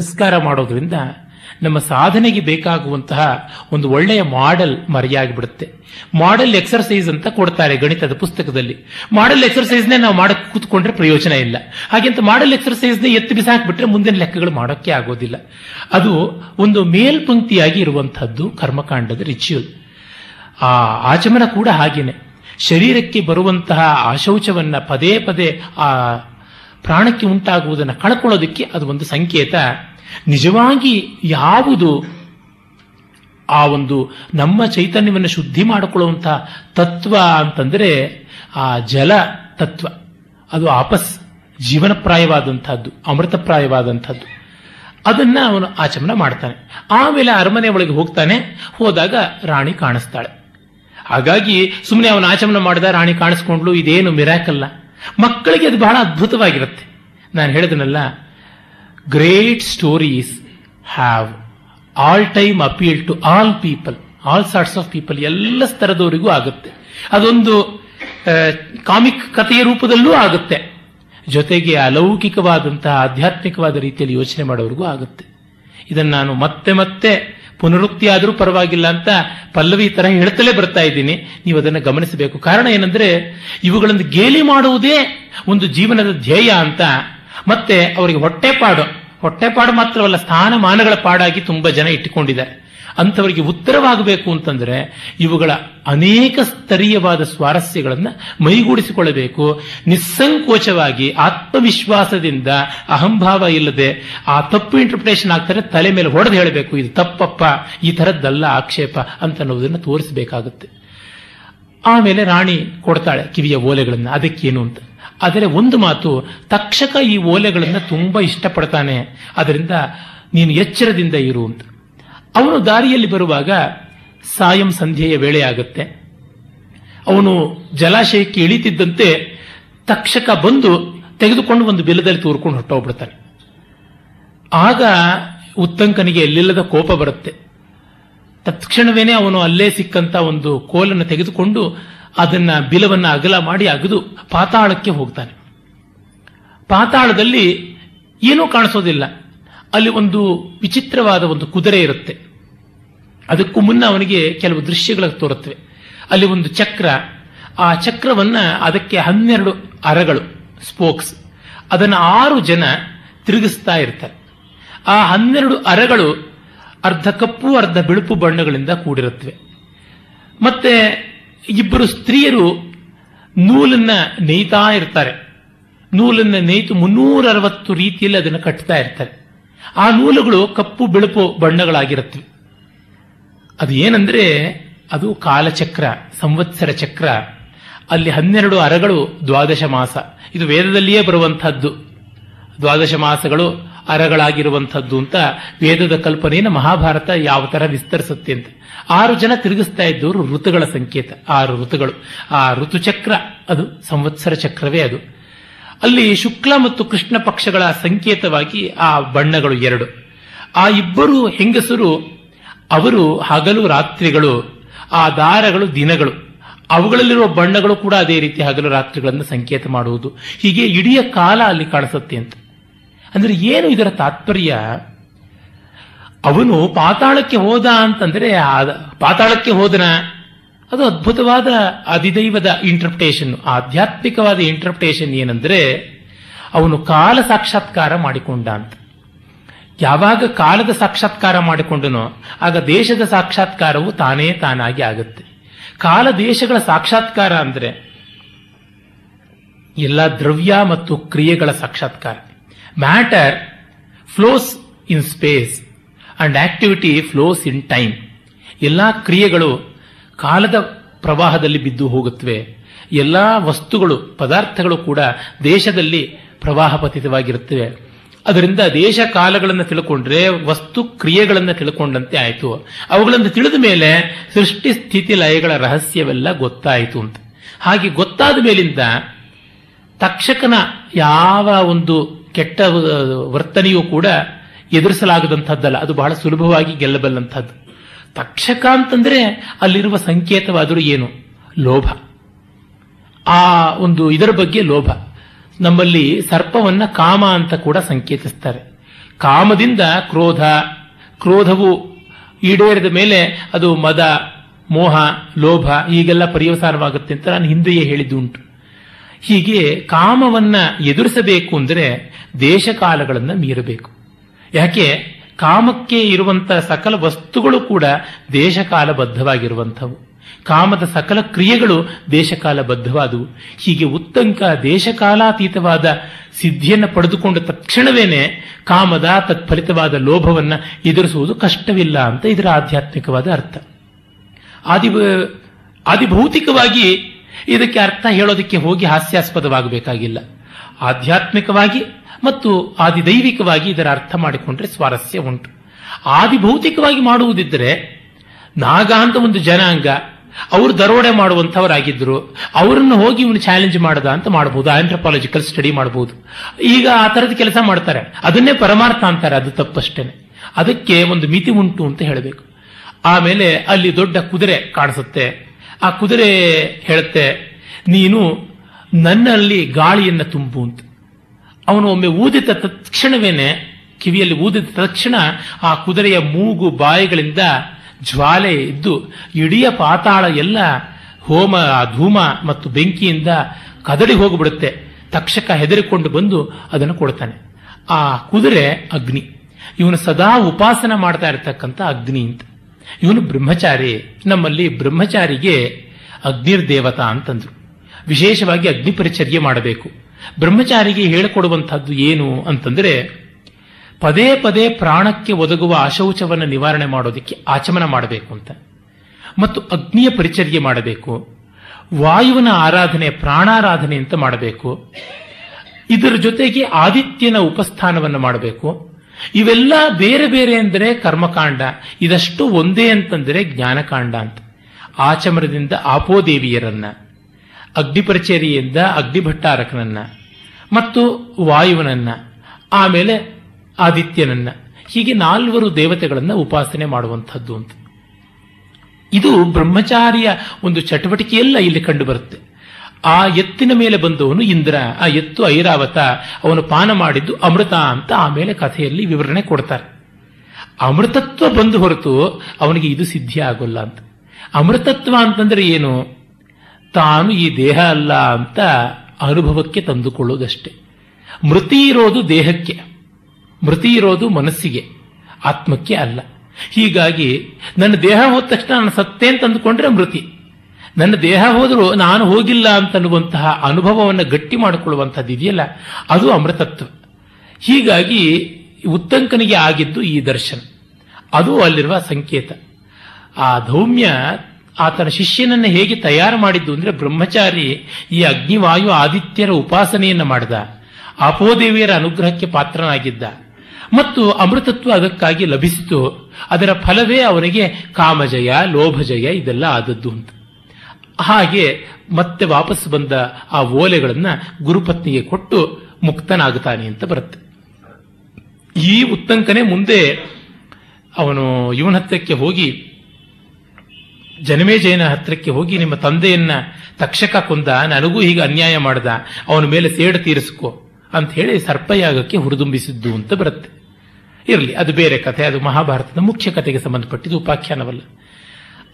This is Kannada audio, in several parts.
ಪುರಸ್ಕಾರ ಮಾಡೋದ್ರಿಂದ ನಮ್ಮ ಸಾಧನೆಗೆ ಬೇಕಾಗುವಂತಹ ಒಂದು ಒಳ್ಳೆಯ ಮಾಡೆಲ್ ಮರೆಯಾಗಿಬಿಡುತ್ತೆ ಮಾಡೆಲ್ ಎಕ್ಸರ್ಸೈಸ್ ಅಂತ ಕೊಡ್ತಾರೆ ಗಣಿತದ ಪುಸ್ತಕದಲ್ಲಿ. ಮಾಡೆಲ್ ಎಕ್ಸರ್ಸೈಸ್ನೇ ನಾವು ಮಾಡಕ್ ಕೂತ್ಕೊಂಡ್ರೆ ಪ್ರಯೋಜನ ಇಲ್ಲ. ಹಾಗೆಂತ ಮಾಡೆಲ್ ಎಕ್ಸರ್ಸೈಸ್ನ ಎತ್ತಿ ಬಿಸಾಕ್ಬಿಟ್ರೆ ಮುಂದಿನ ಲೆಕ್ಕಗಳು ಮಾಡೋಕ್ಕೆ ಆಗೋದಿಲ್ಲ. ಅದು ಒಂದು ಮೇಲ್ಪಂಕ್ತಿಯಾಗಿ ಇರುವಂತಹದ್ದು ಕರ್ಮಕಾಂಡದ ರಿಚುವಲ್ ಆ ಆಚಮನ ಕೂಡ ಹಾಗೇನೆ. ಶರೀರಕ್ಕೆ ಬರುವಂತಹ ಆಶೌಚವನ್ನ ಪದೇ ಪದೇ ಆ ಪ್ರಾಣಕ್ಕೆ ಉಂಟಾಗುವುದನ್ನು ಕಳ್ಕೊಳ್ಳೋದಕ್ಕೆ ಅದು ಒಂದು ಸಂಕೇತ. ನಿಜವಾಗಿ ಯಾವುದು ಆ ಒಂದು ನಮ್ಮ ಚೈತನ್ಯವನ್ನು ಶುದ್ಧಿ ಮಾಡಿಕೊಳ್ಳುವಂತಹ ತತ್ವ ಅಂತಂದ್ರೆ ಆ ಜಲ ತತ್ವ. ಅದು ಆಪಸ್ ಜೀವನಪ್ರಾಯವಾದಂಥದ್ದು, ಅಮೃತಪ್ರಾಯವಾದಂಥದ್ದು. ಅದನ್ನ ಅವನು ಆಚಮನ ಮಾಡ್ತಾನೆ. ಆಮೇಲೆ ಅರಮನೆ ಒಳಗೆ ಹೋಗ್ತಾನೆ, ಹೋದಾಗ ರಾಣಿ ಕಾಣಿಸ್ತಾಳೆ. ಹಾಗಾಗಿ ಸುಮ್ಮನೆ ಅವನು ಆಚಮನ ಮಾಡಿದ, ರಾಣಿ ಕಾಣಿಸ್ಕೊಂಡ್ಲು ಇದೇನು ಮಿರಾಕಲ್ಲ. ಮಕ್ಕಳಿಗೆ ಅದು ಬಹಳ ಅದ್ಭುತವಾಗಿರುತ್ತೆ. ನಾನು ಹೇಳಿದನಲ್ಲ great stories have all time appeal to all people all sorts of people ಎಲ್ಲ ಸ್ತರದವರಿಗೂ ಆಗುತ್ತೆ. ಅದೊಂದು ಕಾಮಿಕ್ ಕಥೆಯ ರೂಪದಲ್ಲೂ ಆಗುತ್ತೆ. ಜೊತೆಗೆ ಅಲೌಕಿಕವಾದಂತಹ, ಆಧ್ಯಾತ್ಮಿಕವಾದ ರೀತಿಯಲ್ಲಿ ಯೋಚನೆ ಮಾಡೋರಿಗೂ ಆಗುತ್ತೆ. ಇದನ್ನು ನಾನು ಮತ್ತೆ ಮತ್ತೆ ಪುನರುಕ್ತಿ ಆದರೂ ಪರವಾಗಿಲ್ಲ ಅಂತ ಪಲ್ಲವಿ ತರ ಹೇಳ್ತಲೇ ಬರ್ತಾ ಇದ್ದೀನಿ. ನೀವು ಅದನ್ನು ಗಮನಿಸಬೇಕು. ಕಾರಣ ಏನಂದ್ರೆ, ಇವುಗಳನ್ನು ಗೇಲಿ ಮಾಡುವುದೇ ಒಂದು ಜೀವನದ ಧ್ಯೇಯ ಅಂತ ಮತ್ತೆ ಅವರಿಗೆ ಹೊಟ್ಟೆಪಾಡು. ಹೊಟ್ಟೆಪಾಡು ಮಾತ್ರವಲ್ಲ, ಸ್ಥಾನಮಾನಗಳ ಪಾಡಾಗಿ ತುಂಬಾ ಜನ ಇಟ್ಟುಕೊಂಡಿದ್ದಾರೆ. ಅಂಥವರಿಗೆ ಉತ್ತರವಾಗಬೇಕು ಅಂತಂದ್ರೆ, ಇವುಗಳ ಅನೇಕ ಸ್ತರೀಯವಾದ ಸ್ವಾರಸ್ಯಗಳನ್ನು ಮೈಗೂಡಿಸಿಕೊಳ್ಳಬೇಕು. ನಿಸ್ಸಂಕೋಚವಾಗಿ, ಆತ್ಮವಿಶ್ವಾಸದಿಂದ ಅಹಂಭಾವ ಇಲ್ಲದೆ, ಆ ತಪ್ಪು ಇಂಟರ್ಪ್ರಿಟೇಷನ್ ಆಗ್ತಾರೆ, ತಲೆ ಮೇಲೆ ಹೊಡೆದು ಹೇಳಬೇಕು, ಇದು ತಪ್ಪಪ್ಪ, ಈ ಥರದ್ದಲ್ಲ ಆಕ್ಷೇಪ ಅಂತ ಅನ್ನೋದನ್ನು ತೋರಿಸಬೇಕಾಗುತ್ತೆ. ಆಮೇಲೆ ರಾಣಿ ಕೊಡ್ತಾಳೆ ಕಿವಿಯ ಓಲೆಗಳನ್ನು, ಅದಕ್ಕೇನು ಅಂತ. ಆದರೆ ಒಂದು ಮಾತು, ತಕ್ಷಕ ಈ ಓಲೆಗಳನ್ನು ತುಂಬಾ ಇಷ್ಟಪಡ್ತಾನೆ. ಅದರಿಂದ ನೀನು ಎಚ್ಚರದಿಂದ ಇರು ಅಂತ. ಅವನು ದಾರಿಯಲ್ಲಿ ಬರುವಾಗ ಸಾಯಂ ಸಂಧ್ಯೆಯ ವೇಳೆ ಆಗುತ್ತೆ. ಅವನು ಜಲಾಶಯಕ್ಕೆ ಇಳಿತಿದ್ದಂತೆ ತಕ್ಷಕ ಬಂದು ತೆಗೆದುಕೊಂಡು ಒಂದು ಬಿಲದಲ್ಲಿ ತೂರ್ಕೊಂಡು ಹೊಟ್ಟೋಗ್ಬಿಡ್ತಾನೆ ಆಗ ಉತ್ತಂಕನಿಗೆ ಎಲ್ಲಿಲ್ಲದ ಕೋಪ ಬರುತ್ತೆ. ತತ್ಕ್ಷಣವೇನೆ ಅವನು ಅಲ್ಲೇ ಸಿಕ್ಕಂತ ಒಂದು ಕೋಲನ್ನು ತೆಗೆದುಕೊಂಡು ಅದನ್ನ ಬಿಲವನ್ನ ಅಗಲ ಮಾಡಿ ಅಗದು ಪಾತಾಳಕ್ಕೆ ಹೋಗ್ತಾನೆ. ಪಾತಾಳದಲ್ಲಿ ಏನೂ ಕಾಣಿಸೋದಿಲ್ಲ. ಅಲ್ಲಿ ಒಂದು ವಿಚಿತ್ರವಾದ ಒಂದು ಕುದುರೆ ಇರುತ್ತೆ. ಅದಕ್ಕೂ ಮುನ್ನ ಅವನಿಗೆ ಕೆಲವು ದೃಶ್ಯಗಳ ತೋರುತ್ತವೆ. ಅಲ್ಲಿ ಒಂದು ಚಕ್ರ. ಆ ಚಕ್ರವನ್ನ ಅದಕ್ಕೆ ಹನ್ನೆರಡು ಅರಗಳು, ಸ್ಪೋಕ್ಸ್. ಅದನ್ನು ಆರು ಜನ ತಿರುಗಿಸ್ತಾ ಇರ್ತಾರೆ. ಆ ಹನ್ನೆರಡು ಅರಗಳು ಅರ್ಧ ಕಪ್ಪು, ಅರ್ಧ ಬಿಳುಪು ಬಣ್ಣಗಳಿಂದ ಕೂಡಿರುತ್ತವೆ. ಮತ್ತೆ ಇಬ್ಬರು ಸ್ತ್ರೀಯರು ನೂಲನ್ನ ನೇಯ್ತಾ ಇರ್ತಾರೆ. ನೂಲನ್ನ ನೇಯ್ತು ಮುನ್ನೂರ ಅರವತ್ತು ರೀತಿಯಲ್ಲಿ ಅದನ್ನು ಕಟ್ತಾ ಇರ್ತಾರೆ. ಆ ನೂಲುಗಳು ಕಪ್ಪು, ಬಿಳುಪು ಬಣ್ಣಗಳಾಗಿರುತ್ತವೆ. ಅದು ಏನಂದ್ರೆ, ಅದು ಕಾಲಚಕ್ರ, ಸಂವತ್ಸರ ಚಕ್ರ. ಅಲ್ಲಿ ಹನ್ನೆರಡು ಅರಗಳು ದ್ವಾದಶ ಮಾಸ. ಇದು ವೇದದಲ್ಲಿಯೇ ಬರುವಂತಹದ್ದು ದ್ವಾದಶ ಮಾಸಗಳು ಅರಗಳಾಗಿರುವಂಥದ್ದು ಅಂತ ವೇದದ ಕಲ್ಪನೆಯನ್ನು ಮಹಾಭಾರತ ಯಾವ ತರ ವಿಸ್ತರಿಸುತ್ತೆ ಅಂತ. ಆರು ಜನ ತಿರುಗಿಸ್ತಾ ಇದ್ದವರು ಋತುಗಳ ಸಂಕೇತ, ಆರು ಋತುಗಳು. ಆ ಋತುಚಕ್ರ ಅದು, ಸಂವತ್ಸರ ಚಕ್ರವೇ ಅದು. ಅಲ್ಲಿ ಶುಕ್ಲ ಮತ್ತು ಕೃಷ್ಣ ಪಕ್ಷಗಳ ಸಂಕೇತವಾಗಿ ಆ ಬಣ್ಣಗಳು ಎರಡು. ಆ ಇಬ್ಬರು ಹೆಂಗಸರು, ಅವರು ಹಗಲು ರಾತ್ರಿಗಳು, ಆ ದಾರಗಳು ದಿನಗಳು. ಅವುಗಳಲ್ಲಿರುವ ಬಣ್ಣಗಳು ಕೂಡ ಅದೇ ರೀತಿ ಹಗಲು ರಾತ್ರಿಗಳನ್ನು ಸಂಕೇತ ಮಾಡುವುದು. ಹೀಗೆ ಇಡೀ ಕಾಲ ಅಲ್ಲಿ ಕಾಣಿಸುತ್ತೆ ಅಂತ. ಅಂದ್ರೆ ಏನು ಇದರ ತಾತ್ಪರ್ಯ? ಅವನು ಪಾತಾಳಕ್ಕೆ ಹೋದ ಅಂತಂದರೆ ಪಾತಾಳಕ್ಕೆ ಹೋದನ. ಅದು ಅದ್ಭುತವಾದ ಅಧಿದೈವದ ಇಂಟರ್ಪ್ರಿಟೇಷನ್ ಆಧ್ಯಾತ್ಮಿಕವಾದ ಇಂಟರ್ಪ್ರಿಟೇಷನ್ ಏನಂದ್ರೆ ಅವನು ಕಾಲ ಸಾಕ್ಷಾತ್ಕಾರ ಮಾಡಿಕೊಂಡ ಅಂತ. ಯಾವಾಗ ಕಾಲದ ಸಾಕ್ಷಾತ್ಕಾರ ಮಾಡಿಕೊಂಡನೋ, ಆಗ ದೇಶದ ಸಾಕ್ಷಾತ್ಕಾರವು ತಾನೇ ತಾನಾಗಿ ಆಗುತ್ತೆ. ಕಾಲ ದೇಶಗಳ ಸಾಕ್ಷಾತ್ಕಾರ ಅಂದರೆ ಎಲ್ಲ ದ್ರವ್ಯ ಮತ್ತು ಕ್ರಿಯೆಗಳ ಸಾಕ್ಷಾತ್ಕಾರ. Matter flows in space and activity flows in time ಎಲ್ಲ ಕ್ರಿಯೆಗಳು ಕಾಲದ ಪ್ರವಾಹದಲ್ಲಿ ಬಿದ್ದು ಹೋಗುತ್ತವೆ. ಎಲ್ಲ ವಸ್ತುಗಳು, ಪದಾರ್ಥಗಳು ಕೂಡ ದೇಶದಲ್ಲಿ ಪ್ರವಾಹ ಪತಿತವಾಗಿರುತ್ತವೆ. ಅದರಿಂದ ದೇಶ ಕಾಲಗಳನ್ನು ತಿಳ್ಕೊಂಡ್ರೆ, ವಸ್ತು ಕ್ರಿಯೆಗಳನ್ನು ತಿಳ್ಕೊಂಡಂತೆ ಆಯಿತು. ಅವುಗಳನ್ನು ತಿಳಿದ ಮೇಲೆ ಸೃಷ್ಟಿ ಸ್ಥಿತಿ ಲಯಗಳ ರಹಸ್ಯವೆಲ್ಲ ಗೊತ್ತಾಯಿತು ಅಂತ. ಹಾಗೆ ಗೊತ್ತಾದ ಮೇಲಿಂದ ತಕ್ಷಕನ ಯಾವ ಒಂದು ಕೆಟ್ಟ ವರ್ತನೆಯೂ ಕೂಡ ಎದುರಿಸಲಾಗದಂಥದ್ದಲ್ಲ. ಅದು ಬಹಳ ಸುಲಭವಾಗಿ ಗೆಲ್ಲಬಲ್ಲಂಥದ್ದು. ತಕ್ಷಕ ಅಂತಂದ್ರೆ ಅಲ್ಲಿರುವ ಸಂಕೇತವಾದರೂ ಏನು? ಲೋಭ. ಆ ಒಂದು ಇದರ ಬಗ್ಗೆ ಲೋಭ. ನಮ್ಮಲ್ಲಿ ಸರ್ಪವನ್ನ ಕಾಮ ಅಂತ ಕೂಡ ಸಂಕೇತಿಸ್ತಾರೆ. ಕಾಮದಿಂದ ಕ್ರೋಧ. ಕ್ರೋಧವು ಈಡೇರಿದ ಮೇಲೆ ಅದು ಮದ, ಮೋಹ, ಲೋಭ ಈಗೆಲ್ಲ ಪರ್ಯವಸಾನವಾಗುತ್ತೆ ಅಂತ ನಾನು ಹಿಂದೆಯೇ ಹೇಳಿದ್ದುಂಟು. ಹೀಗೆ ಕಾಮವನ್ನ ಎದುರಿಸಬೇಕು ಅಂದರೆ ದೇಶಕಾಲಗಳನ್ನು ಮೀರಬೇಕು. ಯಾಕೆ? ಕಾಮಕ್ಕೆ ಇರುವಂತಹ ಸಕಲ ವಸ್ತುಗಳು ಕೂಡ ದೇಶಕಾಲಬದ್ಧವಾಗಿರುವಂಥವು. ಕಾಮದ ಸಕಲ ಕ್ರಿಯೆಗಳು ದೇಶಕಾಲಬದ್ಧವಾದವು. ಹೀಗೆ ಉತ್ತಂಕ ದೇಶಕಾಲಾತೀತವಾದ ಸಿದ್ಧಿಯನ್ನು ಪಡೆದುಕೊಂಡ ತಕ್ಷಣವೇನೆ ಕಾಮದ ತತ್ಫಲಿತವಾದ ಲೋಭವನ್ನು ಎದುರಿಸುವುದು ಕಷ್ಟವಿಲ್ಲ ಅಂತ ಇದರ ಆಧ್ಯಾತ್ಮಿಕವಾದ ಅರ್ಥ. ಆದಿ ಆದಿಭೌತಿಕವಾಗಿ ಇದಕ್ಕೆ ಅರ್ಥ ಹೇಳೋದಕ್ಕೆ ಹೋಗಿ ಹಾಸ್ಯಾಸ್ಪದವಾಗಬೇಕಾಗಿಲ್ಲ. ಆಧ್ಯಾತ್ಮಿಕವಾಗಿ ಮತ್ತು ಆದಿದೈವಿಕವಾಗಿ ಇದರ ಅರ್ಥ ಮಾಡಿಕೊಂಡ್ರೆ ಸ್ವಾರಸ್ಯ ಉಂಟು. ಆದಿಭೌತಿಕವಾಗಿ ಮಾಡುವುದಿದ್ದರೆ ನಾಗ ಅಂತ ಒಂದು ಜನಾಂಗ ಅವರು ದರೋಡೆ ಮಾಡುವಂಥವರಾಗಿದ್ದರು ಅವರನ್ನು ಹೋಗಿ ಇವನು ಚಾಲೆಂಜ್ ಮಾಡದ ಅಂತ ಮಾಡಬಹುದು ಆಂಥ್ರಪಾಲಜಿಕಲ್ ಸ್ಟಡಿ ಮಾಡಬಹುದು ಈಗ ಆ ತರದ ಕೆಲಸ ಮಾಡ್ತಾರೆ. ಅದನ್ನೇ ಪರಮಾರ್ಥ ಅಂತಾರೆ, ಅದು ತಪ್ಪಷ್ಟೇನೆ. ಅದಕ್ಕೆ ಒಂದು ಮಿತಿ ಉಂಟು ಅಂತ ಹೇಳಬೇಕು. ಆಮೇಲೆ ಅಲ್ಲಿ ದೊಡ್ಡ ಕುದುರೆ ಕಾಣಿಸುತ್ತೆ. ಆ ಕುದುರೆ ಹೇಳುತ್ತೆ, ನೀನು ನನ್ನಲ್ಲಿ ಗಾಳಿಯನ್ನು ತುಂಬು ಅಂತ. ಅವನು ಒಮ್ಮೆ ಊದಿದ ತಕ್ಷಣವೇನೆ, ಕಿವಿಯಲ್ಲಿ ಊದಿದ ತಕ್ಷಣ ಆ ಕುದುರೆಯ ಮೂಗು ಬಾಯಿಗಳಿಂದ ಜ್ವಾಲೆ ಇದ್ದು ಇಡೀ ಪಾತಾಳ ಎಲ್ಲ ಹೋಮ ಧೂಮ ಮತ್ತು ಬೆಂಕಿಯಿಂದ ಕದಡಿ ಹೋಗಿಬಿಡುತ್ತೆ. ತಕ್ಷಕ ಹೆದರಿಕೊಂಡು ಬಂದು ಅದನ್ನು ಕೊಡ್ತಾನೆ. ಆ ಕುದುರೆ ಅಗ್ನಿ. ಇವನು ಸದಾ ಉಪಾಸನ ಮಾಡ್ತಾ ಇರತಕ್ಕಂಥ ಅಗ್ನಿ ಅಂತ. ಇವನು ಬ್ರಹ್ಮಚಾರಿ. ನಮ್ಮಲ್ಲಿ ಬ್ರಹ್ಮಚಾರಿಗೆ ಅಗ್ನಿರ್ದೇವತಾ ಅಂತಂದ್ರು. ವಿಶೇಷವಾಗಿ ಅಗ್ನಿ ಪರಿಚರ್ಯೆ ಮಾಡಬೇಕು. ಬ್ರಹ್ಮಚಾರಿಗೆ ಹೇಳಿಕೊಡುವಂತಹದ್ದು ಏನು ಅಂತಂದ್ರೆ, ಪದೇ ಪದೇ ಪ್ರಾಣಕ್ಕೆ ಒದಗುವ ಅಶೌಚವನ್ನು ನಿವಾರಣೆ ಮಾಡೋದಕ್ಕೆ ಆಚಮನ ಮಾಡಬೇಕು ಅಂತ. ಮತ್ತು ಅಗ್ನಿಯ ಪರಿಚರ್ಯೆ ಮಾಡಬೇಕು. ವಾಯುವಿನ ಆರಾಧನೆ, ಪ್ರಾಣಾರಾಧನೆ ಅಂತ ಮಾಡಬೇಕು. ಇದರ ಜೊತೆಗೆ ಆದಿತ್ಯನ ಉಪಸ್ಥಾನವನ್ನು ಮಾಡಬೇಕು. ಇವೆಲ್ಲ ಬೇರೆ ಬೇರೆ ಅಂದರೆ ಕರ್ಮಕಾಂಡ. ಇದಷ್ಟು ಒಂದೇ ಅಂತಂದರೆ ಜ್ಞಾನಕಾಂಡ ಅಂತ. ಆಚಮರದಿಂದ ಆಪೋದೇವಿಯರನ್ನ. ಅಗ್ನಿಪರಚೇರಿಯಿಂದ ಅಗ್ನಿಭಟ್ಟಾರಕನನ್ನ. ಮತ್ತು ವಾಯುವನನ್ನ. ಆಮೇಲೆ ಆದಿತ್ಯನನ್ನ. ಹೀಗೆ ನಾಲ್ವರು ದೇವತೆಗಳನ್ನ ಉಪಾಸನೆ ಮಾಡುವಂಥದ್ದು ಅಂತ. ಇದು ಬ್ರಹ್ಮಚಾರಿಯ ಒಂದು ಚಟುವಟಿಕೆಯೆಲ್ಲ ಇಲ್ಲಿ ಕಂಡು ಬರುತ್ತೆ ಆ ಎತ್ತಿನ ಮೇಲೆ ಬಂದವನು ಇಂದ್ರ. ಆ ಎತ್ತು ಐರಾವತ. ಅವನು ಪಾನ ಮಾಡಿದ್ದು ಅಮೃತ ಅಂತ ಆಮೇಲೆ ಕಥೆಯಲ್ಲಿ ವಿವರಣೆ ಕೊಡ್ತಾರೆ. ಅಮೃತತ್ವ ಬಂದು ಹೊರತು ಅವನಿಗೆ ಇದು ಸಿದ್ಧಿ ಆಗೋಲ್ಲ ಅಂತ. ಅಮೃತತ್ವ ಅಂತಂದ್ರೆ ಏನು? ತಾನು ಈ ದೇಹ ಅಲ್ಲ ಅಂತ ಅನುಭವಕ್ಕೆ ತಂದುಕೊಳ್ಳೋದಷ್ಟೆ. ಮೃತಿ ಇರೋದು ದೇಹಕ್ಕೆ. ಮೃತಿ ಇರೋದು ಮನಸ್ಸಿಗೆ. ಆತ್ಮಕ್ಕೆ ಅಲ್ಲ. ಹೀಗಾಗಿ ನನ್ನ ದೇಹ ಹೋದ ತಕ್ಷಣ ನಾನು ಸತ್ತೆ ಅಂತ ಅಂದುಕೊಂಡ್ರೆ ಮೃತಿ. ನನ್ನ ದೇಹ ಹೋದರೂ ನಾನು ಹೋಗಿಲ್ಲ ಅಂತನ್ನುವಂತಹ ಅನುಭವವನ್ನು ಗಟ್ಟಿ ಮಾಡಿಕೊಳ್ಳುವಂಥದ್ದು ಇದೆಯಲ್ಲ? ಅದು ಅಮೃತತ್ವ. ಹೀಗಾಗಿ ಉತ್ತಂಕನಿಗೆ ಆಗಿದ್ದು ಈ ದರ್ಶನ. ಅದು ಅಲ್ಲಿರುವ ಸಂಕೇತ. ಆ ಧೌಮ್ಯ ಆತನ ಶಿಷ್ಯನನ್ನು ಹೇಗೆ ತಯಾರು ಮಾಡಿದ್ದು ಅಂದರೆ ಬ್ರಹ್ಮಚಾರಿ ಈ ಅಗ್ನಿವಾಯು ಆದಿತ್ಯರ ಉಪಾಸನೆಯನ್ನು ಮಾಡಿದ. ಅಪೋದೇವಿಯರ ಅನುಗ್ರಹಕ್ಕೆ ಪಾತ್ರನಾಗಿದ್ದ. ಮತ್ತು ಅಮೃತತ್ವ ಅದಕ್ಕಾಗಿ ಲಭಿಸಿತು. ಅದರ ಫಲವೇ ಅವನಿಗೆ ಕಾಮಜಯ, ಲೋಭಜಯ ಇದೆಲ್ಲ ಆದದ್ದು ಅಂತ. ಹಾಗೆ ಮತ್ತೆ ವಾಪಸ್ ಬಂದ ಆ ಓಲೆಗಳನ್ನ ಗುರುಪತ್ನಿಗೆ ಕೊಟ್ಟು ಮುಕ್ತನಾಗುತ್ತಾನೆ ಅಂತ ಬರುತ್ತೆ. ಈ ಉತ್ತಂಕನೆ ಮುಂದೆ ಅವನು ಇವನ ಹತ್ತಿರಕ್ಕೆ ಹೋಗಿ, ಜನಮೇಜಯನ ಹತ್ತಿರಕ್ಕೆ ಹೋಗಿ ನಿಮ್ಮ ತಂದೆಯನ್ನ ತಕ್ಷಕ ಕೊಂದ, ನನಗೂ ಹೀಗೆ ಅನ್ಯಾಯ ಮಾಡ್ದ, ಅವನ ಮೇಲೆ ಸೇಡು ತೀರಿಸ್ಕೋ ಅಂತ ಹೇಳಿ ಸರ್ಪಯಾಗಕ್ಕೆ ಹುರಿದುಂಬಿಸಿದ್ದು ಅಂತ ಬರುತ್ತೆ. ಇರಲಿ, ಅದು ಬೇರೆ ಕಥೆ, ಅದು ಮಹಾಭಾರತದ ಮುಖ್ಯ ಕಥೆಗೆ ಸಂಬಂಧಪಟ್ಟಿದ್ದು ಉಪಾಖ್ಯಾನವಲ್ಲ.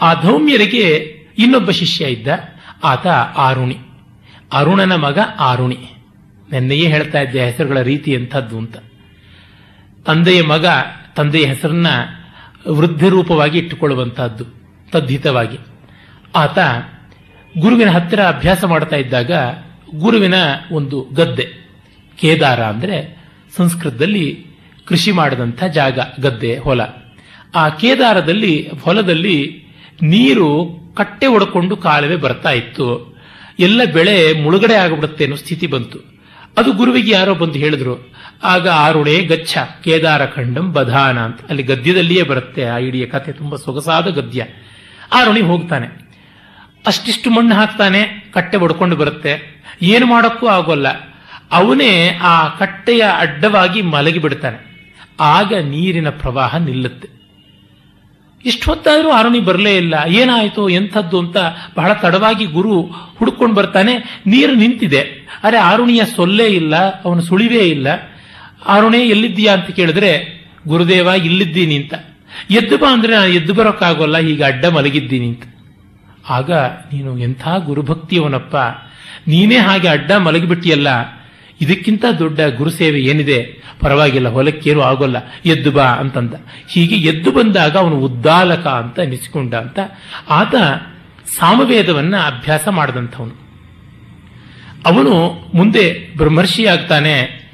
ಆ ಧೌಮ್ಯರಿಗೆ ಇನ್ನೊಬ್ಬ ಶಿಷ್ಯ ಇದ್ದ ಆತ ಆರುಣಿ. ಅರುಣನ ಮಗ ಆರುಣಿ. ನೆನ್ನೆಯೇ ಹೇಳ್ತಾ ಇದ್ದೆ ಹೆಸರುಗಳ ರೀತಿ ಎಂಥದ್ದು ಅಂತ. ತಂದೆಯ ಮಗ ತಂದೆಯ ಹೆಸರನ್ನ ವೃದ್ಧ ರೂಪವಾಗಿ ಇಟ್ಟುಕೊಳ್ಳುವಂತಹದ್ದು ತದ್ಧಿತವಾಗಿ. ಆತ ಗುರುವಿನ ಹತ್ತಿರ ಅಭ್ಯಾಸ ಮಾಡ್ತಾ ಇದ್ದಾಗ ಗುರುವಿನ ಒಂದು ಗದ್ದೆ, ಕೇದಾರ ಅಂದರೆ ಸಂಸ್ಕೃತದಲ್ಲಿ ಕೃಷಿ ಮಾಡಿದಂಥ ಜಾಗ, ಗದ್ದೆ, ಹೊಲ. ಆ ಕೇದಾರದಲ್ಲಿ, ಹೊಲದಲ್ಲಿ ನೀರು ಕಟ್ಟೆ ಒಡ್ಕೊಂಡು ಕಾಲುವೆ ಬರ್ತಾ ಇತ್ತು. ಎಲ್ಲ ಬೆಳೆ ಮುಳುಗಡೆ ಆಗಿಬಿಡುತ್ತೆ ಅನ್ನೋ ಸ್ಥಿತಿ ಬಂತು. ಅದು ಗುರುವಿಗೆ ಯಾರೋ ಬಂದು ಹೇಳಿದ್ರು, ಆಗ ಆರುಣೆ ಗಚ್ಚ ಕೇದಾರ ಖಂಡಂ ಬಧಾನ ಅಂತ. ಅಲ್ಲಿ ಗದ್ಯದಲ್ಲಿಯೇ ಬರುತ್ತೆ ಆ ಇಡೀ ಕಥೆ, ತುಂಬಾ ಸೊಗಸಾದ ಗದ್ಯ. ಆರುಣಿ ಹೋಗ್ತಾನೆ. ಅಷ್ಟಿಷ್ಟು ಮಣ್ಣು ಹಾಕ್ತಾನೆ, ಕಟ್ಟೆ ಒಡ್ಕೊಂಡು ಬರುತ್ತೆ. ಏನು ಮಾಡೋಕ್ಕೂ ಆಗೋಲ್ಲ. ಅವನೇ ಆ ಕಟ್ಟೆಯ ಅಡ್ಡವಾಗಿ ಮಲಗಿ ಬಿಡ್ತಾನೆ ಆಗ ನೀರಿನ ಪ್ರವಾಹ ನಿಲ್ಲುತ್ತೆ. ಇಷ್ಟೊತ್ತಾದ್ರೂ ಆರುಣಿ ಬರಲೇ ಇಲ್ಲ. ಏನಾಯಿತು? ಎಂಥದ್ದು ಅಂತ ಬಹಳ ತಡವಾಗಿ ಗುರು ಹುಡ್ಕೊಂಡು ಬರ್ತಾನೆ. ನೀರು ನಿಂತಿದೆ. ಅರೆ ಆರುಣಿಯ ಸೊಲ್ಲೇ ಇಲ್ಲ, ಅವನು ಸುಳಿವೇ ಇಲ್ಲ. ಆರುಣೆ ಎಲ್ಲಿದ್ದೀಯಾ ಅಂತ ಕೇಳಿದ್ರೆ, ಗುರುದೇವ ಇಲ್ಲಿದ್ದೀನಿ ಅಂತ. ಎದ್ದು ಬಾ ಅಂದ್ರೆ ನಾನು ಎದ್ದು ಬರೋಕ್ಕಾಗೋಲ್ಲ ಈಗ ಅಡ್ಡ ಮಲಗಿದ್ದೀನಿ ಅಂತ. ಆಗ ನೀನು ಎಂಥ ಗುರುಭಕ್ತಿಯವನಪ್ಪ ನೀನೇ ಹಾಗೆ ಅಡ್ಡ ಮಲಗಿಬಿಟ್ಟಿಯಲ್ಲ. ಇದಕ್ಕಿಂತ ದೊಡ್ಡ ಗುರುಸೇವೆ ಏನಿದೆ? ಪರವಾಗಿಲ್ಲ, ಹೊಲಕ್ಕೇನು ಆಗೋಲ್ಲ. ಎದ್ದು ಬಾ ಅಂತಂದ. ಹೀಗೆ ಎದ್ದು ಬಂದಾಗ ಅವನು ಉದ್ದಾಲಕ ಅಂತ ಅನಿಸಿಕೊಂಡ ಅಂತ. ಆತ ಸಾಮವೇದವನ್ನ ಅಭ್ಯಾಸ ಮಾಡಿದಂಥವನು. ಅವನು ಮುಂದೆ ಬ್ರಹ್ಮರ್ಷಿ ಬ್ರಹ್ಮರ್ಷಿಯಾಗ್ತಾನೆ.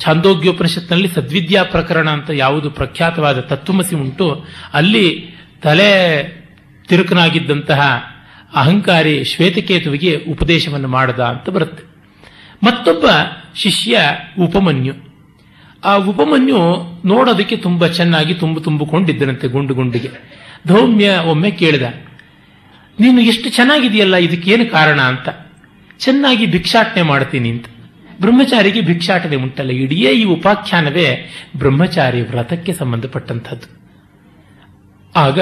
ಛಾಂದೋಗ್ಯೋಪನಿಷತ್ನಲ್ಲಿ ಸದ್ವಿದ್ಯಾ ಪ್ರಕರಣ ಅಂತ ಯಾವುದು ಪ್ರಖ್ಯಾತವಾದ ತತ್ವಮಸಿ ಉಂಟು. ಅಲ್ಲಿ ತಲೆ ತಿರುಕನಾಗಿದ್ದಂತಹ ಅಹಂಕಾರಿ ಶ್ವೇತಕೇತುವಿಗೆ ಉಪದೇಶವನ್ನು ಮಾಡದ ಅಂತ ಬರುತ್ತೆ. ಮತ್ತೊಬ್ಬ ಶಿಷ್ಯ ಉಪಮನ್ಯು. ಆ ಉಪಮನ್ಯು ನೋಡೋದಕ್ಕೆ ತುಂಬಾ ಚೆನ್ನಾಗಿ ತುಂಬು ತುಂಬಿಕೊಂಡಿದ್ದನಂತೆ ಗುಂಡು ಗುಂಡಿಗೆ. ಧೌಮ್ಯ ಒಮ್ಮೆ ಕೇಳಿದ, ನೀನು ಎಷ್ಟು ಚೆನ್ನಾಗಿದೆಯಲ್ಲ ಇದಕ್ಕೇನು ಕಾರಣ ಅಂತ. ಚೆನ್ನಾಗಿ ಭಿಕ್ಷಾಟನೆ ಮಾಡ್ತೀನಿ ಅಂತ. ಬ್ರಹ್ಮಚಾರಿಗೆ ಭಿಕ್ಷಾಟನೆ ಉಂಟಲ್ಲ, ಇಡೀ ಈ ಉಪಾಖ್ಯಾನವೇ ಬ್ರಹ್ಮಚಾರಿ ವ್ರತಕ್ಕೆ ಸಂಬಂಧಪಟ್ಟಂಥದ್ದು. ಆಗ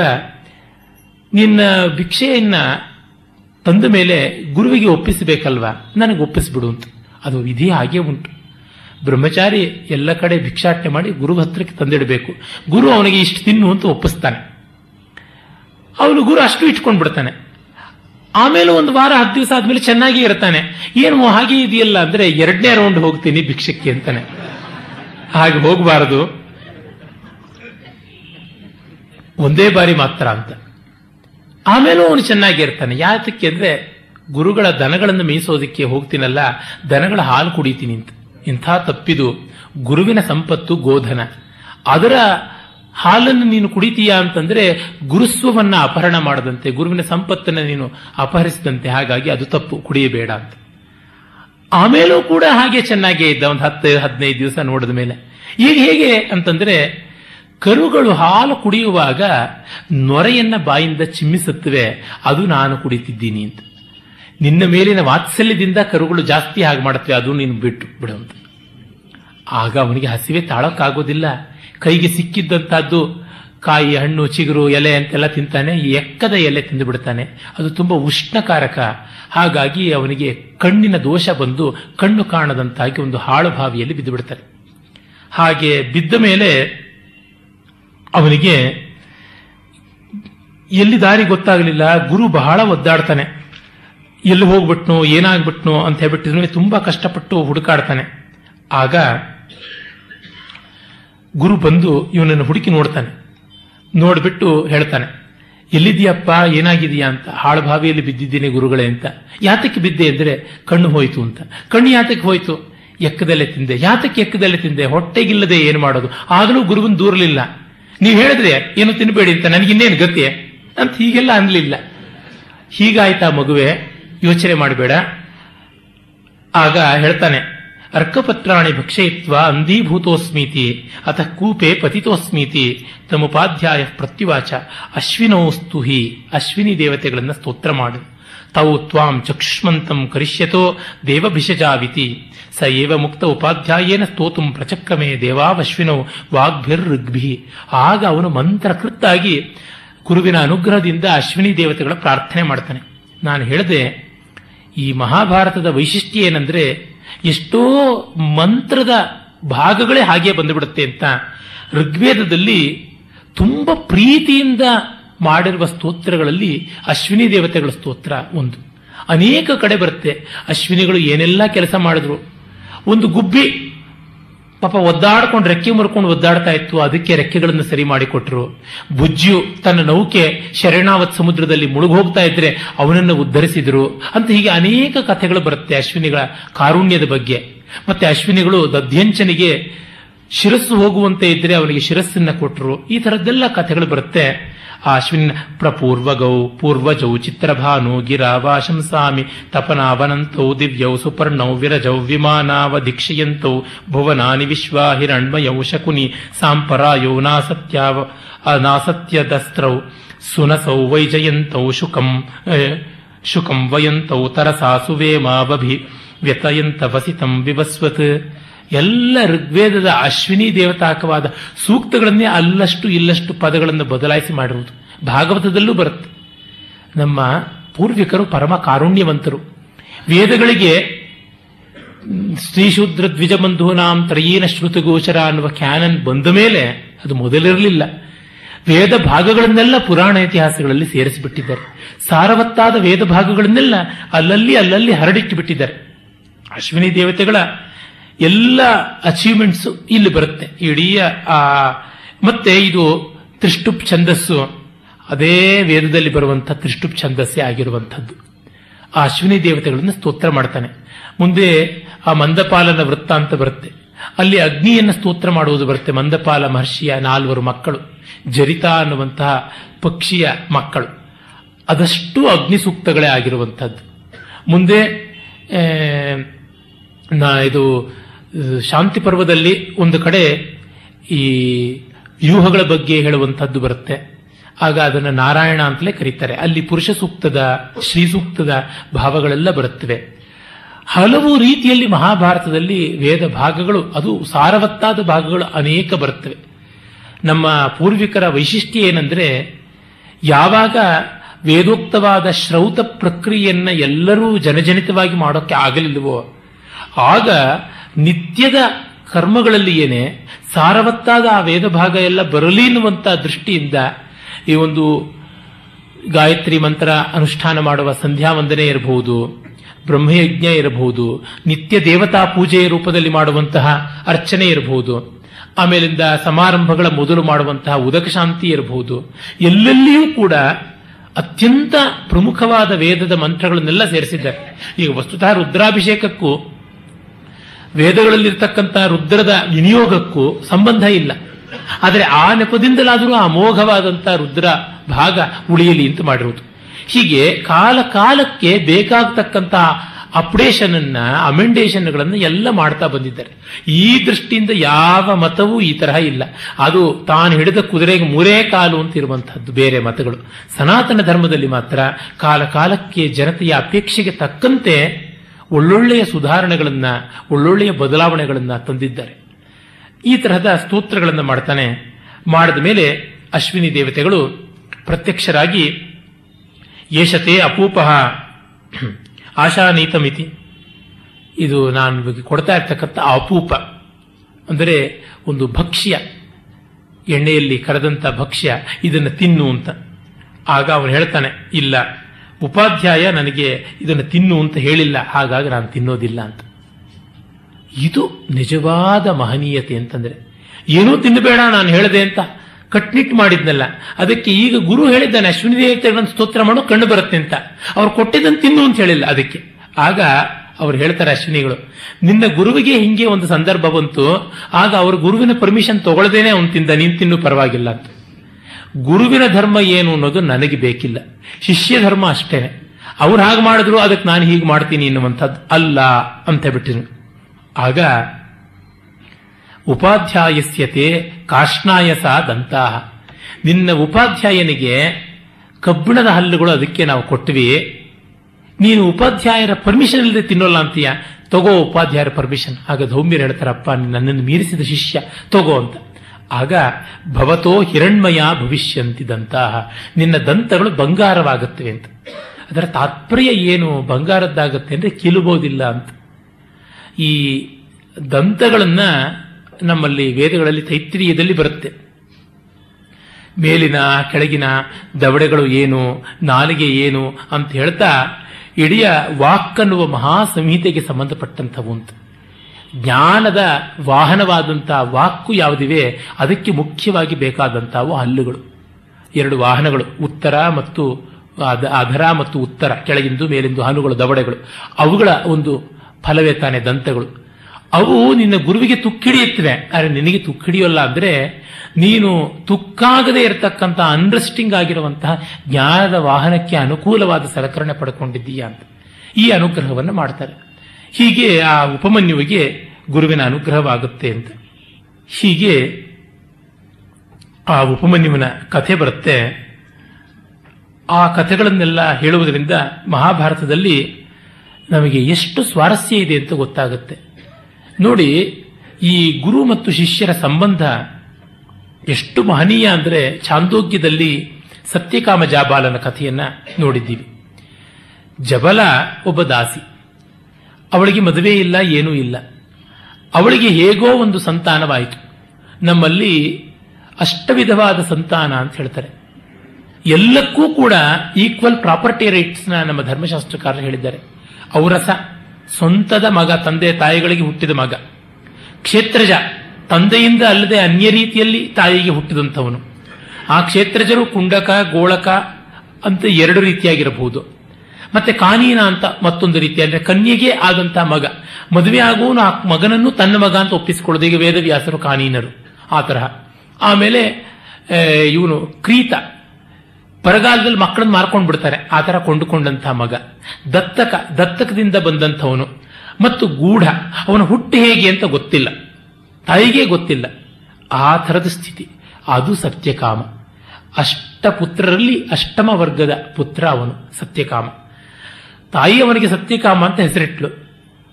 ನಿನ್ನ ಭಿಕ್ಷೆಯನ್ನ ತಂದ ಮೇಲೆ ಗುರುವಿಗೆ ಒಪ್ಪಿಸಬೇಕಲ್ವಾ? ನನಗೆ ಒಪ್ಪಿಸ್ಬಿಡು ಅಂತ. ಅದು ವಿಧಿ ಹಾಗೆ ಉಂಟು. ಬ್ರಹ್ಮಚಾರಿ ಎಲ್ಲ ಕಡೆ ಭಿಕ್ಷಾಟನೆ ಮಾಡಿ ಗುರು ಹತ್ರಕ್ಕೆ ತಂದಿಡಬೇಕು. ಗುರು ಅವನಿಗೆ ಇಷ್ಟು ತಿನ್ನು ಅಂತ ಒಪ್ಪಿಸ್ತಾನೆ. ಅವನು ಗುರು ಅಷ್ಟು ಇಟ್ಕೊಂಡು ಬಿಡ್ತಾನೆ. ಆಮೇಲೆ ಒಂದು ವಾರ, ಹತ್ತು ದಿವಸ ಆದ್ಮೇಲೆ ಚೆನ್ನಾಗಿ ಇರ್ತಾನೆ. ಏನು ಹಾಗೆ ಇದೆಯಲ್ಲ ಅಂದ್ರೆ ಎರಡನೇ ರೌಂಡ್ ಹೋಗ್ತೀನಿ ಭಿಕ್ಷಕ್ಕೆ ಅಂತಾನೆ. ಹಾಗೆ ಹೋಗಬಾರದು. ಒಂದೇ ಬಾರಿ ಮಾತ್ರ ಅಂತ. ಆಮೇಲೂ ಅವನು ಚೆನ್ನಾಗಿ ಇರ್ತಾನೆ. ಯಾತಕ್ಕೆ ಅಂದ್ರೆ ಗುರುಗಳ ದನಗಳನ್ನು ಮೇಯಿಸೋದಕ್ಕೆ ಹೋಗ್ತೀನಲ್ಲ, ದನಗಳ ಹಾಲು ಕುಡಿತೀನಿ ಅಂತ. ಇಂಥ ತಪ್ಪಿದು ಗುರುವಿನ ಸಂಪತ್ತು ಗೋಧನ. ಅದರ ಹಾಲನ್ನು ನೀನು ಕುಡಿತೀಯಾ ಅಂತಂದ್ರೆ ಗುರುಸ್ವವನ್ನ ಅಪಹರಣ ಮಾಡದಂತೆ, ಗುರುವಿನ ಸಂಪತ್ತನ್ನು ನೀನು ಅಪಹರಿಸಿದಂತೆ, ಹಾಗಾಗಿ ಅದು ತಪ್ಪು, ಕುಡಿಯಬೇಡ ಅಂತ. ಆಮೇಲೂ ಕೂಡ ಹಾಗೆ ಚೆನ್ನಾಗೇ ಇದ್ದ, ಒಂದು ಹತ್ತು, ಹದಿನೈದು ದಿವಸ ನೋಡಿದ ಮೇಲೆ. ಈಗ ಹೇಗೆ ಅಂತಂದ್ರೆ, ಕರುಗಳು ಹಾಲು ಕುಡಿಯುವಾಗ ನೊರೆಯನ್ನ ಬಾಯಿಂದ ಚಿಮ್ಮಿಸುತ್ತವೆ, ಅದು ನಾನು ಕುಡಿತಿದ್ದೀನಿ ಅಂತ. ನಿನ್ನ ಮೇಲಿನ ವಾತ್ಸಲ್ಯದಿಂದ ಕರುಗಳು ಜಾಸ್ತಿ ಹಾಗೆ ಮಾಡುತ್ತವೆ, ಅದು ನೀನು ಬಿಟ್ಟು ಬಿಡುವಂತ ಆಗ ಅವನಿಗೆ ಹಸಿವೆ ತಾಳಕ್ಕಾಗೋದಿಲ್ಲ. ಕೈಗೆ ಸಿಕ್ಕಿದ್ದಂತಹದ್ದು ಕಾಯಿ, ಹಣ್ಣು, ಚಿಗುರು, ಎಲೆ ಅಂತೆಲ್ಲ ತಿಂತಾನೆ ಎಕ್ಕದ ಎಲೆ ತಿಂದು ಬಿಡ್ತಾನೆ. ಅದು ತುಂಬಾ ಉಷ್ಣಕಾರಕ. ಹಾಗಾಗಿ ಅವನಿಗೆ ಕಣ್ಣಿನ ದೋಷ ಬಂದು ಕಣ್ಣು ಕಾಣದಂತಾಗಿ ಒಂದು ಹಾಳು ಬಾವಿಯಲ್ಲಿ ಬಿದ್ದು ಬಿಡ್ತಾರೆ. ಹಾಗೆ ಬಿದ್ದ ಮೇಲೆ ಅವನಿಗೆ ಎಲ್ಲಿ ದಾರಿ ಗೊತ್ತಾಗಲಿಲ್ಲ, ಗುರು ಬಹಳ ಒದ್ದಾಡ್ತಾನೆ. ಎಲ್ಲಿ ಹೋಗ್ಬಿಟ್ನೋ, ಏನಾಗ್ಬಿಟ್ನೋ ಅಂತ ಹೇಳ್ಬಿಟ್ಟಿದ್ರು ತುಂಬಾ ಕಷ್ಟಪಟ್ಟು ಹುಡುಕಾಡ್ತಾನೆ. ಆಗ ಗುರು ಬಂದು ಇವನನ್ನು ಹುಡುಕಿ ನೋಡ್ತಾನೆ. ನೋಡ್ಬಿಟ್ಟು ಹೇಳ್ತಾನೆ ಎಲ್ಲಿದೆಯಪ್ಪ ಏನಾಗಿದೆಯಾ ಅಂತ? ಹಾಳು ಬಾವಿಯಲ್ಲಿ ಬಿದ್ದಿದ್ದೀನಿ ಗುರುಗಳೇ ಅಂತ. ಯಾತಕ್ಕೆ ಬಿದ್ದೆ ಅಂದ್ರೆ ಕಣ್ಣು ಹೋಯಿತು ಅಂತ. ಕಣ್ಣು ಯಾತಕ್ಕೆ ಹೋಯ್ತು? ಎಕ್ಕದಲ್ಲೇ ತಿಂದೆ. ಯಾತಕ್ಕೆ ಎಕ್ಕದಲ್ಲೇ ತಿಂದೆ? ಹೊಟ್ಟೆಗಿಲ್ಲದೆ ಏನು ಮಾಡೋದು? ಆಗಲೂ ಗುರುವನ್ ದೂರಲಿಲ್ಲ. ನೀವು ಹೇಳಿದ್ರೆ ಏನು ತಿನ್ನಬೇಡಿ ಅಂತ ನನಗಿನ್ನೇನು ಗತಿ? ಅಂತ ಹೀಗೆಲ್ಲ ಅನ್ಲಿಲ್ಲ. ಹೀಗಾಯ್ತಾ ಮಗುವೆ ಯೋಚನೆ ಮಾಡಬೇಡ. ಆಗ ಹೇಳ್ತಾನೆ, ಅರ್ಕಪತ್ರಾಣಿ ಭಕ್ಷಯಿತ್ವ ಅಂದೀಭೂತೋಸ್ಮೀತಿ ಅಥ ಕೂಪೆ ಪತಿತೋಸ್ಮೀತಿ, ತಮುಪಾಧ್ಯಾಯ ಪ್ರತ್ಯುವಾಚ, ಅಶ್ವಿನೋಸ್ತು ಹಿ, ಅಶ್ವಿನಿ ದೇವತೆಗಳನ್ನು ಸ್ತೋತ್ರ ಮಾಡು. ತೌ ತ್ವಾಂ ಚಕ್ಷ್ಮಂತಂ ಕರಿಷ್ಯತೋ ದೇವಭಿಷಜಾವಿತಿ, ಸ ಏವ ಮುಕ್ತ ಉಪಾಧ್ಯಾಯೇನ ಸ್ತೋತುಂ ಪ್ರಚಕ್ರಮೇ ದೇವಾವಶ್ವಿನೋ ವಾಗ್ಭಿರ್ಋಗ್ಭಿ. ಆಗ ಅವನು ಮಂತ್ರಕೃತ್ತಾಗಿ ಗುರುವಿನ ಅನುಗ್ರಹದಿಂದ ಅಶ್ವಿನಿ ದೇವತೆಗಳ ಪ್ರಾರ್ಥನೆ ಮಾಡ್ತಾನೆ. ನಾನು ಹೇಳಿದೆ ಈ ಮಹಾಭಾರತದ ವೈಶಿಷ್ಟ್ಯ ಏನಂದ್ರೆ ಎಷ್ಟೋ ಮಂತ್ರದ ಭಾಗಗಳೇ ಹಾಗೆ ಬಂದುಬಿಡುತ್ತೆ ಅಂತ. ಋಗ್ವೇದದಲ್ಲಿ ತುಂಬ ಪ್ರೀತಿಯಿಂದ ಮಾಡಿರುವ ಸ್ತೋತ್ರಗಳಲ್ಲಿ ಅಶ್ವಿನಿ ದೇವತೆಗಳ ಸ್ತೋತ್ರ ಒಂದು. ಅನೇಕ ಕಡೆ ಬರುತ್ತೆ. ಅಶ್ವಿನಿಗಳು ಏನೆಲ್ಲ ಕೆಲಸ ಮಾಡಿದ್ರು. ಒಂದು ಗುಬ್ಬಿ ಪಾಪ ಒದ್ದಾಡ್ಕೊಂಡು ರೆಕ್ಕೆ ಮುರ್ಕೊಂಡು ಒದ್ದಾಡ್ತಾ ಇತ್ತು, ಅದಕ್ಕೆ ರೆಕ್ಕೆಗಳನ್ನು ಸರಿ ಮಾಡಿಕೊಟ್ರು. ಬುಜ್ಜಿಯು ತನ್ನ ನೌಕೆ ಶರಣಾವತ್ ಸಮುದ್ರದಲ್ಲಿ ಮುಳುಗೋಗ್ತಾ ಇದ್ರೆ ಅವನನ್ನು ಉದ್ಧರಿಸಿದ್ರು. ಅಂತ ಹೀಗೆ ಅನೇಕ ಕಥೆಗಳು ಬರುತ್ತೆ ಅಶ್ವಿನಿಗಳ ಕಾರುಣ್ಯದ ಬಗ್ಗೆ. ಮತ್ತೆ ಅಶ್ವಿನಿಗಳು ದಧ್ಯಂಚನಿಗೆ ಶಿರಸ್ಸು ಹೋಗುವಂತೆ ಇದ್ರೆ ಅವನಿಗೆ ಶಿರಸ್ಸನ್ನ ಕೊಟ್ಟರು ಈ ತರದ್ದೆಲ್ಲ ಕಥೆಗಳು ಬರುತ್ತೆ. ಅಶ್ವಿನ್, ಪ್ರಪೂರ್ವಗೌ, ಪೂರ್ವಜೌ, ಚಿತ್ರಭಾನು ಗಿರಾವಾಶಂಸಾಮಿ ತಪನಾವನಂತೌ, ದಿವ್ಯೌ, ಸುಪರ್ಣೌ, ವಿರಜೌ, ವಿಮಾನಾವ, ದೀಕ್ಷಯಂತೌ, ಭುವನಾನಿ ವಿಶ್ವಾ ಹಿರಣ್ಮಯೌ ಶಕುನಿ, ಸಾಂಪರಾಯೌ, ನಾಸತ್ಯಾವ ನಾಸತ್ಯದಸ್ತ್ರೌ, ಸುನಸೌ, ವೈಜಯಂತೌ, ಶುಕಂ ಶುಕಂ ವಯಂತೌ ತರಸಾ ಸುವೇಮಾವಭಿ ವ್ಯತಯಂತ ವಸಿತಂ ವಿವಸ್ವತ್ ಎಲ್ಲ ಋಗ್ವೇದದ ಅಶ್ವಿನಿ ದೇವತಾಕವಾದ ಸೂಕ್ತಗಳನ್ನೇ ಅಲ್ಲಷ್ಟು ಇಲ್ಲಷ್ಟು ಪದಗಳನ್ನು ಬದಲಾಯಿಸಿ ಮಾಡಿರುವುದು. ಭಾಗವತದಲ್ಲೂ ಬರುತ್ತೆ. ನಮ್ಮ ಪೂರ್ವಿಕರು ಪರಮ ಕಾರುಣ್ಯವಂತರು. ವೇದಗಳಿಗೆ, ಶ್ರೀಶೂದ್ರ ದ್ವಿಜಬಂಧೂನಾಂ ತ್ರಯೀನ ಶ್ರುತಗೋಚರ ಅನ್ನುವ ಕ್ಯಾನನ್ ಬಂದ ಮೇಲೆ ಅದು ಮೊದಲಿರಲಿಲ್ಲ. ವೇದ ಭಾಗಗಳನ್ನೆಲ್ಲ ಪುರಾಣ ಇತಿಹಾಸಗಳಲ್ಲಿ ಸೇರಿಸಿಬಿಟ್ಟಿದ್ದಾರೆ. ಸಾರವತ್ತಾದ ವೇದ ಭಾಗಗಳನ್ನೆಲ್ಲ ಅಲ್ಲಲ್ಲಿ ಅಲ್ಲಲ್ಲಿ ಹರಡಿಟ್ಟು ಅಶ್ವಿನಿ ದೇವತೆಗಳ ಎಲ್ಲ ಅಚೀವ್ಮೆಂಟ್ಸ್ ಇಲ್ಲಿ ಬರುತ್ತೆ. ಇಡೀ, ಆ, ಮತ್ತೆ ಇದು ತ್ರಿಷ್ಟುಪ್ ಛಂದಸ್ಸು ಅದೇ ವೇದದಲ್ಲಿ ಬರುವಂತಹ ತ್ರಿಷ್ಟುಪ್ ಛಂದಸ್ಸೇ ಆಗಿರುವಂಥದ್ದು. ಆ ಅಶ್ವಿನಿ ದೇವತೆಗಳನ್ನು ಸ್ತೋತ್ರ ಮಾಡ್ತಾನೆ. ಮುಂದೆ ಆ ಮಂದಪಾಲನ ವೃತ್ತ ಅಂತ ಬರುತ್ತೆ. ಅಲ್ಲಿ ಅಗ್ನಿಯನ್ನು ಸ್ತೋತ್ರ ಮಾಡುವುದು ಬರುತ್ತೆ ಮಂದಪಾಲ ಮಹರ್ಷಿಯ ನಾಲ್ವರು ಮಕ್ಕಳು. ಜರಿತಾ ಅನ್ನುವಂತಹ ಪಕ್ಷಿಯ ಮಕ್ಕಳು. ಅದಷ್ಟು ಅಗ್ನಿ ಸೂಕ್ತಗಳೇ ಆಗಿರುವಂಥದ್ದು. ಮುಂದೆ ಇದು ಶಾಂತಿ ಪರ್ವದಲ್ಲಿ ಒಂದು ಕಡೆ ಈ ವ್ಯೂಹಗಳ ಬಗ್ಗೆ ಹೇಳುವಂಥದ್ದು ಬರುತ್ತೆ. ಆಗ ಅದನ್ನು ನಾರಾಯಣ ಅಂತಲೇ ಕರೀತಾರೆ. ಅಲ್ಲಿ ಪುರುಷ ಸೂಕ್ತದ ಶ್ರೀ ಸೂಕ್ತದ ಭಾವಗಳೆಲ್ಲ ಬರುತ್ತವೆ. ಹಲವು ರೀತಿಯಲ್ಲಿ ಮಹಾಭಾರತದಲ್ಲಿ ವೇದ ಭಾಗಗಳು, ಅದು ಸಾರವತ್ತಾದ ಭಾಗಗಳು ಅನೇಕ ಬರುತ್ತವೆ. ನಮ್ಮ ಪೂರ್ವಿಕರ ವೈಶಿಷ್ಟ್ಯ ಏನಂದ್ರೆ, ಯಾವಾಗ ವೇದೋಕ್ತವಾದ ಶ್ರೌತ ಪ್ರಕ್ರಿಯೆಯನ್ನ ಎಲ್ಲರೂ ಜನಜನಿತವಾಗಿ ಮಾಡೋಕ್ಕೆ ಆಗಲಿಲ್ಲವೋ, ಆಗ ನಿತ್ಯದ ಕರ್ಮಗಳಲ್ಲಿ ಏನೇ, ಸಾರವತ್ತಾದ ಆ ವೇದ ಭಾಗ ಎಲ್ಲ ಬರಲಿ ಎನ್ನುವಂತ ದೃಷ್ಟಿಯಿಂದ ಈ ಒಂದು ಗಾಯತ್ರಿ ಮಂತ್ರ ಅನುಷ್ಠಾನ ಮಾಡುವ ಸಂಧ್ಯಾ ವಂದನೆ ಇರಬಹುದು, ಬ್ರಹ್ಮಯಜ್ಞ ಇರಬಹುದು, ನಿತ್ಯ ದೇವತಾ ಪೂಜೆಯ ರೂಪದಲ್ಲಿ ಮಾಡುವಂತಹ ಅರ್ಚನೆ ಇರಬಹುದು, ಆಮೇಲಿಂದ ಸಮಾರಂಭಗಳ ಮೊದಲು ಮಾಡುವಂತಹ ಉದಕ ಶಾಂತಿ ಇರಬಹುದು, ಎಲ್ಲೆಲ್ಲಿಯೂ ಕೂಡ ಅತ್ಯಂತ ಪ್ರಮುಖವಾದ ವೇದದ ಮಂತ್ರಗಳನ್ನೆಲ್ಲ ಸೇರಿಸಿದ್ದಾರೆ. ಈಗ ವಸ್ತುತಃ ರುದ್ರಾಭಿಷೇಕಕ್ಕೂ ವೇದಗಳಲ್ಲಿರ್ತಕ್ಕಂಥ ರುದ್ರದ ವಿನಿಯೋಗಕ್ಕೂ ಸಂಬಂಧ ಇಲ್ಲ. ಆದರೆ ಆ ನೆಪದಿಂದಲಾದರೂ ಅಮೋಘವಾದಂಥ ರುದ್ರ ಭಾಗ ಉಳಿಯಲಿ ಅಂತ ಮಾಡಿರುವುದು ಹೀಗೆ ಕಾಲ ಕಾಲಕ್ಕೆ ಬೇಕಾಗತಕ್ಕಂತಹ ಅಪ್ಡೇಷನ್ ಅನ್ನ ಅಮೆಂಡೇಷನ್ಗಳನ್ನು ಎಲ್ಲ ಮಾಡ್ತಾ ಬಂದಿದ್ದಾರೆ. ಈ ದೃಷ್ಟಿಯಿಂದ ಯಾವ ಮತವೂ ಈ ತರಹ ಇಲ್ಲ. ಅದು ತಾನು ಹಿಡಿದ ಕುದುರೆಗೆ ಮೂರೇ ಕಾಲು ಅಂತ ಇರುವಂತಹದ್ದು ಬೇರೆ ಮತಗಳು. ಸನಾತನ ಧರ್ಮದಲ್ಲಿ ಮಾತ್ರ ಕಾಲ ಕಾಲಕ್ಕೆ ಜನತೆಯ ಅಪೇಕ್ಷೆಗೆ ತಕ್ಕಂತೆ ಒಳ್ಳೊಳ್ಳೆಯ ಸುಧಾರಣೆಗಳನ್ನ, ಒಳ್ಳೊಳ್ಳೆಯ ಬದಲಾವಣೆಗಳನ್ನ ತಂದಿದ್ದಾರೆ. ಈ ತರಹದ ಸ್ತೋತ್ರಗಳನ್ನು ಮಾಡ್ತಾನೆ. ಮಾಡಿದ ಮೇಲೆ ಅಶ್ವಿನಿ ದೇವತೆಗಳು ಪ್ರತ್ಯಕ್ಷರಾಗಿ ಯಶತೆ ಅಪೂಪಃ, ಆಶಾನೀತಮಿತಿ. ಇದು ನಾನು ಕೊಡ್ತಾ ಇರ್ತಕ್ಕಂಥ ಅಪೂಪ. ಅಂದರೆ ಒಂದು ಭಕ್ಷ್ಯ, ಎಣ್ಣೆಯಲ್ಲಿ ಕರೆದಂಥ ಭಕ್ಷ್ಯ, ಇದನ್ನು ತಿನ್ನು ಅಂತ. ಆಗ ಅವನು ಹೇಳ್ತಾನೆ, ಇಲ್ಲ ಉಪಾಧ್ಯಾಯ ನನಗೆ ಇದನ್ನು ತಿನ್ನು ಅಂತ ಹೇಳಿಲ್ಲ, ಹಾಗಾಗಿ ನಾನು ತಿನ್ನೋದಿಲ್ಲ ಅಂತ. ಇದು ನಿಜವಾದ ಮಹನೀಯತೆ ಅಂತಂದ್ರೆ, ಏನೂ ತಿನ್ನಬೇಡ, ನಾನು ಹೇಳಿದೆ ಅಂತ ಕಟ್ನಿಟ್ ಮಾಡಿದ್ನಲ್ಲ, ಅದಕ್ಕೆ ಈಗ ಗುರು ಹೇಳಿದ್ದಾನೆ, ಅಶ್ವಿನಿ ದೇವತೆಗಳನ್ನು ಸ್ತೋತ್ರ ಮಾಡು, ಕಣ್ಣು ಬರುತ್ತೆ ಅಂತ. ಅವ್ರು ಕೊಟ್ಟಿದ್ದನ್ನು ತಿನ್ನು ಅಂತ ಹೇಳಿಲ್ಲ ಅದಕ್ಕೆ. ಆಗ ಅವ್ರು ಹೇಳ್ತಾರೆ ಅಶ್ವಿನಿಗಳು, ನಿನ್ನ ಗುರುವಿಗೆ ಹಿಂಗೆ ಒಂದು ಸಂದರ್ಭ ಬಂತು, ಆಗ ಅವ್ರ ಗುರುವಿನ ಪರ್ಮಿಷನ್ ತಗೊಳ್ದೇನೆ ಅವನು ತಿಂದ, ನೀನು ತಿನ್ನು ಪರವಾಗಿಲ್ಲ ಅಂತ. ಗುರುವಿನ ಧರ್ಮ ಏನು ಅನ್ನೋದು ನನಗೆ ಬೇಕಿಲ್ಲ. ಶಿಷ್ಯ ಧರ್ಮ ಅಷ್ಟೇನೆ ಅವ್ರು ಹಾಗೆ ಮಾಡಿದ್ರು, ಅದಕ್ಕೆ ನಾನು ಹೀಗೆ ಮಾಡ್ತೀನಿ ಎನ್ನುವಂಥದ್ದು ಅಲ್ಲ ಅಂತ ಬಿಟ್ಟಿರು ಆಗ ಉಪಾಧ್ಯಾಯಸ್ಯತೆ ಕಾಷ್ಣಾಯಸ ದಂತಹ ನಿನ್ನ ಉಪಾಧ್ಯಾಯನಿಗೆ ಕಬ್ಬಿಣದ ಹಲ್ಲುಗಳು ಅದಕ್ಕೆ ನಾವು ಕೊಟ್ವಿ. ನೀನು ಉಪಾಧ್ಯಾಯರ ಪರ್ಮಿಷನ್ ಇಲ್ಲದೆ ತಿನ್ನೋಲ್ಲ ಅಂತೀಯ? ತಗೋ ಉಪಾಧ್ಯಾಯರ ಪರ್ಮಿಷನ್ ಆಗ ಧೌಮ್ಯರು ಹೇಳ್ತಾರಪ್ಪ, ನನ್ನನ್ನು ಮೀರಿಸಿದ ಶಿಷ್ಯ, ತಗೋ ಅಂತ. ಆಗ ಭವತೋ ಹಿರಣ್ಮಯ ಭವಿಷ್ಯಂತಿದಂತಹ ನಿನ್ನ ದಂತಗಳು ಬಂಗಾರವಾಗುತ್ತವೆ ಅಂತ. ಅದರ ತಾತ್ಪರ್ಯ ಏನು? ಬಂಗಾರದ್ದಾಗತ್ತೆ ಅಂದರೆ ಕೀಲುಬೋದಿಲ್ಲ ಅಂತ. ಈ ದಂತಗಳನ್ನ ನಮ್ಮಲ್ಲಿ ವೇದಗಳಲ್ಲಿ ತೈತ್ರಿಯದಲ್ಲಿ ಬರುತ್ತೆ. ಮೇಲಿನ, ಕೆಳಗಿನ ದವಡೆಗಳು ಏನು, ನಾಲಿಗೆ ಏನು ಅಂತ ಹೇಳ್ತಾ ಇಡೀ ವಾಕ್ಕನ್ನುವ ಮಹಾ ಸಂಹಿತೆಗೆ ಸಂಬಂಧಪಟ್ಟಂಥವು ಅಂತ. ಜ್ಞಾನದ ವಾಹನವಾದಂತಹ ವಾಕ್ಕು ಯಾವುದಿವೆ, ಅದಕ್ಕೆ ಮುಖ್ಯವಾಗಿ ಬೇಕಾದಂಥವು ಹಲ್ಲುಗಳು. ಎರಡು ವಾಹನಗಳು, ಉತ್ತರ ಮತ್ತು ಅಧ- ಅಧರ ಮತ್ತು ಉತ್ತರ, ಕೆಳಗಿಂದು ಮೇಲಿಂದು ಹಲ್ಲುಗಳು ದವಡೆಗಳು. ಅವುಗಳ ಒಂದು ಫಲವೇ ತಾನೆ ದಂತಗಳು. ಅವು ನಿನ್ನ ಗುರುವಿಗೆ ತುಕ್ಕಿಡಿಯುತ್ತವೆ ಆದರೆ ನಿನಗೆ ತುಕ್ಕಿಡಿಯೋಲ್ಲ ಅಂದರೆ ನೀನು ತುಕ್ಕಾಗದೇ ಇರತಕ್ಕಂಥ ಅನ್ರೆಸ್ಟಿಂಗ್ ಆಗಿರುವಂತಹ ಜ್ಞಾನದ ವಾಹನಕ್ಕೆ ಅನುಕೂಲವಾದ ಸಲಕರಣೆ ಪಡ್ಕೊಂಡಿದ್ದೀಯಾ ಅಂತ. ಈ ಅನುಗ್ರಹವನ್ನು ಮಾಡ್ತಾರೆ. ಹೀಗೆ ಆ ಉಪಮನ್ಯುವಿಗೆ ಗುರುವಿನ ಅನುಗ್ರಹವಾಗುತ್ತೆ ಅಂತ. ಹೀಗೆ ಆ ಉಪಮನ್ಯುವಿನ ಕಥೆ ಬರುತ್ತೆ. ಆ ಕಥೆಗಳನ್ನೆಲ್ಲ ಹೇಳುವುದರಿಂದ ಮಹಾಭಾರತದಲ್ಲಿ ನಮಗೆ ಎಷ್ಟು ಸ್ವಾರಸ್ಯ ಇದೆ ಅಂತ ಗೊತ್ತಾಗುತ್ತೆ. ನೋಡಿ, ಈ ಗುರು ಮತ್ತು ಶಿಷ್ಯರ ಸಂಬಂಧ ಎಷ್ಟು ಮಹನೀಯ ಅಂದರೆ ಚಾಂದೋಗ್ಯದಲ್ಲಿ ಸತ್ಯಕಾಮ ಜಾಬಾಲನ ಕಥೆಯನ್ನ ನೋಡಿದ್ದೀವಿ. ಜಬಲ ಒಬ್ಬ ದಾಸಿ. ಅವಳಿಗೆ ಮದುವೆ ಇಲ್ಲ, ಏನೂ ಇಲ್ಲ. ಅವಳಿಗೆ ಹೇಗೋ ಒಂದು ಸಂತಾನವಾಯಿತು. ನಮ್ಮಲ್ಲಿ ಅಷ್ಟವಿಧವಾದ ಸಂತಾನ ಅಂತ ಹೇಳ್ತಾರೆ. ಎಲ್ಲಕ್ಕೂ ಕೂಡ ಈಕ್ವಲ್ ಪ್ರಾಪರ್ಟಿ ರೈಟ್ಸ್ನ ನಮ್ಮ ಧರ್ಮಶಾಸ್ತ್ರಕಾರರು ಹೇಳಿದ್ದಾರೆ. ಔರಸ, ಸ್ವಂತದ ಮಗ, ತಂದೆ, ತಾಯಿಗಳಿಗೆ ಹುಟ್ಟಿದ ಮಗ. ಕ್ಷೇತ್ರಜ, ತಂದೆಯಿಂದ ಅಲ್ಲದೆ ಅನ್ಯ ರೀತಿಯಲ್ಲಿ ತಾಯಿಗೆ ಹುಟ್ಟಿದಂಥವನು. ಆ ಕ್ಷೇತ್ರಜರು ಕುಂಡಕ, ಗೋಳಕ ಅಂತ ಎರಡು ರೀತಿಯಾಗಿರಬಹುದು. ಮತ್ತೆ ಕಾನೀನ ಅಂತ ಮತ್ತೊಂದು ರೀತಿ, ಅಂದ್ರೆ ಕನ್ಯೆಗೆ ಆದಂತಹ ಮಗ. ಮದುವೆ ಆಗುವನು ಆ ಮಗನನ್ನು ತನ್ನ ಮಗ ಅಂತ ಒಪ್ಪಿಸಿಕೊಳ್ಳೋದು. ಈಗ ವೇದವ್ಯಾಸರು ಕಾನೀನರು, ಆ ತರಹ. ಆಮೇಲೆ ಇವನು ಕ್ರೀತ. ಬರಗಾಲದಲ್ಲಿ ಮಕ್ಕಳನ್ನ ಮಾರ್ಕೊಂಡು ಬಿಡ್ತಾರೆ. ಆ ತರ ಕೊಂಡುಕೊಂಡಂತಹ ಮಗ. ದತ್ತಕ, ದತ್ತಕದಿಂದ ಬಂದಂಥವನು. ಮತ್ತು ಗೂಢ. ಅವನ ಹುಟ್ಟು ಹೇಗೆ ಅಂತ ಗೊತ್ತಿಲ್ಲ. ತಾಯಿಗೆ ಗೊತ್ತಿಲ್ಲ. ಆ ಥರದ ಸ್ಥಿತಿ. ಅದು ಸತ್ಯಕಾಮ. ಅಷ್ಟ ಪುತ್ರರಲ್ಲಿ ಅಷ್ಟಮ ವರ್ಗದ ಪುತ್ರ ಅವನು, ಸತ್ಯಕಾಮ. ತಾಯಿ ಅವನಿಗೆ ಸತ್ಯಕಾಮ ಅಂತ ಹೆಸರಿಟ್ಲು.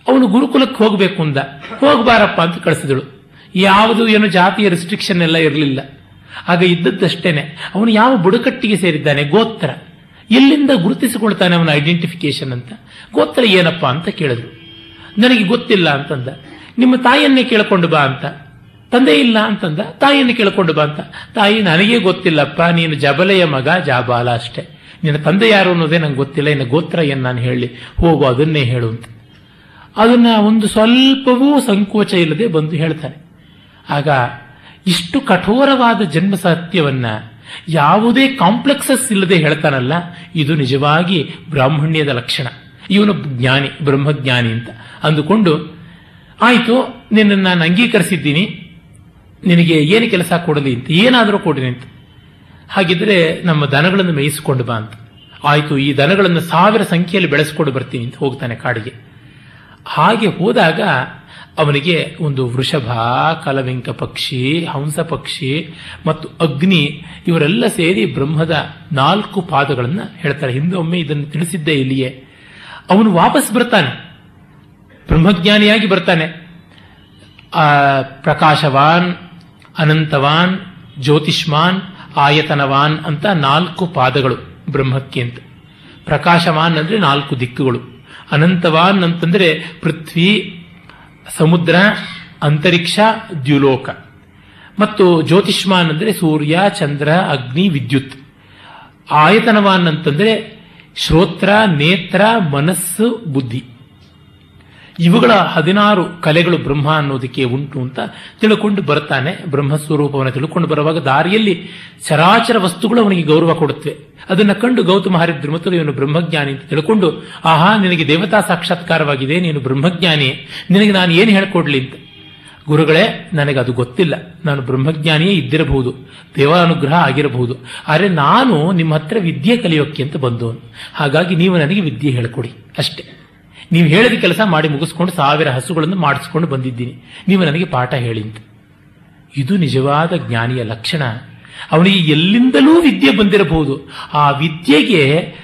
ಅವನು ಗುರುಕುಲಕ್ಕೆ ಹೋಗಬೇಕು ಅಂದ. ಹೋಗಬಾರಪ್ಪ ಅಂತ ಕಳಿಸಿದಳು. ಯಾವುದು ಏನು ಜಾತಿಯ ರೆಸ್ಟ್ರಿಕ್ಷನ್ ಎಲ್ಲ ಇರಲಿಲ್ಲ. ಆಗ ಇದ್ದದ್ದಷ್ಟೇನೆ. ಅವನು ಯಾವ ಬುಡಕಟ್ಟಿಗೆ ಸೇರಿದ್ದಾನೆ? ಗೋತ್ರ. ಎಲ್ಲಿಂದ ಗುರುತಿಸಿಕೊಳ್ತಾನೆ ಅವನ ಐಡೆಂಟಿಫಿಕೇಶನ್ ಅಂತ? ಗೋತ್ರ ಏನಪ್ಪಾ ಅಂತ ಕೇಳಿದ್ರು. ನನಗೆ ಗೊತ್ತಿಲ್ಲ ಅಂತಂದ. ನಿಮ್ಮ ತಾಯಿಯನ್ನೇ ಕೇಳ್ಕೊಂಡು ಬಾ ಅಂತ. ತಂದೆ ಇಲ್ಲ ಅಂತಂದ. ತಾಯಿಯನ್ನು ಕೇಳಿಕೊಂಡು ಬಾ ಅಂತ. ತಾಯಿ, ನನಗೇ ಗೊತ್ತಿಲ್ಲಪ್ಪ. ನೀನು ಜಬಲೆಯ ಮಗ, ಜಾಬಾಲ ಅಷ್ಟೇ. ನಿನ್ನ ತಂದೆ ಯಾರು ಅನ್ನೋದೇ ನಂಗೆ ಗೊತ್ತಿಲ್ಲ. ಇನ್ನು ಗೋತ್ರ ಏನು ನಾನು ಹೇಳಿ ಹೋಗು, ಅದನ್ನೇ ಹೇಳು ಅಂತ. ಅದನ್ನ ಒಂದು ಸ್ವಲ್ಪವೂ ಸಂಕೋಚ ಇಲ್ಲದೆ ಬಂದು ಹೇಳ್ತಾನೆ ಆಗ ಇಷ್ಟು ಕಠೋರವಾದ ಜನ್ಮ ಸತ್ಯವನ್ನ ಯಾವುದೇ ಕಾಂಪ್ಲೆಕ್ಸಸ್ ಇಲ್ಲದೆ ಹೇಳ್ತಾನಲ್ಲ, ಇದು ನಿಜವಾಗಿ ಬ್ರಾಹ್ಮಣ್ಯದ ಲಕ್ಷಣ. ಇವನು ಜ್ಞಾನಿ, ಬ್ರಹ್ಮಜ್ಞಾನಿ ಅಂತ. ಅಂದುಕೊಂಡು, ಆಯಿತು, ನಿನ್ನನ್ನು ನಾನು ಅಂಗೀಕರಿಸಿದ್ದೀನಿ. ನಿನಗೆ ಏನು ಕೆಲಸ ಕೊಡಲಿ? ಅಂತ. ಏನಾದರೂ ಕೊಡಿ ಅಂತ. ಹಾಗಿದ್ರೆ ನಮ್ಮ ದನಗಳನ್ನು ಮೇಯಿಸಿಕೊಂಡು ಬಾ ಅಂತ. ಆಯಿತು, ಈ ದನಗಳನ್ನು ಸಾವಿರ ಸಂಖ್ಯೆಯಲ್ಲಿ ಬೆಳೆಸ್ಕೊಂಡು ಬರ್ತೀನಿ ಅಂತ ಹೋಗ್ತಾನೆ ಕಾಡಿಗೆ. ಹಾಗೆ ಹೋದಾಗ ಅವನಿಗೆ ಒಂದು ವೃಷಭ ಕಲವಿಂಕ ಪಕ್ಷಿ, ಹಂಸ ಪಕ್ಷಿ ಮತ್ತು ಅಗ್ನಿ ಇವರೆಲ್ಲ ಸೇರಿ ಬ್ರಹ್ಮದ ನಾಲ್ಕು ಪಾದಗಳನ್ನು ಹೇಳ್ತಾರೆ. ಹಿಂದೊಮ್ಮೆ ಇದನ್ನು ತಿಳಿಸಿದ್ದೆ ಇಲ್ಲಿಯೇ. ಅವನು ವಾಪಸ್ ಬರ್ತಾನೆ. ಬ್ರಹ್ಮಜ್ಞಾನಿಯಾಗಿ ಬರ್ತಾನೆ. ಪ್ರಕಾಶವಾನ್, ಅನಂತವಾನ್, ಜ್ಯೋತಿಷ್ಮಾನ್ ಆಯತನವಾನ್ ಅಂತ ನಾಲ್ಕು ಪಾದಗಳು ಬ್ರಹ್ಮಕ್ಕೆ ಅಂತ ಪ್ರಕಾಶವಾನ್ ಅಂದ್ರೆ ನಾಲ್ಕು ದಿಕ್ಕುಗಳು. ಅನಂತವಾನ್ ಅಂತಂದ್ರೆ ಪೃಥ್ವಿ, ಸಮುದ್ರ, ಅಂತರಿಕ್ಷ, ದ್ಯುಲೋಕ. ಮತ್ತು ಜ್ಯೋತಿಷ್ಮಾನ್ ಅಂದ್ರೆ ಸೂರ್ಯ, ಚಂದ್ರ, ಅಗ್ನಿ, ವಿದ್ಯುತ್. ಆಯತನವಾನ್ ಅಂತಂದ್ರೆ ಶ್ರೋತ್ರ, ನೇತ್ರ, ಮನಸ್ಸು, ಬುದ್ಧಿ. ಇವುಗಳ ಹದಿನಾರು ಕಲೆಗಳು ಬ್ರಹ್ಮ ಅನ್ನೋದಕ್ಕೆ ಉಂಟು ಅಂತ ತಿಳ್ಕೊಂಡು ಬರ್ತಾನೆ ಬ್ರಹ್ಮಸ್ವರೂಪವನ್ನು ತಿಳ್ಕೊಂಡು ಬರುವಾಗ ದಾರಿಯಲ್ಲಿ ಚರಾಚರ ವಸ್ತುಗಳು ಅವನಿಗೆ ಗೌರವ ಕೊಡುತ್ತವೆ. ಅದನ್ನು ಕಂಡು ಗೌತಮ ಹರಿದ್ರು ಮತ್ತು ಇವನು ಬ್ರಹ್ಮಜ್ಞಾನಿ ಅಂತ ತಿಳ್ಕೊಂಡು, ಆಹಾ, ನಿನಗೆ ದೇವತಾ ಸಾಕ್ಷಾತ್ಕಾರವಾಗಿದೆ, ನೀನು ಬ್ರಹ್ಮಜ್ಞಾನಿ, ನಿನಗೆ ನಾನು ಏನು ಹೇಳ್ಕೊಡ್ಲಿ ಅಂತ. ಗುರುಗಳೇ, ನನಗೆ ಅದು ಗೊತ್ತಿಲ್ಲ. ನಾನು ಬ್ರಹ್ಮಜ್ಞಾನಿಯೇ ಇದ್ದಿರಬಹುದು, ದೇವಾನುಗ್ರಹ ಆಗಿರಬಹುದು. ಆದರೆ ನಾನು ನಿಮ್ಮ ಹತ್ರ ವಿದ್ಯೆ ಕಲಿಯೋಕ್ಕೆ ಅಂತ ಬಂದವನು. ಹಾಗಾಗಿ ನೀವು ನನಗೆ ವಿದ್ಯೆ ಹೇಳ್ಕೊಡಿ. ಅಷ್ಟೇ. ನೀವು ಹೇಳಿದ ಕೆಲಸ ಮಾಡಿ ಮುಗಿಸ್ಕೊಂಡು ಸಾವಿರ ಹಸುಗಳನ್ನು ಮಾಡಿಸ್ಕೊಂಡು ಬಂದಿದ್ದೀನಿ. ನೀವು ನನಗೆ ಪಾಠ ಹೇಳಿ ಅಂತ. ಇದು ನಿಜವಾದ ಜ್ಞಾನಿಯ ಲಕ್ಷಣ. ಅವನಿಗೆ ಎಲ್ಲಿಂದಲೂ ವಿದ್ಯೆ ಬಂದಿರಬಹುದು. ಆ ವಿದ್ಯೆಗೆ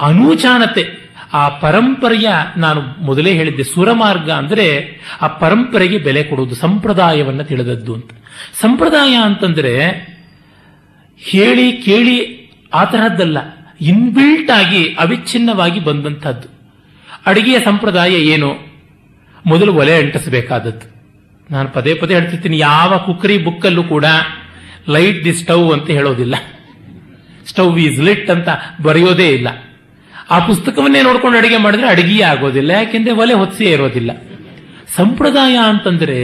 ಅನೂಚಾನತೆ, ಆ ಪರಂಪರೆಯ ನಾನು ಮೊದಲೇ ಹೇಳಿದ್ದೆ, ಸುರಮಾರ್ಗ ಅಂದರೆ ಆ ಪರಂಪರೆಗೆ ಬೆಲೆ ಕೊಡುವುದು, ಸಂಪ್ರದಾಯವನ್ನು ತಿಳಿದದ್ದು ಅಂತ. ಸಂಪ್ರದಾಯ ಅಂತಂದ್ರೆ ಹೇಳಿ ಕೇಳಿ ಆ ತರಹದ್ದಲ್ಲ, ಇನ್ಬಿಲ್ಟ್ ಆಗಿ ಅವಿಚ್ಛಿನ್ನವಾಗಿ ಬಂದಂತಹದ್ದು. ಅಡಿಗೆಯ ಸಂಪ್ರದಾಯ ಏನು? ಮೊದಲು ಒಲೆ ಅಂಟಿಸಬೇಕಾದದ್ದು. ನಾನು ಪದೇ ಪದೇ ಹೇಳ್ತಿರ್ತೀನಿ ಯಾವ ಕುಕ್ಕರಿ ಬುಕ್ಕಲ್ಲೂ ಕೂಡ ಲೈಟ್ ದಿ ಸ್ಟವ್ ಅಂತ ಹೇಳೋದಿಲ್ಲ. ಸ್ಟವ್ ಈಸ್ ಲಿಟ್ ಅಂತ ಬರೆಯೋದೇ ಇಲ್ಲ. ಆ ಪುಸ್ತಕವನ್ನೇ ನೋಡ್ಕೊಂಡು ಅಡಿಗೆ ಮಾಡಿದ್ರೆ ಅಡಿಗೆ ಆಗೋದಿಲ್ಲ, ಯಾಕೆಂದ್ರೆ ಒಲೆ ಹೊತ್ಸೇ ಇರೋದಿಲ್ಲ. ಸಂಪ್ರದಾಯ ಅಂತಂದ್ರೆ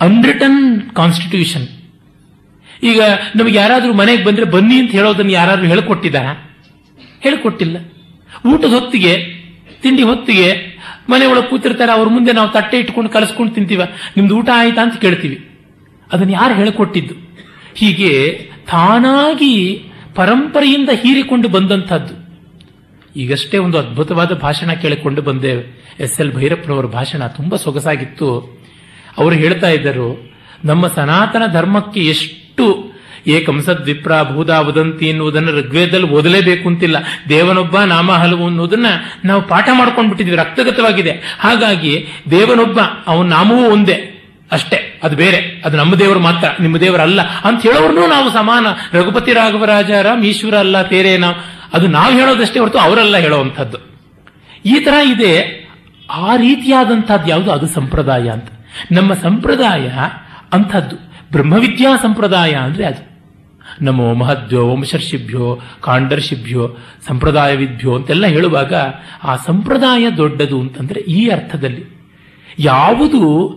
ಅನ್ರಿಟನ್ ಕಾನ್ಸ್ಟಿಟ್ಯೂಷನ್ ಈಗ ನಮಗೆ ಯಾರಾದರೂ ಮನೆಗೆ ಬಂದ್ರೆ ಬನ್ನಿ ಅಂತ ಹೇಳೋದನ್ನು ಯಾರಾದ್ರೂ ಹೇಳಿಕೊಟ್ಟಿದ್ದಾರಾ? ಹೇಳ್ಕೊಟ್ಟಿಲ್ಲ. ಊಟದ ಹೊತ್ತಿಗೆ ತಿಂಡಿ ಹೊತ್ತಿಗೆ ಮನೆ ಒಳಗೆ ಕೂತಿರ್ತಾರೆ, ಅವ್ರ ಮುಂದೆ ನಾವು ತಟ್ಟೆ ಇಟ್ಕೊಂಡು ಕಲಸ್ಕೊಂಡು ತಿಂತೀವ. ನಿಮ್ದು ಊಟ ಆಯ್ತಾ ಅಂತ ಕೇಳ್ತೀವಿ. ಅದನ್ನು ಯಾರು ಹೇಳಿಕೊಟ್ಟಿದ್ದು? ಹೀಗೆ ತಾನಾಗಿ ಪರಂಪರೆಯಿಂದ ಹೀರಿಕೊಂಡು ಬಂದಂಥದ್ದು. ಈಗಷ್ಟೇ ಒಂದು ಅದ್ಭುತವಾದ ಭಾಷಣ ಕೇಳಿಕೊಂಡು ಬಂದೇವೆ ಎಸ್ ಎಲ್ ಭೈರಪ್ಪನವರ ಭಾಷಣ ತುಂಬಾ ಸೊಗಸಾಗಿತ್ತು. ಅವರು ಹೇಳ್ತಾ ಇದ್ದರು, ನಮ್ಮ ಸನಾತನ ಧರ್ಮಕ್ಕೆ ಎಷ್ಟು ಏಕಂಸದ್ ವಿಪ್ರ ಭೂದಾವದಂತಿ ಎನ್ನುವುದನ್ನು ಋಗ್ವೇದದಲ್ಲಿ ಓದಲೇಬೇಕು ಅಂತಿಲ್ಲ. ದೇವನೊಬ್ಬ ನಾಮ ಹಲವು ಅನ್ನೋದನ್ನ ನಾವು ಪಾಠ ಮಾಡ್ಕೊಂಡು ಬಿಟ್ಟಿದ್ವಿ ರಕ್ತಗತವಾಗಿದೆ. ಹಾಗಾಗಿ ದೇವನೊಬ್ಬ, ಅವನ ನಾಮವೂ ಒಂದೇ. ಅಷ್ಟೇ, ಅದು ಬೇರೆ. ಅದು ನಮ್ಮ ದೇವರು ಮಾತ್ರ, ನಿಮ್ಮ ದೇವರಲ್ಲ ಅಂತ ಹೇಳೋರ್ನು ನಾವು ಸಮಾನ. ರಘುಪತಿ ರಾಘವರಾಜಾರಾಮ್ ಈಶ್ವರ ಅಲ್ಲ ನಾವು ಅದು ನಾವು ಹೇಳೋದಷ್ಟೇ ಹೊರತು ಅವರಲ್ಲ ಹೇಳುವಂಥದ್ದು. ಈ ತರ ಇದೆ. ಆ ರೀತಿಯಾದಂಥದ್ದು ಯಾವುದು? ಅದು ಸಂಪ್ರದಾಯ ಅಂತ. ನಮ್ಮ ಸಂಪ್ರದಾಯ ಅಂಥದ್ದು. ಬ್ರಹ್ಮವಿದ್ಯಾ ಸಂಪ್ರದಾಯ ಅಂದ್ರೆ ಅದು. ನಮೋ ಮಹದ್ಯೋ ವಂಶರ್ಷಿಭ್ಯೋ ಕಾಂಡರ್ಷಿಭ್ಯೋ ಸಂಪ್ರದಾಯವಿದ್ಯೋ ಅಂತೆಲ್ಲ ಹೇಳುವಾಗ ಆ ಸಂಪ್ರದಾಯ ದೊಡ್ಡದು ಅಂತಂದ್ರೆ ಈ ಅರ್ಥದಲ್ಲಿ ಯಾವುದು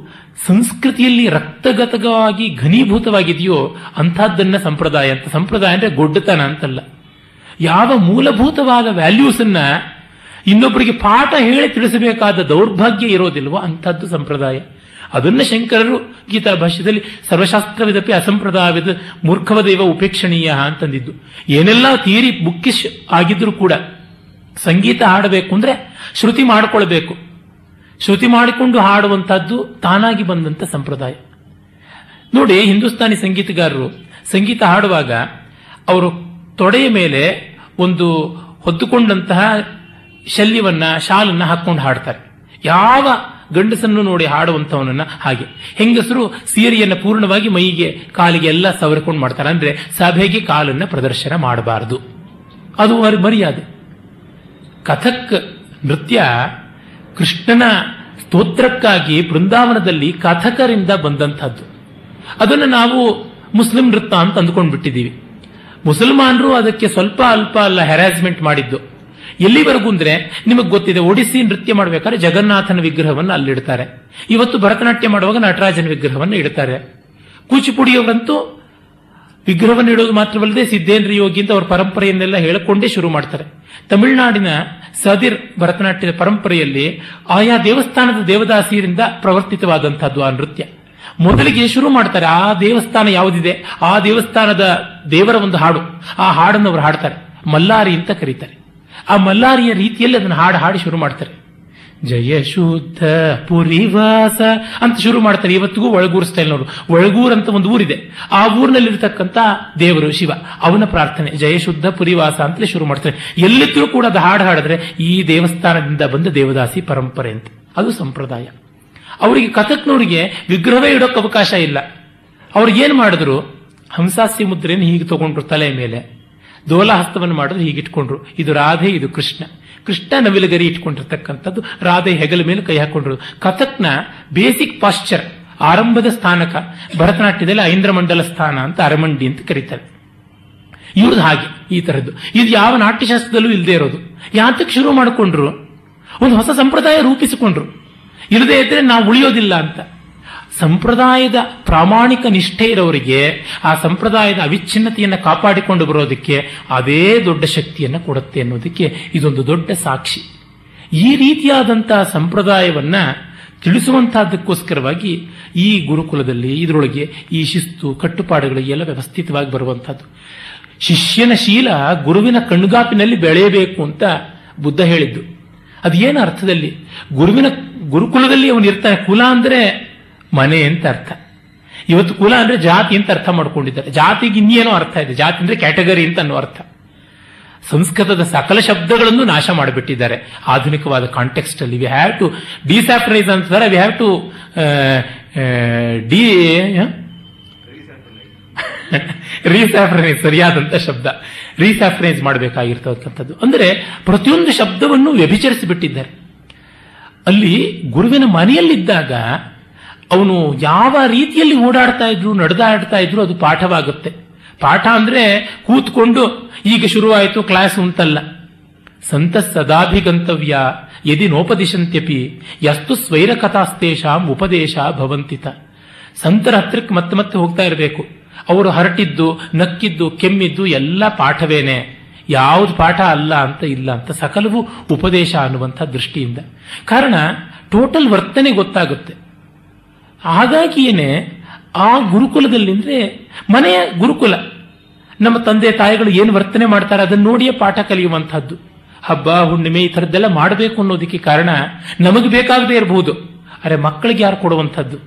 ಸಂಸ್ಕೃತಿಯಲ್ಲಿ ರಕ್ತಗತವಾಗಿ ಘನೀಭೂತವಾಗಿದೆಯೋ ಅಂಥದ್ದನ್ನ ಸಂಪ್ರದಾಯ ಅಂತ. ಸಂಪ್ರದಾಯ ಅಂದ್ರೆ ಗೊಡ್ಡತನ ಅಂತಲ್ಲ. ಯಾವ ಮೂಲಭೂತವಾದ ವ್ಯಾಲ್ಯೂಸ್ ಅನ್ನ ಇನ್ನೊಬ್ಬರಿಗೆ ಪಾಠ ಹೇಳಿ ತಿಳಿಸಬೇಕಾದ ದೌರ್ಭಾಗ್ಯ ಇರೋದಿಲ್ವೋ ಅಂಥದ್ದು ಸಂಪ್ರದಾಯ. ಅದನ್ನ ಶಂಕರರು ಗೀತಾ ಭಾಷ್ಯದಲ್ಲಿ ಸರ್ವಶಾಸ್ತ್ರವಿದಪಿ ಅಸಂಪ್ರದಾಯವಿದ ಮೂರ್ಖವದೇವ ಉಪೇಕ್ಷಣೀಯ ಅಂತಂದಿದ್ದು. ಏನೆಲ್ಲ ತೀರಿ ಬುಕ್ಕಿಶ್ ಆಗಿದ್ರು ಕೂಡ ಸಂಗೀತ ಹಾಡಬೇಕು ಅಂದ್ರೆ ಶ್ರುತಿ ಮಾಡಿಕೊಳ್ಬೇಕು. ಶ್ರುತಿ ಮಾಡಿಕೊಂಡು ಹಾಡುವಂತಹದ್ದು ತಾನಾಗಿ ಬಂದಂತ ಸಂಪ್ರದಾಯ. ನೋಡಿ, ಹಿಂದೂಸ್ತಾನಿ ಸಂಗೀತಗಾರರು ಸಂಗೀತ ಹಾಡುವಾಗ ಅವರು ತೊಡೆಯ ಮೇಲೆ ಒಂದು ಹೊದ್ದುಕೊಂಡಂತಹ ಶಲ್ಯವನ್ನ, ಶಾಲನ್ನ ಹಾಕೊಂಡು ಹಾಡ್ತಾರೆ. ಯಾವ ಗಂಡಸನ್ನು ನೋಡಿ ಹಾಡುವಂಥವನನ್ನ ಹಾಗೆ. ಹೆಂಗಸರು ಸೀರೆಯನ್ನು ಪೂರ್ಣವಾಗಿ ಮೈಗೆ, ಕಾಲಿಗೆ ಎಲ್ಲ ಸವರಿಕೊಂಡು ಮಾಡ್ತಾರೆ. ಅಂದ್ರೆ ಸಭೆಗೆ ಕಾಲನ್ನ ಪ್ರದರ್ಶನ ಮಾಡಬಾರದು. ಅದು ಮರ್ಯಾದೆ. ಕಥಕ್ ನೃತ್ಯ ಕೃಷ್ಣನ ಸ್ತೋತ್ರಕ್ಕಾಗಿ ಬೃಂದಾವನದಲ್ಲಿ ಕಥಕರಿಂದ ಬಂದಂಥದ್ದು. ಅದನ್ನು ನಾವು ಮುಸ್ಲಿಂ ನೃತ್ಯ ಅಂತ ಅಂದ್ಕೊಂಡು ಬಿಟ್ಟಿದ್ದೀವಿ ಮುಸಲ್ಮಾನರು ಅದಕ್ಕೆ ಸ್ವಲ್ಪ ಅಲ್ಪ ಅಲ್ಲ ಹೆರಾಸ್ಮೆಂಟ್ ಮಾಡಿದ್ದು. ಎಲ್ಲಿವರೆಗೂ ಅಂದ್ರೆ ನಿಮಗೆ ಗೊತ್ತಿದೆ, ಒಡಿಸಿ ನೃತ್ಯ ಮಾಡಬೇಕಾದ್ರೆ ಜಗನ್ನಾಥನ ವಿಗ್ರಹವನ್ನು ಅಲ್ಲಿಡ್ತಾರೆ. ಇವತ್ತು ಭರತನಾಟ್ಯ ಮಾಡುವಾಗ ನಟರಾಜನ ವಿಗ್ರಹವನ್ನು ಇಡ್ತಾರೆ. ಕೂಚಿಪುಡಿಯವರಂತೂ ವಿಗ್ರಹವನ್ನು ಇಡೋದು ಮಾತ್ರವಲ್ಲದೆ ಸಿದ್ದೇಂದ್ರ ಯೋಗಿ ಅಂತ ಅವರ ಪರಂಪರೆಯನ್ನೆಲ್ಲ ಹೇಳಿಕೊಂಡೇ ಶುರು ಮಾಡ್ತಾರೆ. ತಮಿಳುನಾಡಿನ ಸದಿರ್ ಭರತನಾಟ್ಯದ ಪರಂಪರೆಯಲ್ಲಿ ಆಯಾ ದೇವಸ್ಥಾನದ ದೇವದಾಸಿಯರಿಂದ ಪ್ರವರ್ತಿತವಾದಂತಹದ್ದು ಆ ನೃತ್ಯ. ಮೊದಲಿಗೆ ಶುರು ಮಾಡ್ತಾರೆ, ಆ ದೇವಸ್ಥಾನ ಯಾವುದಿದೆ? ಆ ದೇವಸ್ಥಾನದ ದೇವರ ಒಂದು ಹಾಡು. ಆ ಹಾಡನ್ನು ಅವರು ಹಾಡ್ತಾರೆ. ಮಲ್ಲಾರಿ ಅಂತ ಕರೀತಾರೆ. ಆ ಮಲ್ಲಾರಿಯ ರೀತಿಯಲ್ಲಿ ಅದನ್ನು ಹಾಡು ಹಾಡಿ ಶುರು ಮಾಡ್ತಾರೆ. ಜಯ ಶುದ್ಧ ಪುರಿವಾಸ ಅಂತ ಶುರು ಮಾಡ್ತಾರೆ. ಇವತ್ತಿಗೂ ಒಳಗೂರು ಸ್ಟೈಲ್ನವರು ಒಳಗೂರ್ ಅಂತ ಒಂದು ಊರಿದೆ. ಆ ಊರಿನಲ್ಲಿರ್ತಕ್ಕಂಥ ದೇವರು ಶಿವ. ಅವನ ಪ್ರಾರ್ಥನೆ ಜಯ ಶುದ್ಧ ಪುರಿವಾಸ ಅಂತಲೇ ಶುರು ಮಾಡ್ತಾರೆ. ಎಲ್ಲಿದ್ರೂ ಕೂಡ ಅದು ಹಾಡು ಹಾಡಿದ್ರೆ ಈ ದೇವಸ್ಥಾನದಿಂದ ಬಂದ ದೇವದಾಸಿ ಪರಂಪರೆ ಅಂತ. ಅದು ಸಂಪ್ರದಾಯ. ಅವರಿಗೆ ಕಥಕ್ನವರಿಗೆ ವಿಗ್ರಹವೇ ಇಡೋಕೆ ಅವಕಾಶ ಇಲ್ಲ. ಅವ್ರಿಗೇನು ಮಾಡಿದ್ರು? ಹಂಸಾಸಿ ಮುದ್ರೆಯನ್ನು ಹೀಗೆ ತಗೊಂಡ್ರು ತಲೆ ಮೇಲೆ. ದೋಲಹಸ್ತವನ್ನು ಮಾಡೋದು ಹೀಗೆ ಇಟ್ಕೊಂಡ್ರು. ಇದು ರಾಧೆ, ಇದು ಕೃಷ್ಣ. ಕೃಷ್ಣ ನವಿಲಗರಿ ಇಟ್ಕೊಂಡಿರ್ತಕ್ಕಂಥದ್ದು ರಾಧೆ ಹೆಗಲ ಮೇಲೆ ಕೈ ಹಾಕೊಂಡ್ರು ಕಥಕ್ನ ಬೇಸಿಕ್ ಪಾಶ್ಚರ್, ಆರಂಭದ ಸ್ಥಾನಕ, ಭರತನಾಟ್ಯದಲ್ಲಿ ಐಂದ್ರಮಂಡಲ ಸ್ಥಾನ ಅಂತ ಅರಮಂಡಿ ಅಂತ ಕರೀತಾರೆ. ಇವ್ರದ್ದು ಹಾಗೆ ಈ ತರದ್ದು. ಇದು ಯಾವ ನಾಟ್ಯಶಾಸ್ತ್ರದಲ್ಲೂ ಇಲ್ಲದೆ ಇರೋದು. ಯಾತಕ್ಕೆ ಶುರು ಮಾಡಿಕೊಂಡ್ರು? ಒಂದು ಹೊಸ ಸಂಪ್ರದಾಯ ರೂಪಿಸಿಕೊಂಡ್ರು. ಇಲ್ಲದೆ ಇದ್ರೆ ನಾವು ಉಳಿಯೋದಿಲ್ಲ ಅಂತ. ಸಂಪ್ರದಾಯದ ಪ್ರಾಮಾಣಿಕ ನಿಷ್ಠೆ ಇರೋರಿಗೆ ಆ ಸಂಪ್ರದಾಯದ ಅವಿಚ್ಛಿನ್ನತೆಯನ್ನು ಕಾಪಾಡಿಕೊಂಡು ಬರೋದಕ್ಕೆ ಅದೇ ದೊಡ್ಡ ಶಕ್ತಿಯನ್ನು ಕೊಡುತ್ತೆ ಅನ್ನೋದಕ್ಕೆ ಇದೊಂದು ದೊಡ್ಡ ಸಾಕ್ಷಿ. ಈ ರೀತಿಯಾದಂತಹ ಸಂಪ್ರದಾಯವನ್ನ ತಿಳಿಸುವಂತಹದ್ದಕ್ಕೋಸ್ಕರವಾಗಿ ಈ ಗುರುಕುಲದಲ್ಲಿ ಇದರೊಳಗೆ ಈ ಶಿಸ್ತು, ಕಟ್ಟುಪಾಡುಗಳು ಎಲ್ಲ ವ್ಯವಸ್ಥಿತವಾಗಿ ಬರುವಂತಹದ್ದು. ಶಿಷ್ಯನ ಶೀಲ ಗುರುವಿನ ಕಣ್ಗಾಪಿನಲ್ಲಿ ಬೆಳೆಯಬೇಕು ಅಂತ ಬುದ್ಧ ಹೇಳಿದ್ದು. ಅದೇನು ಅರ್ಥದಲ್ಲಿ? ಗುರುವಿನ ಗುರುಕುಲದಲ್ಲಿ ಅವನು ಇರ್ತಾನೆ ಕುಲ ಅಂದ್ರೆ ಮನೆ ಅಂತ ಅರ್ಥ. ಇವತ್ತು ಕುಲ ಅಂದ್ರೆ ಜಾತಿ ಅಂತ ಅರ್ಥ ಮಾಡ್ಕೊಂಡಿದ್ದಾರೆ. ಜಾತಿಗೆ ಇನ್ನೇನೋ ಅರ್ಥ ಇದೆ. ಜಾತಿ ಅಂದ್ರೆ ಕ್ಯಾಟಗರಿ ಅಂತ ಅನ್ನೋ ಅರ್ಥ. ಸಂಸ್ಕೃತದ ಸಕಲ ಶಬ್ದಗಳನ್ನು ನಾಶ ಮಾಡಿಬಿಟ್ಟಿದ್ದಾರೆ. ಆಧುನಿಕವಾದ ಕಾಂಟೆಕ್ಸ್ಟ್ ಅಲ್ಲಿ. ವಿ ಹ್ಯಾವ್ ಟು ಡಿಸ್ಯಾಫ್ರೈಸ್ ಅಂತಾರೆ. ವಿ ಹ್ಯಾವ್ ಟು ಡಿ ರೀಸ್ಯಾಫ್ರೈಸ್ ಸರಿಯಾದಂತ ಶಬ್ದ. ರೀಸ್ಯಾಫ್ರೈಸ್ ಮಾಡಬೇಕಾಗಿರ್ತಕ್ಕಂಥದ್ದು. ಅಂದ್ರೆ ಪ್ರತಿಯೊಂದು ಶಬ್ದವನ್ನು ವ್ಯಭಿಚರಿಸಿಬಿಟ್ಟಿದ್ದಾರೆ. ಅಲ್ಲಿ ಗುರುವಿನ ಮನೆಯಲ್ಲಿದ್ದಾಗ ಅವನು ಯಾವ ರೀತಿಯಲ್ಲಿ ಓಡಾಡ್ತಾ ಇದ್ರು, ನಡೆದಾಡ್ತಾ ಇದ್ರು, ಅದು ಪಾಠವಾಗುತ್ತೆ. ಪಾಠ ಅಂದ್ರೆ ಕೂತ್ಕೊಂಡು, ಈಗ ಶುರುವಾಯಿತು ಕ್ಲಾಸ್ ಅಂತಲ್ಲ ಸಂತ ಸದಾಭಿಗಂತವ್ಯ, ಯದಿ ನೋಪದಿಶಂತ್ಯಪಿ, ಯಸ್ತು ಸ್ವೈರ ಕಥಾಸ್ತೇಶಾಂ ಉಪದೇಶ ಭವಂತಿತ. ಸಂತರ ಹತ್ರಕ್ಕೆ ಮತ್ತೆ ಮತ್ತೆ ಹೋಗ್ತಾ ಇರಬೇಕು. ಅವರು ಹರಟಿದ್ದು, ನಕ್ಕಿದ್ದು, ಕೆಮ್ಮಿದ್ದು ಎಲ್ಲ ಪಾಠವೇನೆ. ಯಾವುದು ಪಾಠ ಅಲ್ಲ ಅಂತ ಇಲ್ಲ ಅಂತ ಸಕಲವು ಉಪದೇಶ ಅನ್ನುವಂಥ ದೃಷ್ಟಿಯಿಂದ. ಕಾರಣ ಟೋಟಲ್ ವರ್ತನೆ ಗೊತ್ತಾಗುತ್ತೆ. ಹಾಗಾಗಿಯೇನೆ ಆ ಗುರುಕುಲದಲ್ಲಿ ಅಂದ್ರೆ ಮನೆಯ ಗುರುಕುಲ, ನಮ್ಮ ತಂದೆ ತಾಯಿಗಳು ಏನು ವರ್ತನೆ ಮಾಡ್ತಾರೆ ಅದನ್ನು ನೋಡಿಯೇ ಪಾಠ ಕಲಿಯುವಂಥದ್ದು. ಹಬ್ಬ, ಹುಣ್ಣಿಮೆ ಈ ಥರದ್ದೆಲ್ಲ ಮಾಡಬೇಕು ಅನ್ನೋದಕ್ಕೆ ಕಾರಣ ನಮಗೆ ಬೇಕಾಗದೇ ಇರಬಹುದು ಅರೆ ಮಕ್ಕಳಿಗೆ ಯಾರು ಕೊಡುವಂಥದ್ದು?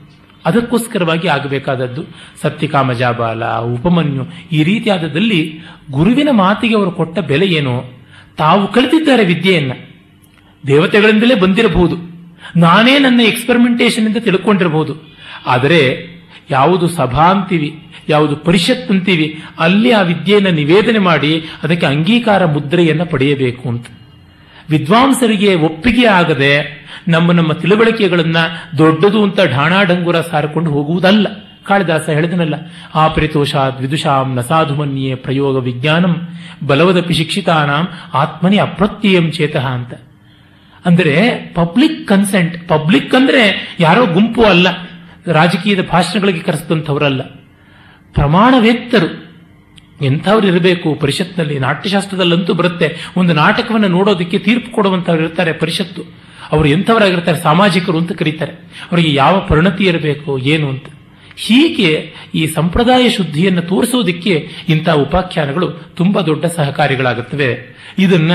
ಅದಕ್ಕೋಸ್ಕರವಾಗಿ ಆಗಬೇಕಾದದ್ದು. ಸತ್ಯಕಾಮ ಜಾಬಾಲ, ಉಪಮನ್ಯು, ಈ ರೀತಿಯಾದದಲ್ಲಿ ಗುರುವಿನ ಮಾತಿಗೆ ಅವರು ಕೊಟ್ಟ ಬೆಲೆ ಏನು? ತಾವು ಕಲಿತಿದ್ದಾರೆ ವಿದ್ಯೆಯನ್ನು. ದೇವತೆಗಳಿಂದಲೇ ಬಂದಿರಬಹುದು. ನಾನೇ ನನ್ನ ಎಕ್ಸ್ಪೆರಿಮೆಂಟೇಷನ್ ಅಂತ ತಿಳ್ಕೊಂಡಿರಬಹುದು ಆದರೆ ಯಾವುದು ಸಭಾ ಅಂತೀವಿ, ಯಾವುದು ಪರಿಷತ್ ಅಂತೀವಿ, ಅಲ್ಲಿ ಆ ವಿದ್ಯೆಯನ್ನು ನಿವೇದನೆ ಮಾಡಿ ಅದಕ್ಕೆ ಅಂಗೀಕಾರ ಮುದ್ರೆಯನ್ನು ಪಡೆಯಬೇಕು ಅಂತ. ವಿದ್ವಾಂಸರಿಗೆ ಒಪ್ಪಿಗೆ ಆಗದೆ ನಮ್ಮ ನಮ್ಮ ತಿಳುವಳಿಕೆಗಳನ್ನ ದೊಡ್ಡದು ಅಂತ ಢಾಣಾಡಂಗುರ ಸಾರಿಕೊಂಡು ಹೋಗುವುದಲ್ಲ. ಕಾಳಿದಾಸ ಹೇಳಿದನಲ್ಲ, ಆ ಪರಿತೋಷಾದ್ ವಿದುಷಾಂ ನಸಾಧುಮನ್ಯೇ ಸಾಧುಮನ್ಯೇ ಪ್ರಯೋಗ ವಿಜ್ಞಾನಂ ಬಲವದಪಿ ಶಿಕ್ಷಿತಾನಾಂ ಆತ್ಮನಿ ಅಪ್ರತ್ಯಯಂ ಚೇತಃ ಅಂತ. ಅಂದ್ರೆ ಪಬ್ಲಿಕ್ ಕನ್ಸೆಂಟ್ ಪಬ್ಲಿಕ್ ಅಂದ್ರೆ ಯಾರೋ ಗುಂಪು ಅಲ್ಲ, ರಾಜಕೀಯದ ಭಾಷಣಗಳಿಗೆ ಕರೆಸಿದಂಥವರಲ್ಲ. ಪ್ರಮಾಣವೇತ್ತರು, ಎಂಥವ್ರು ಇರಬೇಕು, ಪರಿಷತ್ನಲ್ಲಿ, ನಾಟ್ಯಶಾಸ್ತ್ರದಲ್ಲಂತೂ ಬರುತ್ತೆ, ಒಂದು ನಾಟಕವನ್ನು ನೋಡೋದಕ್ಕೆ ತೀರ್ಪು ಕೊಡುವಂಥವ್ರು ಇರ್ತಾರೆ ಪರಿಷತ್ತು. ಅವರು ಎಂಥವರಾಗಿರ್ತಾರೆ, ಸಾಮಾಜಿಕರು ಅಂತ ಕರೀತಾರೆ. ಅವರಿಗೆ ಯಾವ ಪರಿಣತಿ ಇರಬೇಕು, ಏನು ಅಂತ. ಹೀಗೆ ಈ ಸಂಪ್ರದಾಯ ಶುದ್ಧಿಯನ್ನು ತೋರಿಸೋದಕ್ಕೆ ಇಂಥ ಉಪಾಖ್ಯಾನಗಳು ತುಂಬಾ ದೊಡ್ಡ ಸಹಕಾರಿಗಳಾಗುತ್ತವೆ. ಇದನ್ನ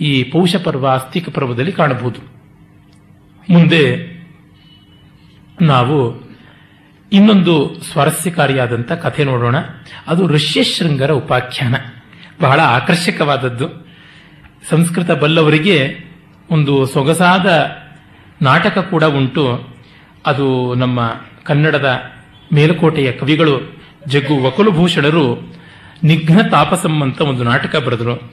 ಈ ಪೌಷ ಪರ್ವ, ಆಸ್ತಿಕ ಪರ್ವದಲ್ಲಿ ಕಾಣಬಹುದು. ಮುಂದೆ ನಾವು ಇನ್ನೊಂದು ಸ್ವಾರಸ್ಯಕಾರಿಯಾದಂಥ ಕಥೆ ನೋಡೋಣ. ಅದು ಋಷ್ಯಶೃಂಗರ ಉಪಾಖ್ಯಾನ. ಬಹಳ ಆಕರ್ಷಕವಾದದ್ದು. ಸಂಸ್ಕೃತ ಬಲ್ಲವರಿಗೆ ಒಂದು ಸೊಗಸಾದ ನಾಟಕ ಕೂಡ ಉಂಟು. ಅದು ನಮ್ಮ ಕನ್ನಡದ ಮೇಲುಕೋಟೆಯ ಕವಿಗಳು ಜಗ್ಗು ವಕುಲಭೂಷಣರು ನಿಘ್ನ ತಾಪಸಂ ಅಂತ ಒಂದು ನಾಟಕ ಬರೆದರು.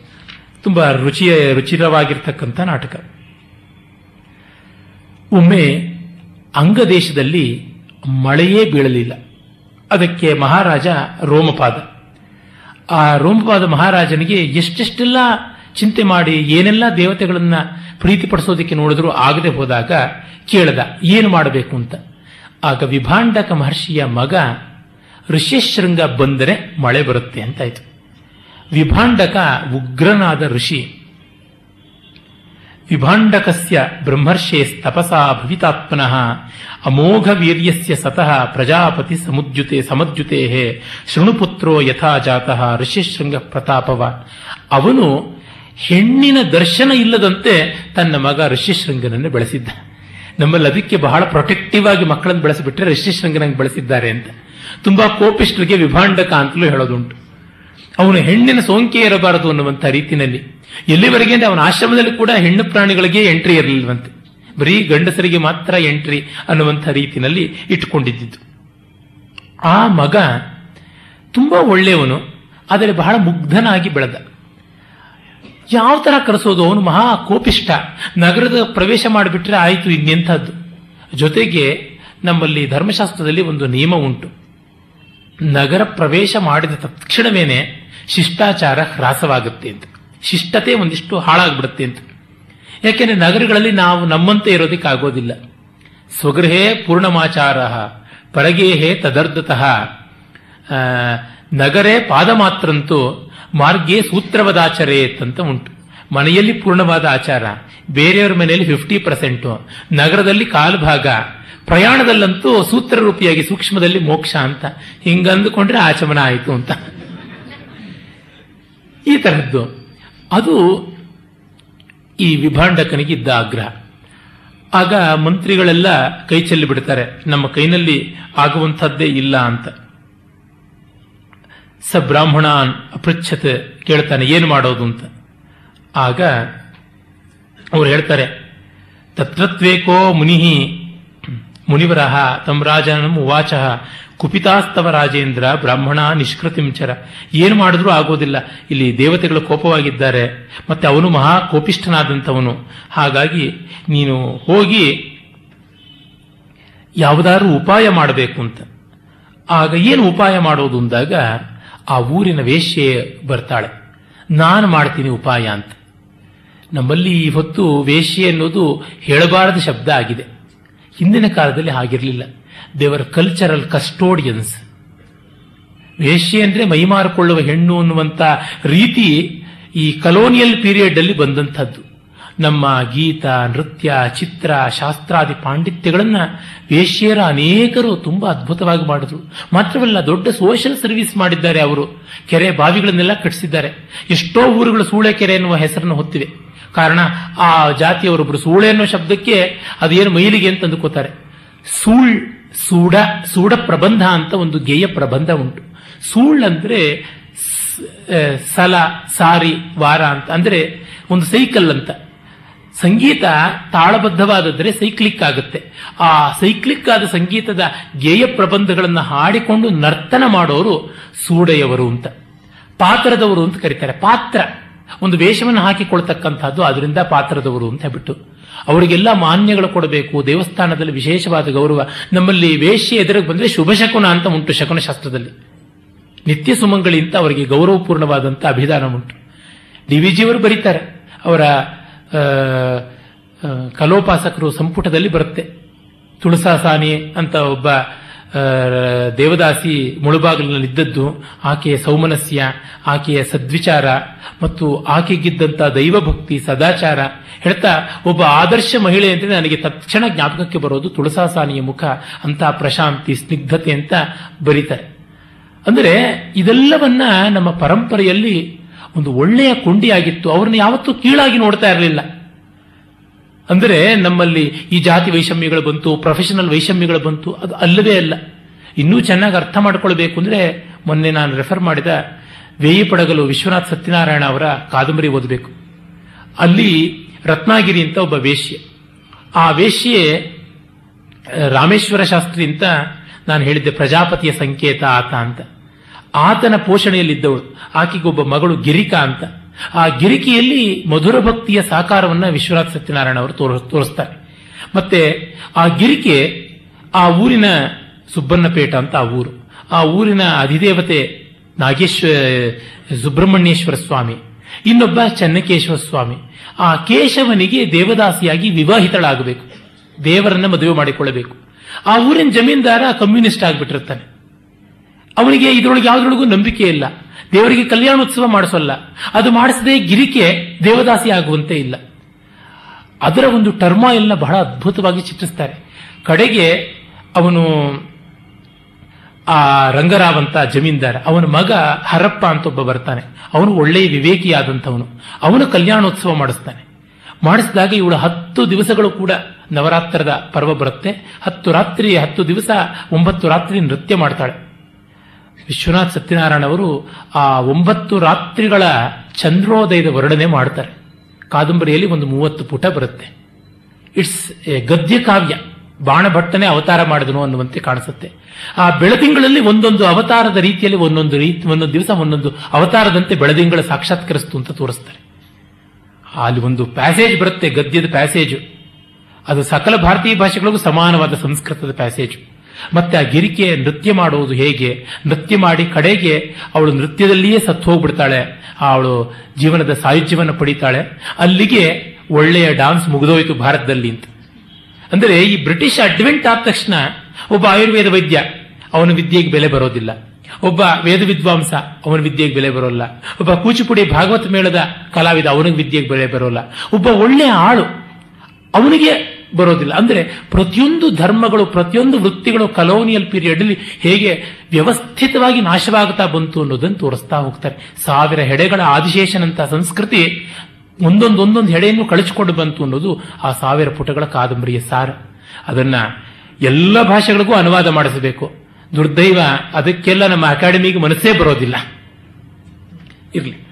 ತುಂಬಾ ರುಚಿಯ, ರುಚಿರವಾಗಿರ್ತಕ್ಕಂಥ ನಾಟಕ. ಒಮ್ಮೆ ಅಂಗದೇಶದಲ್ಲಿ ಮಳೆಯೇ ಬೀಳಲಿಲ್ಲ. ಅದಕ್ಕೆ ಮಹಾರಾಜ ರೋಮಪಾದ. ಆ ರೋಮಪಾದ ಮಹಾರಾಜನಿಗೆ ಎಷ್ಟೆಷ್ಟೆಲ್ಲ ಚಿಂತೆ ಮಾಡಿ ಏನೆಲ್ಲ ದೇವತೆಗಳನ್ನ ಪ್ರೀತಿಪಡಿಸೋದಕ್ಕೆ ನೋಡಿದ್ರು ಆಗದೆ ಹೋದಾಗ ಕೇಳದ, ಏನು ಮಾಡಬೇಕು ಅಂತ. ಆಗ ವಿಭಾಂಡಕ ಮಹರ್ಷಿಯ ಮಗ ಋಷ್ಯಶೃಂಗ ಬಂದರೆ ಮಳೆ ಬರುತ್ತೆ ಅಂತಾಯಿತು ವಿಭಾಂಡಕ ಉಗ್ರನಾದ ಋಷಿ. ವಿಭಾಂಡಕಸ್ಯ ಬ್ರಹ್ಮರ್ಷೇಸ್ತಪಸಾ ಭವಿತಾತ್ಮನಃ ಅಮೋಘ ವೀರ್ಯಸ್ಯ ಸತಃ ಪ್ರಜಾಪತಿ ಸಮುದ್ಯುತೆ ಸಮದ್ಯುತೆ ಶೃಣುಪುತ್ರೋ ಯಥಾ ಜಾತಃ ಋಷಿಶೃಂಗ ಪ್ರತಾಪವ ಅವನು ಹೆಣ್ಣಿನ ದರ್ಶನ ಇಲ್ಲದಂತೆ ತನ್ನ ಮಗ ಋಷಿಶೃಂಗನನ್ನು ಬೆಳೆಸಿದ್ದ. ನಮ್ಮಲ್ಲಿ ಅದಕ್ಕೆ ಬಹಳ ಪ್ರೊಟೆಕ್ಟಿವ್ ಆಗಿ ಮಕ್ಕಳನ್ನು ಬೆಳೆಸಿಬಿಟ್ರೆ ಋಷ್ಯಶೃಂಗನಂಗೆ ಬೆಳೆಸಿದ್ದಾರೆ ಅಂತ. ತುಂಬಾ ಕೋಪಿಷ್ಟರಿಗೆ ವಿಭಾಂಡಕ ಅಂತಲೂ ಹೇಳೋದುಂಟು. ಅವನು ಹೆಣ್ಣಿನ ಸೋಂಕೆ ಇರಬಾರದು ಅನ್ನುವಂಥ ರೀತಿಯಲ್ಲಿ ಎಲ್ಲಿವರೆಗೆ ಅಂದ್ರೆ ಅವನ ಆಶ್ರಮದಲ್ಲಿ ಕೂಡ ಹೆಣ್ಣು ಪ್ರಾಣಿಗಳಿಗೆ ಎಂಟ್ರಿ ಇರಲಿಲ್ಲವಂತೆ ಬರೀ ಗಂಡಸರಿಗೆ ಮಾತ್ರ ಎಂಟ್ರಿ ಅನ್ನುವಂಥ ರೀತಿಯಲ್ಲಿ ಇಟ್ಟುಕೊಂಡಿದ್ದು ಆ ಮಗ ತುಂಬಾ ಒಳ್ಳೆಯವನು, ಆದರೆ ಬಹಳ ಮುಗ್ಧನಾಗಿ ಬೆಳೆದ. ಯಾವ ತರ ಕರೆಸೋದು? ಅವನು ಮಹಾ ಕೋಪಿಷ್ಟ ನಗರದ ಪ್ರವೇಶ ಮಾಡಿಬಿಟ್ರೆ ಆಯಿತು ಇನ್ನೆಂಥದ್ದು. ಜೊತೆಗೆ ನಮ್ಮಲ್ಲಿ ಧರ್ಮಶಾಸ್ತ್ರದಲ್ಲಿ ಒಂದು ನಿಯಮ ಉಂಟು. ನಗರ ಪ್ರವೇಶ ಮಾಡಿದ ತಕ್ಷಣವೇನೆ ಶಿಷ್ಟಾಚಾರ ಹ್ರಾಸವಾಗುತ್ತೆ ಅಂತ. ಶಿಷ್ಟತೆ ಒಂದಿಷ್ಟು ಹಾಳಾಗ್ಬಿಡುತ್ತೆ ಅಂತ. ಯಾಕೆಂದ್ರೆ ನಗರಗಳಲ್ಲಿ ನಾವು ನಮ್ಮಂತೆ ಇರೋದಕ್ಕೆ ಆಗೋದಿಲ್ಲ ಸ್ವಗೃಹೇ ಪೂರ್ಣಮಾಚಾರ, ಪರಗೇಹೇ ತದರ್ಧತಃ ನಗರೇ ಪಾದ ಮಾತ್ರಂತೂ ಮಾರ್ಗೇ ಸೂತ್ರವದಾಚರೇತ್ ಅಂತ ಉಂಟು. ಮನೆಯಲ್ಲಿ ಪೂರ್ಣವಾದ ಆಚಾರ, ಬೇರೆಯವರ ಮನೆಯಲ್ಲಿ ಫಿಫ್ಟಿ ಪರ್ಸೆಂಟ್ ನಗರದಲ್ಲಿ ಕಾಲು ಭಾಗ, ಪ್ರಯಾಣದಲ್ಲಂತೂ ಸೂತ್ರ ರೂಪಿಯಾಗಿ ಸೂಕ್ಷ್ಮದಲ್ಲಿ ಮೋಕ್ಷ ಅಂತ ಹಿಂಗಂದುಕೊಂಡ್ರೆ ಆಚಮನ ಆಯಿತು ಅಂತ. ಈ ತರದ್ದು ಅದು ಈ ವಿಭಾಂಡಕನಿಗಿದ್ದ ಆಗ್ರಹ. ಆಗ ಮಂತ್ರಿಗಳೆಲ್ಲ ಕೈ ಚೆಲ್ಲಿ ಬಿಡ್ತಾರೆ, ನಮ್ಮ ಕೈನಲ್ಲಿ ಆಗುವಂಥದ್ದೇ ಇಲ್ಲ ಅಂತ. ಸ ಬ್ರಾಹ್ಮಣಾನ್ ಅಪೃಚ್ಛತ್ ಕೇಳ್ತಾನೆ, ಏನು ಮಾಡೋದು ಅಂತ. ಆಗ ಅವ್ರು ಹೇಳ್ತಾರೆ ತತ್ವತ್ವೇಕೋ ಮುನಿಹಿ ಮುನಿವರಹ ತಮ್ಮ ರಾಜನಂ ಉವಾಚ ಕುಪಿತಾಸ್ತವ ರಾಜೇಂದ್ರ ಬ್ರಾಹ್ಮಣ ನಿಷ್ಕೃತಿಂಚರ ಏನು ಮಾಡಿದ್ರೂ ಆಗೋದಿಲ್ಲ. ಇಲ್ಲಿ ದೇವತೆಗಳು ಕೋಪವಾಗಿದ್ದಾರೆ, ಮತ್ತೆ ಅವನು ಮಹಾ ಕೋಪಿಷ್ಠನಾದಂಥವನು. ಹಾಗಾಗಿ ನೀನು ಹೋಗಿ ಯಾವುದಾದ್ರೂ ಉಪಾಯ ಮಾಡಬೇಕು ಅಂತ. ಆಗ ಏನು ಉಪಾಯ ಮಾಡೋದು ಅಂದಾಗ ಆ ಊರಿನ ವೇಶ್ಯೆ ಬರ್ತಾಳೆ. ನಾನು ಮಾಡ್ತೀನಿ ಉಪಾಯ ಅಂತ. ನಮ್ಮಲ್ಲಿ ಈ ಹೊತ್ತು ವೇಶ್ಯೆ ಅನ್ನೋದು ಹೇಳಬಾರದ ಶಬ್ದ ಆಗಿದೆ. ಹಿಂದಿನ ಕಾಲದಲ್ಲಿ ಆಗಿರಲಿಲ್ಲ ದೇವರ ಕಲ್ಚರಲ್ ಕಸ್ಟೋಡಿಯನ್ಸ್ ವೇಶ್ಯೆ ಅಂದ್ರೆ ಮೈಮಾರಿಕೊಳ್ಳುವ ಹೆಣ್ಣು ಅನ್ನುವಂತ ರೀತಿ ಈ ಕಲೋನಿಯಲ್ ಪೀರಿಯಡ್ ಅಲ್ಲಿ ಬಂದಂಥದ್ದು. ನಮ್ಮ ಗೀತ, ನೃತ್ಯ, ಚಿತ್ರ, ಶಾಸ್ತ್ರಾದಿ ಪಾಂಡಿತ್ಯಗಳನ್ನು ವೇಶ್ಯರ ಅನೇಕರು ತುಂಬಾ ಅದ್ಭುತವಾಗಿ ಮಾಡಿದ್ರು. ಮಾತ್ರವಲ್ಲ, ದೊಡ್ಡ ಸೋಷಿಯಲ್ ಸರ್ವಿಸ್ ಮಾಡಿದ್ದಾರೆ ಅವರು. ಕೆರೆ ಬಾವಿಗಳನ್ನೆಲ್ಲ ಕಟ್ಟಿಸಿದ್ದಾರೆ. ಎಷ್ಟೋ ಊರುಗಳು ಸೂಳೆ ಕೆರೆ ಎನ್ನುವ ಹೆಸರನ್ನು ಹೊತ್ತಿವೆ. ಕಾರಣ, ಆ ಜಾತಿಯವರೊಬ್ಬರು ಸೂಳೆ ಅನ್ನೋ ಶಬ್ದಕ್ಕೆ ಅದೇನು ಮೈಲಿಗೆ ಅಂತ ಅಂದುಕೋತಾರೆ. ಸೂಳ್, ಸೂಡ ಸೂಡ ಪ್ರಬಂಧ ಅಂತ ಒಂದು ಗೇಯ ಪ್ರಬಂಧ ಉಂಟು. ಸೂಳ್ ಅಂದ್ರೆ ಸಲ, ಸಾರಿ, ವಾರ ಅಂತ. ಅಂದ್ರೆ ಒಂದು ಸೈಕಲ್ ಅಂತ. ಸಂಗೀತ ತಾಳಬದ್ಧವಾದದ್ರೆ ಸೈಕ್ಲಿಕ್ ಆಗುತ್ತೆ. ಆ ಸೈಕ್ಲಿಕ್ ಆದ ಸಂಗೀತದ ಗೇಯ ಪ್ರಬಂಧಗಳನ್ನು ಹಾಡಿಕೊಂಡು ನರ್ತನ ಮಾಡೋರು ಸೂಡೆಯವರು ಅಂತ. ಪಾತ್ರದವರು ಅಂತ ಕರೀತಾರೆ. ಪಾತ್ರ. ಒಂದು ವೇಷವನ್ನು ಹಾಕಿಕೊಳ್ತಕ್ಕಂಥದ್ದು ಅದರಿಂದ ಪಾತ್ರದವರು ಅಂತ ಬಿಟ್ಟು ಅವರಿಗೆಲ್ಲ ಮಾನ್ಯಗಳು ಕೊಡಬೇಕು. ದೇವಸ್ಥಾನದಲ್ಲಿ ವಿಶೇಷವಾದ ಗೌರವ. ನಮ್ಮಲ್ಲಿ ವೇಷ ಎದುರಿಗೆ ಬಂದರೆ ಶುಭ ಶಕುನ ಅಂತ ಉಂಟು ಶಕುನ ಶಾಸ್ತ್ರದಲ್ಲಿ. ನಿತ್ಯ ಸುಮಂಗಳಿ ಅಂತ ಅವರಿಗೆ ಗೌರವಪೂರ್ಣವಾದಂಥ ಅಭಿಧಾನ ಉಂಟು. ಡಿ ವಿ ಜಿಯವರು ಬರೀತಾರೆ. ಅವರ ಕಲೋಪಾಸಕರು ಸಂಪುಟದಲ್ಲಿ ಬರುತ್ತೆ. ತುಳಸಾಸಾನಿ ಅಂತ ಒಬ್ಬ ದೇವದಾಸಿ ಮುಳುಬಾಗಿಲಿನಲ್ಲಿದ್ದದ್ದು, ಆಕೆಯ ಸೌಮನಸ್ಯ, ಆಕೆಯ ಸದ್ವಿಚಾರ ಮತ್ತು ಆಕೆಗಿದ್ದಂಥ ದೈವಭಕ್ತಿ, ಸದಾಚಾರ ಹೇಳ್ತಾ ಒಬ್ಬ ಆದರ್ಶ ಮಹಿಳೆ ಅಂತ ನನಗೆ ತಕ್ಷಣ ಜ್ಞಾಪಕಕ್ಕೆ ಬರೋದು ತುಳಸಾಸಾನಿಯ ಮುಖ, ಅಂತ ಪ್ರಶಾಂತಿ, ಸ್ನಿಗ್ಧತೆ ಅಂತ ಬರೀತಾರೆ. ಅಂದರೆ ಇದೆಲ್ಲವನ್ನ ನಮ್ಮ ಪರಂಪರೆಯಲ್ಲಿ ಒಂದು ಒಳ್ಳೆಯ ಕೊಂಡಿಯಾಗಿತ್ತು. ಅವ್ರನ್ನ ಯಾವತ್ತೂ ಕೀಳಾಗಿ ನೋಡ್ತಾ ಇರಲಿಲ್ಲ. ಅಂದರೆ ನಮ್ಮಲ್ಲಿ ಈ ಜಾತಿ ವೈಷಮ್ಯಗಳು ಬಂತು ಪ್ರೊಫೆಷನಲ್ ವೈಷಮ್ಯಗಳು ಬಂತು, ಅದು ಅಲ್ಲವೇ ಅಲ್ಲ. ಇನ್ನೂ ಚೆನ್ನಾಗಿ ಅರ್ಥ ಮಾಡಿಕೊಳ್ಬೇಕು ಅಂದರೆ ಮೊನ್ನೆ ನಾನು ರೆಫರ್ ಮಾಡಿದ ವೇಯಿ ಪಡಗಲು ವಿಶ್ವನಾಥ್ ಸತ್ಯನಾರಾಯಣ ಅವರ ಕಾದಂಬರಿ ಓದಬೇಕು. ಅಲ್ಲಿ ರತ್ನಾಗಿರಿ ಅಂತ ಒಬ್ಬ ವೇಶ್ಯೆ. ಆ ವೇಶ್ಯೆ, ರಾಮೇಶ್ವರ ಶಾಸ್ತ್ರಿ ಅಂತ ನಾನು ಹೇಳಿದ್ದೆ, ಪ್ರಜಾಪತಿಯ ಸಂಕೇತ ಆತ ಅಂತ. ಆತನ ಪೋಷಣೆಯಲ್ಲಿದ್ದವಳು. ಆಕೆಗೊಬ್ಬ ಮಗಳು ಗಿರಿಕಾ ಅಂತ. ಆ ಗಿರಿಕೆಯಲ್ಲಿ ಮಧುರ ಭಕ್ತಿಯ ಸಾಕಾರವನ್ನ ವಿಶ್ವನಾಥ್ ಸತ್ಯನಾರಾಯಣ ಅವರು ತೋರ್- ತೋರಿಸ್ತಾರೆ. ಮತ್ತೆ ಆ ಗಿರಿಕೆ ಆ ಊರಿನ ಸುಬ್ಬಣ್ಣಪೇಟ ಅಂತ ಆ ಊರು. ಆ ಊರಿನ ಅಧಿದೇವತೆ ನಾಗೇಶ್ವರ ಸುಬ್ರಹ್ಮಣ್ಯೇಶ್ವರ ಸ್ವಾಮಿ. ಇನ್ನೊಬ್ಬ ಚನ್ನಕೇಶವ ಸ್ವಾಮಿ. ಆ ಕೇಶವನಿಗೆ ದೇವದಾಸಿಯಾಗಿ ವಿವಾಹಿತಳಾಗಬೇಕು. ದೇವರನ್ನ ಮದುವೆ ಮಾಡಿಕೊಳ್ಳಬೇಕು. ಆ ಊರಿನ ಜಮೀನ್ದಾರ ಕಮ್ಯುನಿಸ್ಟ್ ಆಗಿಬಿಟ್ಟಿರ್ತಾನೆ. ಅವನಿಗೆ ಇದರೊಳಗೆ ಯಾವುದ್ರೊಳಗೂ ನಂಬಿಕೆ ಇಲ್ಲ. ದೇವರಿಗೆ ಕಲ್ಯಾಣೋತ್ಸವ ಮಾಡಿಸೋಲ್ಲ. ಅದು ಮಾಡಿಸದೆ ಗಿರಿಕೆ ದೇವದಾಸಿ ಆಗುವಂತೆ ಇಲ್ಲ. ಅದರ ಒಂದು ಟರ್ಮ ಎಲ್ಲ ಬಹಳ ಅದ್ಭುತವಾಗಿ ಚಿತ್ರಿಸ್ತಾರೆ. ಕಡೆಗೆ ಅವನು ಆ ರಂಗರಾವ್ ಅಂತ ಜಮೀನ್ದಾರ, ಅವನ ಮಗ ಹರಪ್ಪ ಅಂತ ಒಬ್ಬ ಬರ್ತಾನೆ. ಅವನು ಒಳ್ಳೆಯ ವಿವೇಕಿಯಾದಂಥವನು. ಅವನು ಕಲ್ಯಾಣೋತ್ಸವ ಮಾಡಿಸ್ತಾನೆ. ಮಾಡಿಸಿದಾಗ ಇವಳು ಹತ್ತು ದಿವಸಗಳು ಕೂಡ ನವರಾತ್ರದ ಪರ್ವ ಬರುತ್ತೆ. ಹತ್ತು ರಾತ್ರಿ, ಹತ್ತು ದಿವಸ ಒಂಬತ್ತು ರಾತ್ರಿ ನೃತ್ಯ ಮಾಡ್ತಾಳೆ. ವಿಶ್ವನಾಥ್ ಸತ್ಯನಾರಾಯಣ ಅವರು ಆ ಒಂಬತ್ತು ರಾತ್ರಿಗಳ ಚಂದ್ರೋದಯದ ವರ್ಣನೆ ಮಾಡ್ತಾರೆ. ಕಾದಂಬರಿಯಲ್ಲಿ ಒಂದು ಮೂವತ್ತು ಪುಟ ಬರುತ್ತೆ. ಇಟ್ಸ್ ಎ ಗದ್ಯ ಕಾವ್ಯ. ಬಾಣಭಟ್ಟನೆ ಅವತಾರ ಮಾಡಿದನು ಅನ್ನುವಂತೆ ಕಾಣಿಸುತ್ತೆ. ಆ ಬೆಳದಿಂಗಳಲ್ಲಿ ಒಂದೊಂದು ಅವತಾರದ ರೀತಿಯಲ್ಲಿ ಒಂದೊಂದು ರೀತಿ, ಒಂದೊಂದು ದಿವಸ ಒಂದೊಂದು ಅವತಾರದಂತೆ ಬೆಳದಿಂಗಳ ಸಾಕ್ಷಾತ್ಕರಿಸ್ತು ಅಂತ ತೋರಿಸ್ತಾರೆ. ಅಲ್ಲಿ ಒಂದು ಪ್ಯಾಸೇಜ್ ಬರುತ್ತೆ, ಗದ್ಯದ ಪ್ಯಾಸೇಜು ಅದು ಸಕಲ ಭಾರತೀಯ ಭಾಷೆಗಳಿಗೂ ಸಮಾನವಾದ ಸಂಸ್ಕೃತದ ಪ್ಯಾಸೇಜು ಮತ್ತೆ ಆ ಗಿರಿಕೆ ನೃತ್ಯ ಮಾಡುವುದು ಹೇಗೆ? ನೃತ್ಯ ಮಾಡಿ ಕಡೆಗೆ ಅವಳು ನೃತ್ಯದಲ್ಲಿಯೇ ಸತ್ತು ಹೋಗ್ಬಿಡ್ತಾಳೆ. ಅವಳು ಜೀವನದ ಸಾಯುಜ್ಯವನ್ನು ಪಡಿತಾಳೆ. ಅಲ್ಲಿಗೆ ಒಳ್ಳೆಯ ಡಾನ್ಸ್ ಮುಗಿದೋಯ್ತು ಭಾರತದಲ್ಲಿ ಅಂತ. ಅಂದರೆ ಈ ಬ್ರಿಟಿಷ್ ಅಡ್ವೆಂಟ್ ಆದ ತಕ್ಷಣ ಒಬ್ಬ ಆಯುರ್ವೇದ ವೈದ್ಯ ಅವನ ವಿದ್ಯೆಗೆ ಬೆಲೆ ಬರೋದಿಲ್ಲ. ಒಬ್ಬ ವೇದ ವಿದ್ವಾಂಸ ಅವನ ವಿದ್ಯೆಗೆ ಬೆಲೆ ಬರೋಲ್ಲ. ಒಬ್ಬ ಕೂಚಿಪುಡಿ ಭಾಗವತ ಮೇಳದ ಕಲಾವಿದ ಅವನಿಗೆ ವಿದ್ಯೆಗೆ ಬೆಲೆ ಬರೋಲ್ಲ. ಒಬ್ಬ ಒಳ್ಳೆಯ ಆಳು ಅವನಿಗೆ ಬರೋದಿಲ್ಲ. ಅಂದ್ರೆ ಪ್ರತಿಯೊಂದು ಧರ್ಮಗಳು, ಪ್ರತಿಯೊಂದು ವೃತ್ತಿಗಳು ಕಲೋನಿಯಲ್ ಪೀರಿಯಡ್ ಅಲ್ಲಿ ಹೇಗೆ ವ್ಯವಸ್ಥಿತವಾಗಿ ನಾಶವಾಗುತ್ತಾ ಬಂತು ಅನ್ನೋದನ್ನು ತೋರಿಸ್ತಾ ಹೋಗ್ತಾರೆ. ಸಾವಿರ ಹೆಡೆಗಳ ಆದಿಶೇಷನಂತ ಸಂಸ್ಕೃತಿ ಒಂದೊಂದೊಂದೊಂದು ಒಂದೊಂದು ಹೆಡೆಯನ್ನು ಕಳಿಸಿಕೊಂಡು ಬಂತು ಅನ್ನೋದು ಆ ಸಾವಿರ ಪುಟಗಳ ಕಾದಂಬರಿಯ ಸಾರ. ಅದನ್ನ ಎಲ್ಲ ಭಾಷೆಗಳಿಗೂ ಅನುವಾದ ಮಾಡಿಸಬೇಕು. ದುರ್ದೈವ, ಅದಕ್ಕೆಲ್ಲ ನಮ್ಮ ಅಕಾಡೆಮಿಗೆ ಮನಸ್ಸೇ ಬರೋದಿಲ್ಲ. ಇರಲಿ.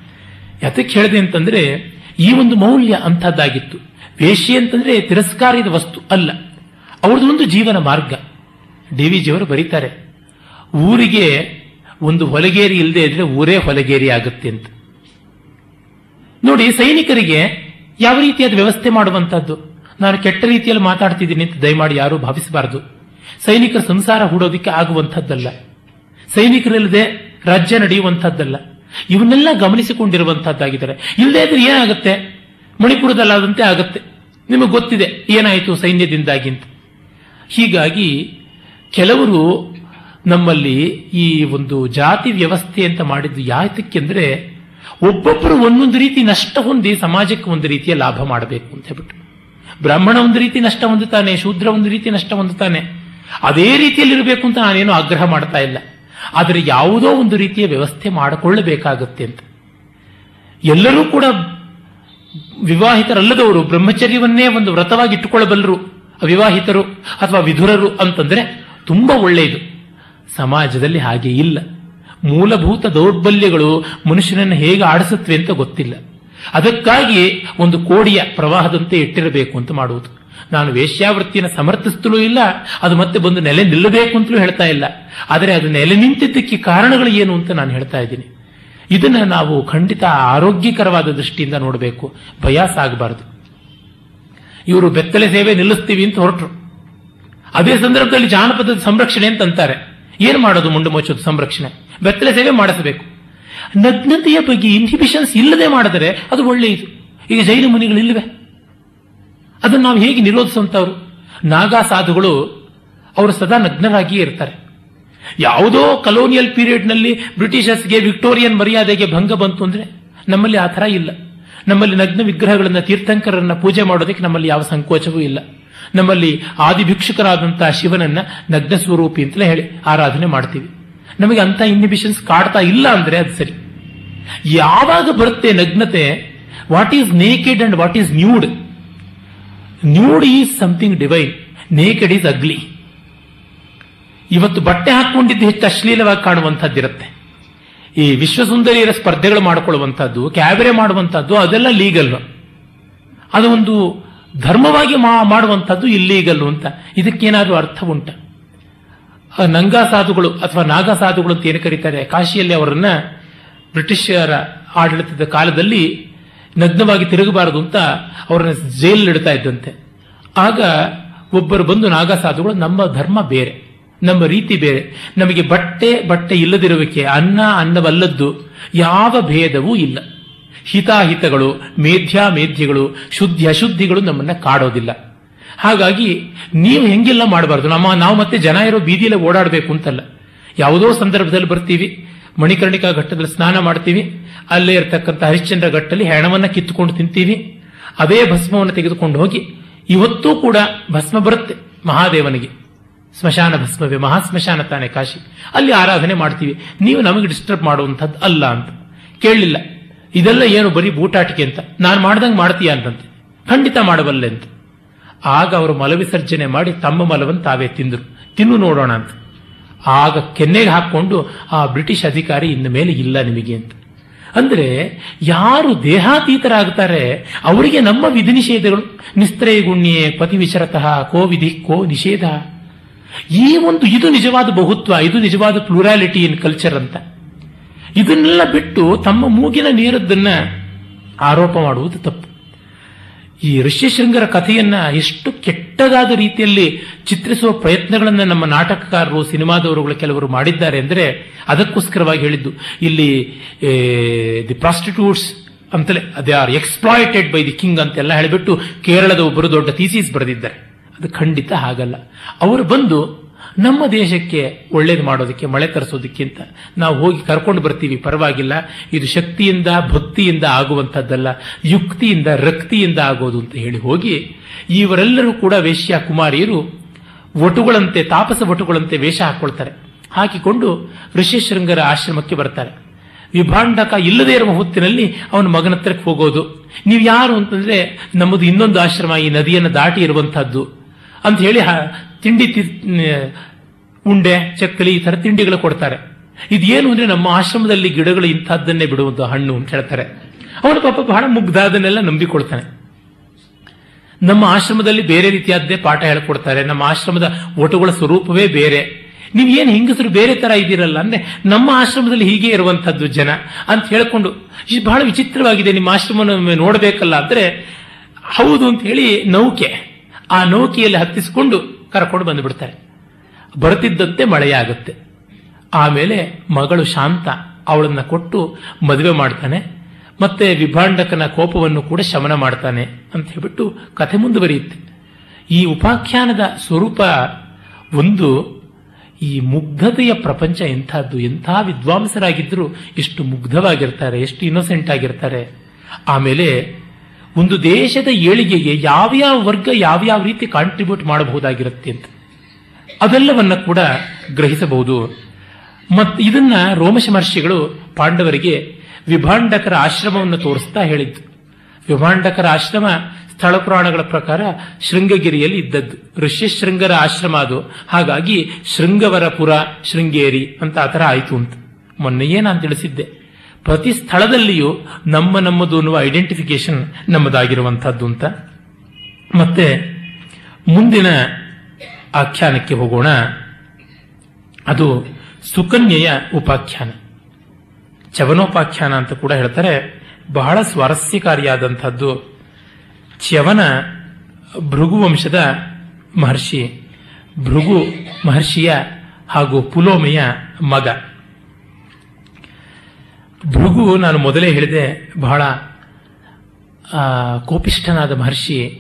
ಯಾತಕ್ಕೆ ಹೇಳಿದೆ ಅಂತಂದ್ರೆ ಈ ಒಂದು ಮೌಲ್ಯ ಅಂಥದ್ದಾಗಿತ್ತು. ವೇಶ್ಯೆ ಅಂತಂದ್ರೆ ತಿರಸ್ಕಾರದ ವಸ್ತು ಅಲ್ಲ. ಅವ್ರದ್ದು ಒಂದು ಜೀವನ ಮಾರ್ಗ. ಡಿ ವಿ ಜಿಯವರು ಬರೀತಾರೆ. ಊರಿಗೆ ಒಂದು ಹೊಲಗೇರಿ ಇಲ್ಲದೆ ಇದ್ರೆ ಊರೇ ಹೊಲಗೇರಿ ಆಗುತ್ತೆ ಅಂತ. ನೋಡಿ, ಸೈನಿಕರಿಗೆ ಯಾವ ರೀತಿಯಾದ ವ್ಯವಸ್ಥೆ ಮಾಡುವಂತಹದ್ದು? ನಾನು ಕೆಟ್ಟ ರೀತಿಯಲ್ಲಿ ಮಾತಾಡ್ತಿದ್ದೀನಿ ಅಂತ ದಯಮಾಡಿ ಯಾರೂ ಭಾವಿಸಬಾರದು. ಸೈನಿಕರ ಸಂಸಾರ ಹೂಡೋದಿಕ್ಕೆ ಆಗುವಂಥದ್ದಲ್ಲ ಸೈನಿಕರಿಲ್ಲದೆ ರಾಜ್ಯ ನಡೆಯುವಂಥದ್ದಲ್ಲ ಇವನ್ನೆಲ್ಲ ಗಮನಿಸಿಕೊಂಡಿರುವಂತಹದ್ದಾಗಿದ್ದಾರೆ. ಇಲ್ಲದೆ ಇದ್ರೆ ಏನಾಗುತ್ತೆ? ಮಣಿಪುರದಲ್ಲಾದಂತೆ ಆಗುತ್ತೆ. ನಿಮಗೆ ಗೊತ್ತಿದೆ, ಏನಾಯಿತು ಸೈನ್ಯದಿಂದಾಗಿ ಅಂತ. ಹೀಗಾಗಿ, ಕೆಲವರು ನಮ್ಮಲ್ಲಿ ಈ ಒಂದು ಜಾತಿ ವ್ಯವಸ್ಥೆ ಅಂತ ಮಾಡಿದ್ದು ಯಾತಕ್ಕೆಂದ್ರೆ ಒಬ್ಬೊಬ್ಬರು ಒಂದೊಂದು ರೀತಿ ನಷ್ಟ ಹೊಂದಿ ಸಮಾಜಕ್ಕೆ ಒಂದು ರೀತಿಯ ಲಾಭ ಮಾಡಬೇಕು ಅಂತ ಹೇಳ್ಬಿಟ್ಟು. ಬ್ರಾಹ್ಮಣ ಒಂದು ರೀತಿ ನಷ್ಟ ಹೊಂದುತ್ತಾನೆ, ಶೂದ್ರ ಒಂದು ರೀತಿ ನಷ್ಟ ಹೊಂದುತ್ತಾನೆ. ಅದೇ ರೀತಿಯಲ್ಲಿ ಇರಬೇಕು ಅಂತ ನಾನೇನು ಆಗ್ರಹ ಮಾಡ್ತಾ ಇಲ್ಲ. ಆದರೆ ಯಾವುದೋ ಒಂದು ರೀತಿಯ ವ್ಯವಸ್ಥೆ ಮಾಡಿಕೊಳ್ಳಬೇಕಾಗುತ್ತೆ ಅಂತ. ಎಲ್ಲರೂ ಕೂಡ ವಿವಾಹಿತರಲ್ಲದವರು ಬ್ರಹ್ಮಚರ್ಯವನ್ನೇ ಒಂದು ವ್ರತವಾಗಿ ಇಟ್ಟುಕೊಳ್ಳಬಲ್ಲರು ಅವಿವಾಹಿತರು ಅಥವಾ ವಿಧುರರು ಅಂತಂದ್ರೆ ತುಂಬಾ ಒಳ್ಳೆಯದು. ಸಮಾಜದಲ್ಲಿ ಹಾಗೆ ಇಲ್ಲ. ಮೂಲಭೂತ ದೌರ್ಬಲ್ಯಗಳು ಮನುಷ್ಯನನ್ನು ಹೇಗೆ ಆಡಿಸುತ್ತವೆ ಅಂತ ಗೊತ್ತಿಲ್ಲ. ಅದಕ್ಕಾಗಿ ಒಂದು ಕೋಡಿಯ ಪ್ರವಾಹದಂತೆ ಇಟ್ಟಿರಬೇಕು ಅಂತ ಮಾಡುವುದು. ನಾನು ವೇಶ್ಯಾವೃತ್ತಿಯನ್ನು ಸಮರ್ಥಿಸ್ತಲೂ ಇಲ್ಲ, ಅದು ಮತ್ತೆ ಬಂದು ನೆಲೆ ನಿಲ್ಲಬೇಕು ಅಂತಲೂ ಹೇಳ್ತಾ ಇಲ್ಲ. ಆದರೆ ಅದು ನೆಲೆ ನಿಂತಿದ್ದಕ್ಕೆ ಕಾರಣಗಳು ಏನು ಅಂತ ನಾನು ಹೇಳ್ತಾ ಇದ್ದೀನಿ. ಇದನ್ನ ನಾವು ಖಂಡಿತ ಆರೋಗ್ಯಕರವಾದ ದೃಷ್ಟಿಯಿಂದ ನೋಡಬೇಕು. ಭಯಾಸ ಆಗಬಾರದು ಇವರು ಬೆತ್ತಲೆ ಸೇವೆ ನಿಲ್ಲಿಸ್ತೀವಿ ಅಂತ ಹೊರಟರು. ಅದೇ ಸಂದರ್ಭದಲ್ಲಿ ಜಾನಪದ ಸಂರಕ್ಷಣೆ ಅಂತಂತಾರೆ ಏನು ಮಾಡೋದು ಮುಂಡು ಮೋಚದ ಸಂರಕ್ಷಣೆ? ಬೆತ್ತಲೆ ಸೇವೆ ಮಾಡಿಸಬೇಕು. ನಗ್ನತೆಯ ಬಗ್ಗೆ ಇನ್ಹಿಬಿಷನ್ಸ್ ಇಲ್ಲದೆ ಮಾಡಿದರೆ ಅದು ಒಳ್ಳೆಯದು ಈಗ ಜೈನ ಮುನಿಗಳಿಲ್ಲವೆ ಅದನ್ನು ನಾವು ಹೇಗೆ ನಿರೋಧಿಸುವಂಥವ್ರು ನಾಗಾ ಸಾಧುಗಳು ಅವರು ಸದಾ ನಗ್ನರಾಗಿಯೇ ಇರ್ತಾರೆ. ಯಾವುದೋ ಕಲೋನಿಯಲ್ ಪೀರಿಯಡ್ನಲ್ಲಿ ಬ್ರಿಟಿಷರ್ಸ್ಗೆ ವಿಕ್ಟೋರಿಯನ್ ಮರ್ಯಾದೆಗೆ ಭಂಗ ಬಂತು ಅಂದ್ರೆ ನಮ್ಮಲ್ಲಿ ಆ ಥರ ಇಲ್ಲ. ನಮ್ಮಲ್ಲಿ ನಗ್ನ ವಿಗ್ರಹಗಳನ್ನು ತೀರ್ಥಂಕರನ್ನ ಪೂಜೆ ಮಾಡೋದಕ್ಕೆ ನಮ್ಮಲ್ಲಿ ಯಾವ ಸಂಕೋಚವೂ ಇಲ್ಲ. ನಮ್ಮಲ್ಲಿ ಆದಿ ಭಿಕ್ಷುಕರಾದಂತಹ ಶಿವನನ್ನ ನಗ್ನ ಸ್ವರೂಪಿ ಅಂತಲೇ ಹೇಳಿ ಆರಾಧನೆ ಮಾಡ್ತೀವಿ. ನಮಗೆ ಅಂತ ಇನ್ನಿಬಿಷನ್ಸ್ ಕಾಡ್ತಾ ಇಲ್ಲ ಅಂದ್ರೆ ಅದು ಸರಿ. ಯಾವಾಗ ಬರುತ್ತೆ ನಗ್ನತೆ? What is naked and what is nude nude is something divine naked is ugly ಇವತ್ತು ಬಟ್ಟೆ ಹಾಕೊಂಡಿದ್ದು ಹೆಚ್ಚು ಅಶ್ಲೀಲವಾಗಿ ಕಾಣುವಂಥದ್ದಿರುತ್ತೆ ಈ ವಿಶ್ವಸುಂದರಿಯರ ಸ್ಪರ್ಧೆಗಳು ಮಾಡಿಕೊಳ್ಳುವಂಥದ್ದು, ಕ್ಯಾಬರೆ ಮಾಡುವಂಥದ್ದು, ಅದೆಲ್ಲ ಲೀಗಲ್ ಅದು ಒಂದು ಧರ್ಮವಾಗಿ ಮಾಡುವಂಥದ್ದು ಇಲ್ಲೀಗಲ್ ಅಂತ. ಇದಕ್ಕೇನಾದರೂ ಅರ್ಥ ಉಂಟ? ನಂಗಾ ಸಾಧುಗಳು ಅಥವಾ ನಾಗಾ ಸಾಧುಗಳು ಅಂತ ಏನು ಕರೀತಾರೆ? ಕಾಶಿಯಲ್ಲಿ ಅವರನ್ನ ಬ್ರಿಟಿಷರ ಆಡಳಿತದ ಕಾಲದಲ್ಲಿ ನಗ್ನವಾಗಿ ತಿರುಗಬಾರದು ಅಂತ ಅವರನ್ನ ಜೈಲ್ ಇಡ್ತಾ ಇದ್ದಂತೆ. ಆಗ ಒಬ್ಬರು ಬಂದು ನಾಗಾ ಸಾಧುಗಳು, ನಮ್ಮ ಧರ್ಮ ಬೇರೆ. ನಮ್ಮ ರೀತಿ ಬೇರೆ. ನಮಗೆ ಬಟ್ಟೆ ಬಟ್ಟೆ ಇಲ್ಲದಿರುವಿಕೆ, ಅನ್ನ, ಅನ್ನವಲ್ಲದ್ದು ಯಾವ ಭೇದವೂ ಇಲ್ಲ. ಹಿತಾಹಿತಗಳು ಮೇಧ್ಯಾ ಮೇಧ್ಯಗಳು ಶುದ್ಧಿ, ಅಶುದ್ಧಿಗಳು ನಮ್ಮನ್ನ ಕಾಡೋದಿಲ್ಲ. ಹಾಗಾಗಿ ನೀವು ಹೆಂಗೆಲ್ಲ ಮಾಡಬಾರ್ದು. ನಮ್ಮ, ನಾವು ಮತ್ತೆ ಜನ ಇರೋ ಬೀದಿಯಲ್ಲಿ ಓಡಾಡಬೇಕು ಅಂತಲ್ಲ. ಯಾವುದೋ ಸಂದರ್ಭದಲ್ಲಿ ಬರ್ತೀವಿ, ಮಣಿಕರ್ಣಿಕಾ ಘಟ್ಟದಲ್ಲಿ ಸ್ನಾನ ಮಾಡ್ತೀವಿ, ಅಲ್ಲೇ ಇರತಕ್ಕಂಥ ಹರಿಶ್ಚಂದ್ರ ಘಟ್ಟಲ್ಲಿ ಹೆಣವನ್ನ ಕಿತ್ತುಕೊಂಡು ತಿಂತೀವಿ ಅದೇ ಭಸ್ಮವನ್ನು ತೆಗೆದುಕೊಂಡು ಹೋಗಿ ಇವತ್ತೂ ಕೂಡ ಭಸ್ಮ ಬರುತ್ತೆ ಮಹಾದೇವನಿಗೆ. ಸ್ಮಶಾನ ಭಸ್ಮವೇ ಮಹಾ ಸ್ಮಶಾನ ತಾನೆ ಕಾಶಿ. ಅಲ್ಲಿ ಆರಾಧನೆ ಮಾಡ್ತೀವಿ. ನೀವು ನಮಗೆ ಡಿಸ್ಟರ್ಬ್ ಮಾಡುವಂಥದ್ದು ಅಲ್ಲ ಅಂತ. ಕೇಳಲಿಲ್ಲ ಇದೆಲ್ಲ ಏನು ಬರೀ ಬೂಟಾಟಿಕೆ ಅಂತ. ನಾನು ಮಾಡ್ದಂಗೆ ಮಾಡ್ತೀಯ ಅಂತಂತೆ ಖಂಡಿತ ಮಾಡಬಲ್ಲೆ ಅಂತ. ಆಗ ಅವರು ಮಲವಿಸರ್ಜನೆ ಮಾಡಿ ತಮ್ಮ ಮಲವನ್ನು ತಾವೇ ತಿಂದರು. ತಿನ್ನು ನೋಡೋಣ ಅಂತ. ಆಗ ಕೆನ್ನೆಗೆ ಹಾಕ್ಕೊಂಡು ಆ ಬ್ರಿಟಿಷ್ ಅಧಿಕಾರಿ ಇನ್ನು ಮೇಲೆ ಇಲ್ಲ ನಿಮಗೆ ಅಂತ. ಅಂದರೆ ಯಾರು ದೇಹಾತೀತರಾಗ್ತಾರೆ, ಅವರಿಗೆ ನಮ್ಮ ವಿಧಿ ನಿಷೇಧಗಳು ನಿಸ್ತ್ರೇ ಗುಣ್ಯೇ ಪತಿ ವಿಚರತಃ ಕೋ ವಿಧಿ ಕೋ ನಿಷೇಧ. ಈ ಒಂದು ಇದು ನಿಜವಾದ ಬಹುತ್ವ, ಇದು ನಿಜವಾದ ಪ್ಲೂರಾಲಿಟಿ ಇನ್ ಕಲ್ಚರ್ ಅಂತ. ಇದನ್ನೆಲ್ಲ ಬಿಟ್ಟು ತಮ್ಮ ಮೂಗಿನ ನೀರದ್ದನ್ನ ಆರೋಪ ಮಾಡುವುದು ತಪ್ಪು. ಈ ಋಷ್ಯಶೃಂಗರ ಕಥೆಯನ್ನ ಎಷ್ಟು ಕೆಟ್ಟದಾದ ರೀತಿಯಲ್ಲಿ ಚಿತ್ರಿಸುವ ಪ್ರಯತ್ನಗಳನ್ನು ನಮ್ಮ ನಾಟಕಕಾರರು, ಸಿನಿಮಾದವರುಗಳು ಕೆಲವರು ಮಾಡಿದ್ದಾರೆ ಅಂದರೆ ಅದಕ್ಕೋಸ್ಕರವಾಗಿ ಹೇಳಿದ್ದು. ಇಲ್ಲಿ ದಿ ಪ್ರಾಸ್ಟಿಟ್ಯೂಟ್ಸ್ ಅಂತಲೇ, they are exploited by the king ಅಂತೆಲ್ಲ ಹೇಳಿಬಿಟ್ಟು ಕೇರಳದ ಒಬ್ಬರು ದೊಡ್ಡ ಥೀಸಿಸ್ ಬರೆದಿದ್ದಾರೆ. ಅದು ಖಂಡಿತ ಹಾಗಲ್ಲ. ಅವರು ಬಂದು ನಮ್ಮ ದೇಶಕ್ಕೆ ಒಳ್ಳೇದು ಮಾಡೋದಕ್ಕೆ, ಮಳೆ ತರಿಸೋದಕ್ಕಿಂತ ನಾವು ಹೋಗಿ ಕರ್ಕೊಂಡು ಬರ್ತೀವಿ, ಪರವಾಗಿಲ್ಲ. ಇದು ಶಕ್ತಿಯಿಂದ, ಭಕ್ತಿಯಿಂದ ಆಗುವಂಥದ್ದಲ್ಲ. ಯುಕ್ತಿಯಿಂದ, ರಕ್ತಿಯಿಂದ ಆಗೋದು ಅಂತ ಹೇಳಿ ಹೋಗಿ ಇವರೆಲ್ಲರೂ ಕೂಡ ವೇಶ್ಯ ಕುಮಾರಿಯರು ವಟುಗಳಂತೆ, ತಾಪಸ ವಟುಗಳಂತೆ ವೇಷ ಹಾಕ್ಕೊಳ್ತಾರೆ ಹಾಕಿಕೊಂಡು ಋಷಿಶೃಂಗರ ಆಶ್ರಮಕ್ಕೆ ಬರ್ತಾರೆ. ವಿಭಾಂಡಕ ಇಲ್ಲದೇ ಇರುವ ಹೊತ್ತಿನಲ್ಲಿ ಅವನ ಮಗನ ಹತ್ರಕ್ಕೆ ಹೋಗೋದು. ನೀವು ಯಾರು ಅಂತಂದ್ರೆ ನಮ್ಮದು ಇನ್ನೊಂದು ಆಶ್ರಮ, ಈ ನದಿಯನ್ನು ದಾಟಿ ಇರುವಂತಹದ್ದು ಅಂತ ಹೇಳಿ ತಿಂಡಿ ಉಂಡೆ, ಚಕ್ಕಲಿ ಈ ಥರ ತಿಂಡಿಗಳು ಕೊಡ್ತಾರೆ. ಇದೇನು ಅಂದ್ರೆ ನಮ್ಮ ಆಶ್ರಮದಲ್ಲಿ ಗಿಡಗಳು ಇಂಥದ್ದನ್ನೇ ಬಿಡುವುದು ಹಣ್ಣು ಅಂತ ಹೇಳ್ತಾರೆ. ಅವನು ಪಾಪ ಬಹಳ ಮುಗ್ಧ ಅದನ್ನೆಲ್ಲ ನಂಬಿಕೊಳ್ತಾನೆ. ನಮ್ಮ ಆಶ್ರಮದಲ್ಲಿ ಬೇರೆ ರೀತಿಯಾದ್ದೇ ಪಾಠ ಹೇಳ್ಕೊಡ್ತಾರೆ. ನಮ್ಮ ಆಶ್ರಮದ ಒಟುಗಳ ಸ್ವರೂಪವೇ ಬೇರೆ. ನೀವು ಏನು ಹಿಂಗಸರು ಬೇರೆ ತರ ಇದ್ದೀರಲ್ಲ ಅಂದ್ರೆ ನಮ್ಮ ಆಶ್ರಮದಲ್ಲಿ ಹೀಗೆ ಇರುವಂತದ್ದು ಜನ ಅಂತ ಹೇಳ್ಕೊಂಡು ಇದು ಬಹಳ ವಿಚಿತ್ರವಾಗಿದೆ, ನಿಮ್ಮ ಆಶ್ರಮ ನೋಡಬೇಕಲ್ಲ ಅಂದ್ರೆ, ಹೌದು ಅಂತ ಹೇಳಿ ನೌಕೆ. ಆ ನೌಕೆಯಲ್ಲಿ ಹತ್ತಿಸಿಕೊಂಡು ಕರ್ಕೊಂಡು ಬಂದುಬಿಡ್ತಾರೆ. ಬರುತ್ತಿದ್ದಂತೆ ಮಳೆಯಾಗುತ್ತೆ. ಆಮೇಲೆ ಮಗಳು ಶಾಂತ ಅವಳನ್ನ ಕೊಟ್ಟು ಮದುವೆ ಮಾಡ್ತಾನೆ. ಮತ್ತೆ ವಿಭಾಂಡಕನ ಕೋಪವನ್ನು ಕೂಡ ಶಮನ ಮಾಡ್ತಾನೆ ಅಂತ ಹೇಳ್ಬಿಟ್ಟು ಕಥೆ ಮುಂದುವರಿಯುತ್ತೆ. ಈ ಉಪಾಖ್ಯಾನದ ಸ್ವರೂಪ ಒಂದು ಈ ಮುಗ್ಧತೆಯ ಪ್ರಪಂಚ ಎಂಥದ್ದು, ಎಂಥ ವಿದ್ವಾಂಸರಾಗಿದ್ದರೂ ಎಷ್ಟು ಮುಗ್ಧವಾಗಿರ್ತಾರೆ, ಎಷ್ಟು ಇನ್ನೋಸೆಂಟ್ ಆಗಿರ್ತಾರೆ. ಆಮೇಲೆ ಒಂದು ದೇಶದ ಏಳಿಗೆಗೆ ಯಾವ್ಯಾವ ವರ್ಗ ಯಾವ್ಯಾವ ರೀತಿ ಕಾಂಟ್ರಿಬ್ಯೂಟ್ ಮಾಡಬಹುದಾಗಿರುತ್ತೆ ಅಂತ. ಅದೆಲ್ಲವನ್ನ ಕೂಡ ಗ್ರಹಿಸಬಹುದು. ಮತ್ತು ಇದನ್ನ ರೋಮಶ ಮಹರ್ಷಿಗಳು ಪಾಂಡವರಿಗೆ ವಿಭಾಂಡಕರ ಆಶ್ರಮವನ್ನು ತೋರಿಸ್ತಾ ಹೇಳಿದ್ದು. ವಿಭಾಂಡಕರ ಆಶ್ರಮ ಸ್ಥಳ ಪುರಾಣಗಳ ಪ್ರಕಾರ ಶೃಂಗಗಿರಿಯಲ್ಲಿ ಇದ್ದದ್ದು. ಋಷ್ಯಶೃಂಗರ ಆಶ್ರಮ ಅದು. ಹಾಗಾಗಿ ಶೃಂಗವರಪುರ, ಶೃಂಗೇರಿ ಅಂತ ಆ ಥರ ಆಯಿತು ಅಂತ. ಮೊನ್ನೆಯೇ ನಾನು ತಿಳಿಸಿದ್ದೆ. ಪ್ರತಿ ಸ್ಥಳದಲ್ಲಿಯೂ ನಮ್ಮ ನಮ್ಮದು ಅನ್ನುವ ಐಡೆಂಟಿಫಿಕೇಶನ್ ನಮ್ಮದಾಗಿರುವಂಥದ್ದು ಅಂತ. ಮತ್ತೆ ಮುಂದಿನ ಆಖ್ಯಾನಕ್ಕೆ ಹೋಗೋಣ. ಅದು ಸುಕನ್ಯೆಯ ಉಪಾಖ್ಯಾನ. ಚವನೋಪಾಖ್ಯಾನ ಅಂತ ಕೂಡ ಹೇಳ್ತಾರೆ. ಬಹಳ ಸ್ವಾರಸ್ಯಕಾರಿಯಾದಂಥದ್ದು ಚ್ಯವನ ಭೃಗು ವಂಶದ ಮಹರ್ಷಿ, ಭೃಗು ಮಹರ್ಷಿಯ ಹಾಗೂ ಪುಲೋಮೆಯ ಮಗ. ಭೃಗು ನಾನು ಮೊದಲೇ ಹೇಳಿದೆ, ಬಹಳ ಕೋಪಿಷ್ಠನಾದ ಮಹರ್ಷಿ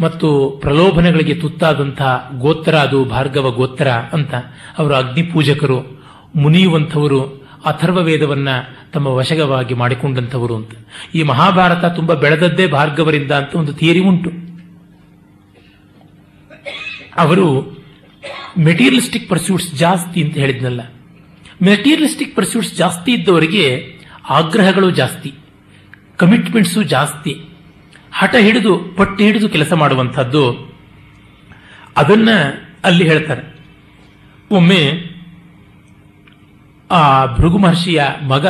ಮತ್ತು ಪ್ರಲೋಭನೆಗಳಿಗೆ ತುತ್ತಾದಂಥ ಗೋತ್ರ ಅದು ಭಾರ್ಗವ ಗೋತ್ರ ಅಂತ. ಅವರು ಅಗ್ನಿ ಪೂಜಕರು, ಮುನಿಯುವಂಥವರು, ಅಥರ್ವ ವೇದವನ್ನ ತಮ್ಮ ವಶಗವಾಗಿ ಮಾಡಿಕೊಂಡಂಥವರು ಅಂತ. ಈ ಮಹಾಭಾರತ ತುಂಬಾ ಬೆಳೆದದ್ದೇ ಭಾರ್ಗವರಿಂದ ಅಂತ ಒಂದು ಥಿಯರಿ ಉಂಟು. ಅವರು ಮೆಟೀರಿಯಲಿಸ್ಟಿಕ್ ಪರ್ಸ್ಯೂಟ್ಸ್ ಜಾಸ್ತಿ ಅಂತ ಹೇಳಿದ್ನಲ್ಲ. ಮೆಟೀರಿಯಲಿಸ್ಟಿಕ್ ಪರ್ಸ್ಯೂಟ್ಸ್ ಜಾಸ್ತಿ ಇದ್ದವರಿಗೆ ಆಗ್ರಹಗಳು ಜಾಸ್ತಿ ಕಮಿಟ್ಮೆಂಟ್ಸು ಜಾಸ್ತಿ, ಹಠ ಹಿಡಿದು, ಪಟ್ಟು ಹಿಡಿದು ಕೆಲಸ ಮಾಡುವಂಥದ್ದು, ಅದನ್ನ ಅಲ್ಲಿ ಹೇಳ್ತಾರೆ. ಒಮ್ಮೆ ಆ ಭೃಗು ಮಹರ್ಷಿಯ ಮಗ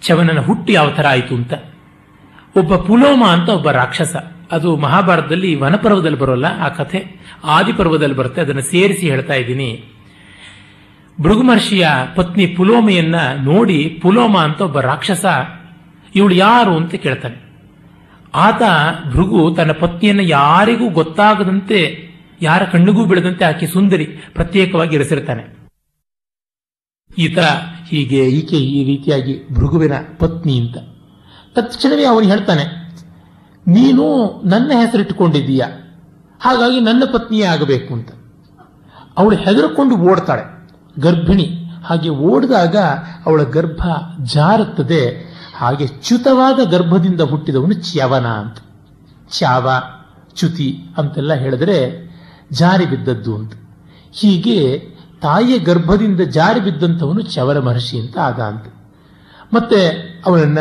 ಚವನನ ಹುಟ್ಟು ಯಾವ ಥರ ಆಯಿತು ಅಂತ. ಒಬ್ಬ ಪುಲೋಮ ಅಂತ ಒಬ್ಬ ರಾಕ್ಷಸ, ಅದು ಮಹಾಭಾರತದಲ್ಲಿ ವನಪರ್ವದಲ್ಲಿ ಬರೋಲ್ಲ, ಆ ಕಥೆ ಆದಿಪರ್ವದಲ್ಲಿ ಬರುತ್ತೆ, ಅದನ್ನು ಸೇರಿಸಿ ಹೇಳ್ತಾ ಇದ್ದೀನಿ. ಭೃಗು ಮಹರ್ಷಿಯ ಪತ್ನಿ ಪುಲೋಮೆಯನ್ನ ನೋಡಿ ಪುಲೋಮ ಅಂತ ಒಬ್ಬ ರಾಕ್ಷಸ ಇವಳು ಯಾರು ಅಂತ ಕೇಳ್ತಾನೆ. ಆತ ಭೃಗು ತನ್ನ ಪತ್ನಿಯನ್ನ ಯಾರಿಗೂ ಗೊತ್ತಾಗದಂತೆ, ಯಾರ ಕಣ್ಣಿಗೂ ಬೀಳದಂತೆ ಆಕೆ ಸುಂದರಿ ಪ್ರತ್ಯೇಕವಾಗಿ ಇರಿಸಿರ್ತಾನೆ. ಈತ ಹೀಗೆ ಈಕೆ ಈ ರೀತಿಯಾಗಿ ಭೃಗುವಿನ ಪತ್ನಿ ಅಂತ. ತಕ್ಷಣವೇ ಅವನು ಹೇಳ್ತಾನೆ, ನೀನು ನನ್ನ ಹೆಸರಿಟ್ಟುಕೊಂಡಿದ್ದೀಯ? ಹಾಗಾಗಿ ನನ್ನ ಪತ್ನಿಯೇ ಆಗಬೇಕು ಅಂತ. ಅವಳು ಹೆದರ್ಕೊಂಡು ಓಡ್ತಾಳೆ. ಗರ್ಭಿಣಿ. ಹಾಗೆ ಓಡಿದಾಗ ಅವಳ ಗರ್ಭ ಜಾರುತ್ತದೆ. ಹಾಗೆ ಚ್ಯುತವಾದ ಗರ್ಭದಿಂದ ಹುಟ್ಟಿದವನು ಚ್ಯವನ ಅಂತ. ಚಾವ ಚ್ಯುತಿ ಅಂತೆಲ್ಲ ಹೇಳಿದ್ರೆ ಜಾರಿ ಬಿದ್ದದ್ದು ಅಂತ. ಹೀಗೆ ತಾಯಿಯ ಗರ್ಭದಿಂದ ಜಾರಿ ಬಿದ್ದಂಥವನು ಚವರ ಮಹರ್ಷಿ ಅಂತ ಆದ ಅಂತ. ಮತ್ತೆ ಅವನನ್ನ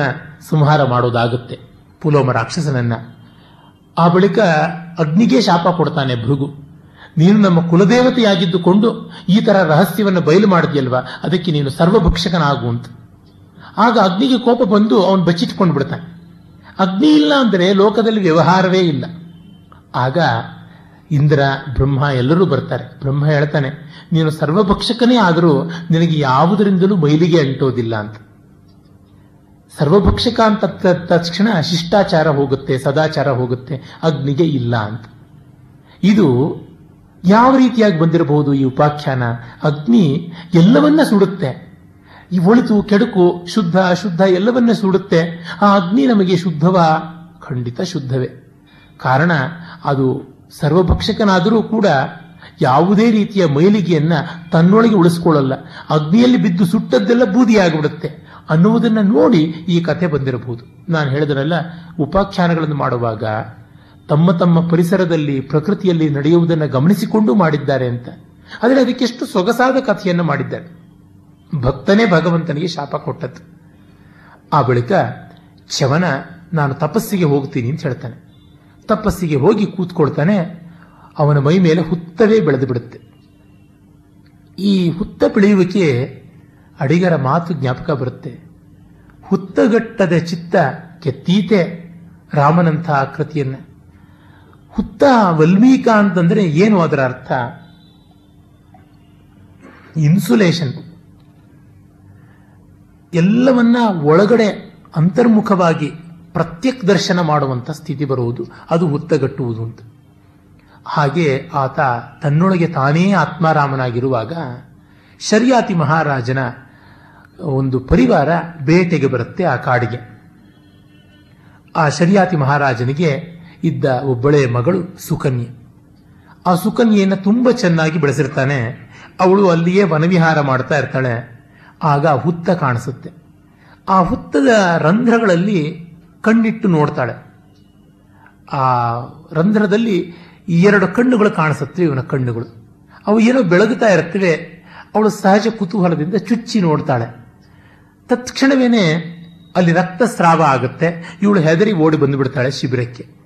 ಸಂಹಾರ ಮಾಡೋದಾಗುತ್ತೆ, ಪುಲೋಮ ರಾಕ್ಷಸನನ್ನ. ಆ ಬಳಿಕ ಅಗ್ನಿಗೆ ಶಾಪ ಕೊಡ್ತಾನೆ ಭೃಗು. ನೀನು ನಮ್ಮ ಕುಲದೇವತೆಯಾಗಿದ್ದುಕೊಂಡು ಈ ತರ ರಹಸ್ಯವನ್ನು ಬಯಲು ಮಾಡಿದ್ಯಲ್ವಾ? ಅದಕ್ಕೆ ನೀನು ಸರ್ವಭಕ್ಷಕನಾಗು ಅಂತ. ಆಗ ಅಗ್ನಿಗೆ ಕೋಪ ಬಂದು ಅವನು ಬಚ್ಚಿಟ್ಕೊಂಡು ಬಿಡ್ತಾನೆ. ಅಗ್ನಿ ಇಲ್ಲ ಅಂದರೆ ಲೋಕದಲ್ಲಿ ವ್ಯವಹಾರವೇ ಇಲ್ಲ. ಆಗ ಇಂದ್ರ, ಬ್ರಹ್ಮ ಎಲ್ಲರೂ ಬರ್ತಾರೆ. ಬ್ರಹ್ಮ ಹೇಳ್ತಾನೆ, ನೀನು ಸರ್ವಭಕ್ಷಕನೇ ಆದರೂ ನಿನಗೆ ಯಾವುದರಿಂದಲೂ ಮೈಲಿಗೆ ಅಂಟೋದಿಲ್ಲ ಅಂತ. ಸರ್ವಭಕ್ಷಕ ಅಂತ ತಕ್ಷಣ ಶಿಷ್ಟಾಚಾರ ಹೋಗುತ್ತೆ, ಸದಾಚಾರ ಹೋಗುತ್ತೆ, ಅಗ್ನಿಗೆ ಇಲ್ಲ ಅಂತ. ಇದು ಯಾವ ರೀತಿಯಾಗಿ ಬಂದಿರಬಹುದು ಈ ಉಪಾಖ್ಯಾನ? ಅಗ್ನಿ ಎಲ್ಲವನ್ನ ಸುಡುತ್ತೆ. ಈ ಒಳಿತು, ಕೆಡುಕು, ಶುದ್ಧ, ಅಶುದ್ಧ ಎಲ್ಲವನ್ನ ಸುಡುತ್ತೆ. ಆ ಅಗ್ನಿ ನಮಗೆ ಶುದ್ಧವ? ಖಂಡಿತ ಶುದ್ಧವೇ. ಕಾರಣ, ಅದು ಸರ್ವಭಕ್ಷಕನಾದರೂ ಕೂಡ ಯಾವುದೇ ರೀತಿಯ ಮೈಲಿಗೆಯನ್ನ ತನ್ನೊಳಗೆ ಉಳಿಸ್ಕೊಳ್ಳಲ್ಲ. ಅಗ್ನಿಯಲ್ಲಿ ಬಿದ್ದು ಸುಟ್ಟದ್ದೆಲ್ಲ ಬೂದಿಯಾಗಿಬಿಡುತ್ತೆ. ಅನ್ನುವುದನ್ನ ನೋಡಿ ಈ ಕಥೆ ಬಂದಿರಬಹುದು. ನಾನು ಹೇಳಿದ್ರಲ್ಲ ಉಪಾಖ್ಯಾನಗಳನ್ನು ಮಾಡುವಾಗ ತಮ್ಮ ತಮ್ಮ ಪರಿಸರದಲ್ಲಿ, ಪ್ರಕೃತಿಯಲ್ಲಿ ನಡೆಯುವುದನ್ನು ಗಮನಿಸಿಕೊಂಡು ಮಾಡಿದ್ದಾರೆ ಅಂತ. ಆದರೆ ಅದಕ್ಕೆಷ್ಟು ಸೊಗಸಾದ ಕಥೆಯನ್ನು ಮಾಡಿದ್ದಾರೆ. ಭಕ್ತನೇ ಭಗವಂತನಿಗೆ ಶಾಪ ಕೊಟ್ಟದ್ದು. ಆ ಬಳಿಕ ಚವನ ನಾನು ತಪಸ್ಸಿಗೆ ಹೋಗ್ತೀನಿ ಅಂತ ಹೇಳ್ತಾನೆ. ತಪಸ್ಸಿಗೆ ಹೋಗಿ ಕೂತ್ಕೊಳ್ತಾನೆ, ಅವನ ಮೈ ಮೇಲೆ ಹುತ್ತವೇ ಬೆಳೆದು ಬಿಡುತ್ತೆ. ಈ ಹುತ್ತ ಬೆಳೆಯುವಿಕೆ ಅಡಿಗರ ಮಾತು ಜ್ಞಾಪಕ ಬರುತ್ತೆ. ಹುತ್ತಗಟ್ಟದ ಚಿತ್ತ ಕೆತ್ತೀತೆ ರಾಮನಂಥ ಆಕೃತಿಯನ್ನ. ಹುತ್ತ ವಲ್ಮೀಕ ಅಂತಂದ್ರೆ ಏನು ಅದರ ಅರ್ಥ? ಇನ್ಸುಲೇಷನ್ ಎಲ್ಲವನ್ನ ಒಳಗಡೆ ಅಂತರ್ಮುಖವಾಗಿ ಪ್ರತ್ಯಕ್ ದರ್ಶನ ಮಾಡುವಂತ ಸ್ಥಿತಿ ಬರುವುದು, ಅದು ಹುತ್ತಗಟ್ಟುವುದು ಅಂತ. ಹಾಗೆ ಆತ ತನ್ನೊಳಗೆ ತಾನೇ ಆತ್ಮಾರಾಮನಾಗಿರುವಾಗ ಶರ್ಯಾತಿ ಮಹಾರಾಜನ ಒಂದು ಪರಿವಾರ ಬೇಟೆಗೆ ಬರುತ್ತೆ ಆ ಕಾಡಿಗೆ. ಆ ಶರ್ಯಾತಿ ಮಹಾರಾಜನಿಗೆ ಇದ್ದ ಒಬ್ಬಳೇ ಮಗಳು ಸುಕನ್ಯೆ. ಆ ಸುಕನ್ಯೆಯನ್ನು ತುಂಬಾ ಚೆನ್ನಾಗಿ ಬೆಳೆಸಿರ್ತಾನೆ. ಅವಳು ಅಲ್ಲಿಯೇ ವನವಿಹಾರ ಮಾಡ್ತಾ ಇರ್ತಾಳೆ. ಆಗ ಹುತ್ತ ಕಾಣಿಸುತ್ತೆ. ಆ ಹುತ್ತದ ರಂಧ್ರಗಳಲ್ಲಿ ಕಣ್ಣಿಟ್ಟು ನೋಡ್ತಾಳೆ. ಆ ರಂಧ್ರದಲ್ಲಿ ಎರಡು ಕಣ್ಣುಗಳು ಕಾಣಿಸುತ್ತವೆ ಇವನ ಕಣ್ಣುಗಳು. ಅವು ಏನೋ ಬೆಳಗುತ್ತಾ ಇರ್ತವೆ. ಅವಳು ಸಹಜ ಕುತೂಹಲದಿಂದ ಚುಚ್ಚಿ ನೋಡ್ತಾಳೆ. ತತ್ಕ್ಷಣವೇನೆ ಅಲ್ಲಿ ರಕ್ತಸ್ರಾವ ಆಗುತ್ತೆ. ಇವಳು ಹೆದರಿ ಓಡಿ ಬಂದುಬಿಡ್ತಾಳೆ ಶಿಬಿರಕ್ಕೆ.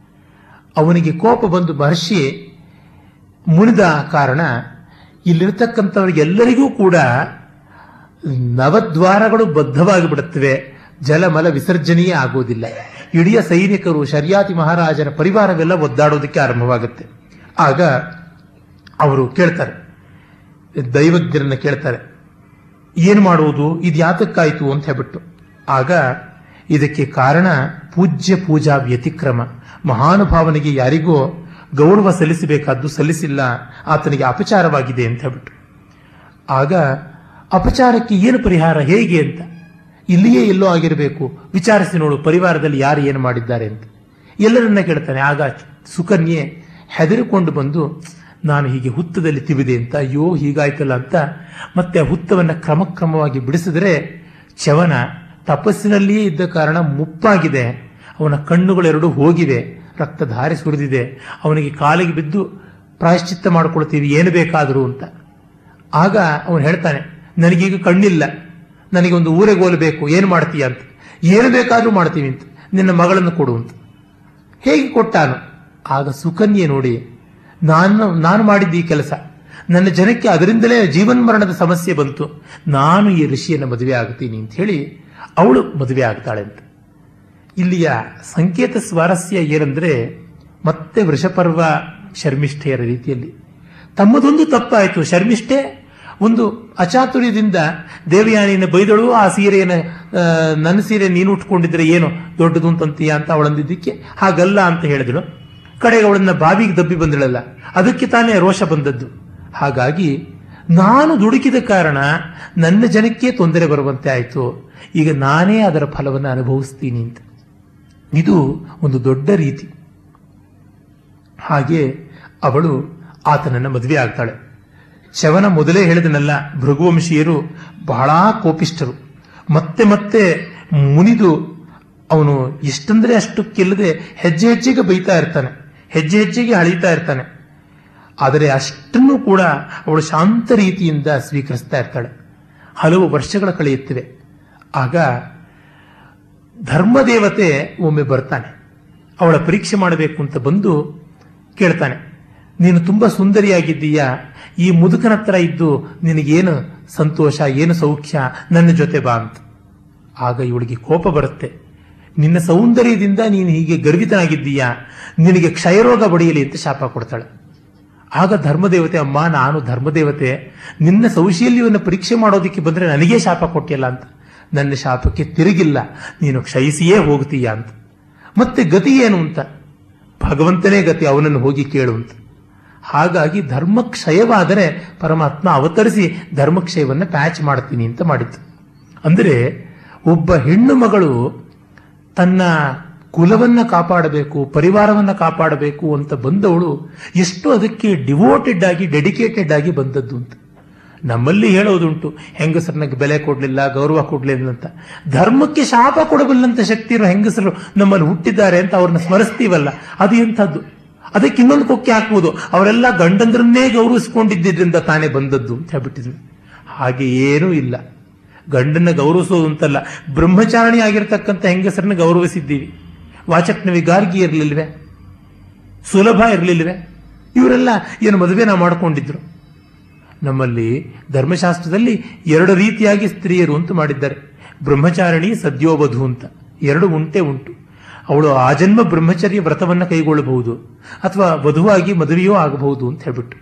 ಅವನಿಗೆ ಕೋಪ ಬಂದು ಮಹರ್ಷಿ ಮುನಿದ ಕಾರಣ ಇಲ್ಲಿರ್ತಕ್ಕಂಥವರಿಗೆಲ್ಲರಿಗೂ ಕೂಡ ನವದ್ವಾರಗಳು ಬದ್ಧವಾಗಿ ಬಿಡುತ್ತವೆ ಜಲಮಲ ವಿಸರ್ಜನೆಯೇ ಆಗುವುದಿಲ್ಲ ಇಡೀ ಸೈನಿಕರು ಶರ್ಯಾತಿ ಮಹಾರಾಜನ ಪರಿವಾರವೆಲ್ಲ ಒದ್ದಾಡೋದಕ್ಕೆ ಆರಂಭವಾಗುತ್ತೆ. ಆಗ ಅವರು ಕೇಳ್ತಾರೆ. ದೈವಜ್ಞರನ್ನ ಕೇಳ್ತಾರೆ. ಏನು ಮಾಡುವುದು ಇದು ಯಾತಕ್ಕಾಯಿತು? ಅಂತ ಹೇಳ್ಬಿಟ್ಟು. ಆಗ ಇದಕ್ಕೆ ಕಾರಣ ಪೂಜ್ಯ ಪೂಜಾ ವ್ಯತಿಕ್ರಮ. ಮಹಾನುಭಾವನಿಗೆ ಯಾರಿಗೂ ಗೌರವ ಸಲ್ಲಿಸಬೇಕಾದ್ದು ಸಲ್ಲಿಸಿಲ್ಲ, ಆತನಿಗೆ ಅಪಚಾರವಾಗಿದೆ ಅಂತ ಹೇಳ್ಬಿಟ್ಟು ಆಗ ಅಪಚಾರಕ್ಕೆ ಏನು ಪರಿಹಾರ, ಹೇಗೆ ಅಂತ? ಇಲ್ಲಿಯೇ ಎಲ್ಲೋ ಆಗಿರಬೇಕು, ವಿಚಾರಿಸಿ ನೋಡು, ಪರಿವಾರದಲ್ಲಿ ಯಾರು ಏನು ಮಾಡಿದ್ದಾರೆ ಅಂತ. ಎಲ್ಲರನ್ನ ಕೇಳ್ತಾನೆ, ಆಗ ಸುಕನ್ಯೆ ಹೆದರಿಕೊಂಡು ಬಂದು, ನಾನು ಹೀಗೆ ಹುತ್ತದಲ್ಲಿ ತಿವಿದೆ ಅಂತ, ಅಯ್ಯೋ, ಹೀಗಾಯ್ತಲ್ಲ ಅಂತ, ಮತ್ತೆ ಆ ಹುತ್ತವನ್ನು ಕ್ರಮಕ್ರಮವಾಗಿ ಬಿಡಿಸಿದ್ರೆ ಚವನ ತಪಸ್ಸಿನಲ್ಲಿಯೇ ಇದ್ದ ಕಾರಣ ಮುಪ್ಪಾಗಿದೆ. ಅವನ ಕಣ್ಣುಗಳೆರಡು ಹೋಗಿವೆ ರಕ್ತಧಾರೆ ಸುರಿದಿದೆ. ಅವನಿಗೆ ಕಾಲಿಗೆ ಬಿದ್ದು ಪ್ರಾಯಶ್ಚಿತ್ತ ಮಾಡ್ಕೊಳ್ತೀವಿ, ಏನು ಬೇಕಾದರೂ ಅಂತ. ಆಗ ಅವನು ಹೇಳ್ತಾನೆ, ನನಗೀಗ ಕಣ್ಣಿಲ್ಲ ನನಗೆ ಒಂದು ಊರೆಗೋಲು ಬೇಕು ಏನು ಮಾಡ್ತೀಯ ಅಂತ. ಏನು ಬೇಕಾದರೂ ಮಾಡ್ತೀವಿ ಅಂತ, ನಿನ್ನ ಮಗಳನ್ನು ಕೊಡು ಅಂತ. ಹೇಗೆ ಕೊಟ್ಟಾನು? ಆಗ ಸುಕನ್ಯೆ ನೋಡಿ, ನಾನು ನಾನು ಮಾಡಿದ್ದ ಈ ಕೆಲಸ, ನನ್ನ ಜನಕ್ಕೆ ಅದರಿಂದಲೇ ಜೀವನ್ಮರಣದ ಸಮಸ್ಯೆ ಬಂತು. ನಾನು ಈ ಋಷಿಯನ್ನು ಮದುವೆ ಆಗ್ತೀನಿ ಅಂತ ಹೇಳಿ ಅವಳು ಮದುವೆ ಆಗ್ತಾಳೆ ಅಂತ. ಇಲ್ಲಿಯ ಸಂಕೇತ ಸ್ವಾರಸ್ಯ ಏನಂದ್ರೆ ಮತ್ತೆ ವೃಷಪರ್ವ ಶರ್ಮಿಷ್ಠೆಯರ ರೀತಿಯಲ್ಲಿ. ತಮ್ಮದೊಂದು ತಪ್ಪಾಯಿತು, ಶರ್ಮಿಷ್ಠೆ ಒಂದು ಅಚಾತುರ್ಯದಿಂದ ದೇವಯಾನಿಯನ್ನು ಬೈದಳು, ಆ ಸೀರೆಯನ್ನು ನನ್ನ ಸೀರೆ ನೀನು ಉಟ್ಕೊಂಡಿದ್ರೆ ಏನು ದೊಡ್ಡದು ಅಂತಂತೀಯ ಅಂತ ಅವಳಂದಿದ್ದಕ್ಕೆ ಹಾಗಲ್ಲ ಅಂತ ಹೇಳಿದಳು. ಕಡೆಗೆ ಅವಳನ್ನ ಬಾವಿಗೆ ದಬ್ಬಿ ಬಂದಳಲ್ಲ, ಅದಕ್ಕೆ ತಾನೇ ರೋಷ ಬಂದದ್ದು. ಹಾಗಾಗಿ ನಾನು ದುಡುಕಿದ ಕಾರಣ ನನ್ನ ಜನಕ್ಕೆ ತೊಂದರೆ ಬರುವಂತೆ ಆಯಿತು. ಈಗ ನಾನೇ ಅದರ ಫಲವನ್ನು ಅನುಭವಿಸ್ತೀನಿ ಅಂತ. ಇದು ಒಂದು ದೊಡ್ಡ ರೀತಿ. ಹಾಗೆ ಅವಳು ಆತನನ್ನು ಮದುವೆ ಆಗ್ತಾಳೆ. ಶವನ ಮೊದಲೇ ಹೇಳಿದನಲ್ಲ, ಭೃಗುವಂಶೀಯರು ಬಹಳ ಕೋಪಿಷ್ಠರು. ಮತ್ತೆ ಮತ್ತೆ ಮುನಿದು ಅವನು ಎಷ್ಟಂದ್ರೆ ಅಷ್ಟಕ್ಕಿಲ್ಲದೆ ಹೆಜ್ಜೆ ಹೆಜ್ಜೆಗೆ ಬೈತಾ ಇರ್ತಾನೆ, ಹೆಜ್ಜೆ ಹೆಜ್ಜೆಗೆ ಅಳೀತಾ ಇರ್ತಾನೆ. ಆದರೆ ಅಷ್ಟನ್ನು ಕೂಡ ಅವಳು ಶಾಂತ ರೀತಿಯಿಂದ ಸ್ವೀಕರಿಸ್ತಾ ಇರ್ತಾಳೆ. ಹಲವು ವರ್ಷಗಳ ಕಳೆಯುತ್ತಿವೆ. ಆಗ ಧರ್ಮದೇವತೆ ಒಮ್ಮೆ ಬರ್ತಾನೆ. ಅವಳ ಪರೀಕ್ಷೆ ಮಾಡಬೇಕು ಅಂತ ಬಂದು ಕೇಳ್ತಾನೆ. ನೀನು ತುಂಬ ಸುಂದರಿಯಾಗಿದ್ದೀಯಾ? ಈ ಮುದುಕನ ಹತ್ರ ಇದ್ದು ನಿನಗೇನು ಸಂತೋಷ, ಏನು ಸೌಖ್ಯ? ನನ್ನ ಜೊತೆ ಬಾ ಅಂತ. ಆಗ ಇವಳಿಗೆ ಕೋಪ ಬರುತ್ತೆ. ನಿನ್ನ ಸೌಂದರ್ಯದಿಂದ ನೀನು ಹೀಗೆ ಗರ್ವಿತನಾಗಿದ್ದೀಯಾ? ನಿನಗೆ ಕ್ಷಯರೋಗ ಬಡಿಯಲಿ ಅಂತ ಶಾಪ ಕೊಡ್ತಾಳೆ. ಆಗ ಧರ್ಮದೇವತೆ, ಅಮ್ಮ, ನಾನು ಧರ್ಮದೇವತೆ. ನಿನ್ನ ಸೌಶೀಲ್ಯವನ್ನು ಪರೀಕ್ಷೆ ಮಾಡೋದಕ್ಕೆ ಬಂದರೆ ನನಗೇ ಶಾಪ ಕೊಟ್ಟಿಲ್ಲ ಅಂತ. ನನ್ನ ಶಾಪಕ್ಕೆ ತಿರುಗಿಲ್ಲ. ನೀನು ಕ್ಷಯಿಸಿಯೇ ಹೋಗ್ತೀಯ ಅಂತ. ಮತ್ತೆ ಗತಿ ಏನು ಅಂತ? ಭಗವಂತನೇ ಗತಿ, ಅವನನ್ನು ಹೋಗಿ ಕೇಳು ಅಂತ. ಹಾಗಾಗಿ ಧರ್ಮಕ್ಷಯವಾದರೆ ಪರಮಾತ್ಮ ಅವತರಿಸಿ ಧರ್ಮಕ್ಷಯವನ್ನು ಪ್ಯಾಚ್ ಮಾಡ್ತೀನಿ ಅಂತ ಮಾಡಿತು ಅಂದರೆ ಒಬ್ಬ ಹೆಣ್ಣು ಮಗಳು ತನ್ನ ಕುಲವನ್ನ ಕಾಪಾಡಬೇಕು, ಪರಿವಾರವನ್ನ ಕಾಪಾಡಬೇಕು ಅಂತ ಬಂದವಳು ಎಷ್ಟು ಅದಕ್ಕೆ ಡಿವೋಟೆಡ್ ಆಗಿ ಡೆಡಿಕೇಟೆಡ್ ಆಗಿ ಬಂದದ್ದು ಅಂತ. ನಮ್ಮಲ್ಲಿ ಹೇಳೋದುಂಟು ಹೆಂಗಸರನ್ನ ಬೆಲೆ ಕೊಡಲಿಲ್ಲ, ಗೌರವ ಕೊಡಲಿಲ್ಲ ಅಂತ. ಧರ್ಮಕ್ಕೆ ಶಾಪ ಕೊಡಬಲ್ಲಂತ ಶಕ್ತಿ ಇರೋ ಹೆಂಗಸರು ನಮ್ಮಲ್ಲಿ ಹುಟ್ಟಿದ್ದಾರೆ ಅಂತ ಅವ್ರನ್ನ ಸ್ಮರಿಸ್ತೀವಲ್ಲ, ಅದು ಎಂಥದ್ದು? ಅದಕ್ಕೆ ಇನ್ನೊಂದು ಕೊಕ್ಕೆ ಹಾಕ್ಬೋದು, ಅವರೆಲ್ಲ ಗಂಡಂದ್ರನ್ನೇ ಗೌರವಿಸ್ಕೊಂಡಿದ್ದರಿಂದ ತಾನೇ ಬಂದದ್ದು ಅಂತ ಹೇಳ್ಬಿಟ್ಟಿದ್ರು. ಹಾಗೆ ಏನೂ ಇಲ್ಲ. ಗಂಡನ್ನ ಗೌರವಿಸೋದು ಅಂತಲ್ಲ, ಬ್ರಹ್ಮಚಾರಣಿ ಆಗಿರ್ತಕ್ಕಂಥ ಹೆಂಗಸರನ್ನ ಗೌರವಿಸಿದ್ದೀವಿ. ವಾಚಕ್ನವಿ ಗಾರ್ಗಿ ಇರಲಿಲ್ವೇ? ಸುಲಭ ಇರಲಿಲ್ವೇ? ಇವರೆಲ್ಲ ಏನು ಮದುವೆನ ಮಾಡ್ಕೊಂಡಿದ್ರು? ನಮ್ಮಲ್ಲಿ ಧರ್ಮಶಾಸ್ತ್ರದಲ್ಲಿ ಎರಡು ರೀತಿಯಾಗಿ ಸ್ತ್ರೀಯರು ಅಂತ ಮಾಡಿದ್ದಾರೆ. ಬ್ರಹ್ಮಚಾರಿಣಿ ಸದ್ಯೋಬಧು ಅಂತ. ಎರಡು ಉಂಟೆ ಉಂಟು. ಅವಳು ಆ ಜನ್ಮ ಬ್ರಹ್ಮಚರ್ಯ ವ್ರತವನ್ನು ಕೈಗೊಳ್ಳಬಹುದು ಅಥವಾ ವಧುವಾಗಿ ಮದುವೆಯೂ ಆಗಬಹುದು ಅಂತ ಹೇಳ್ಬಿಟ್ಟು.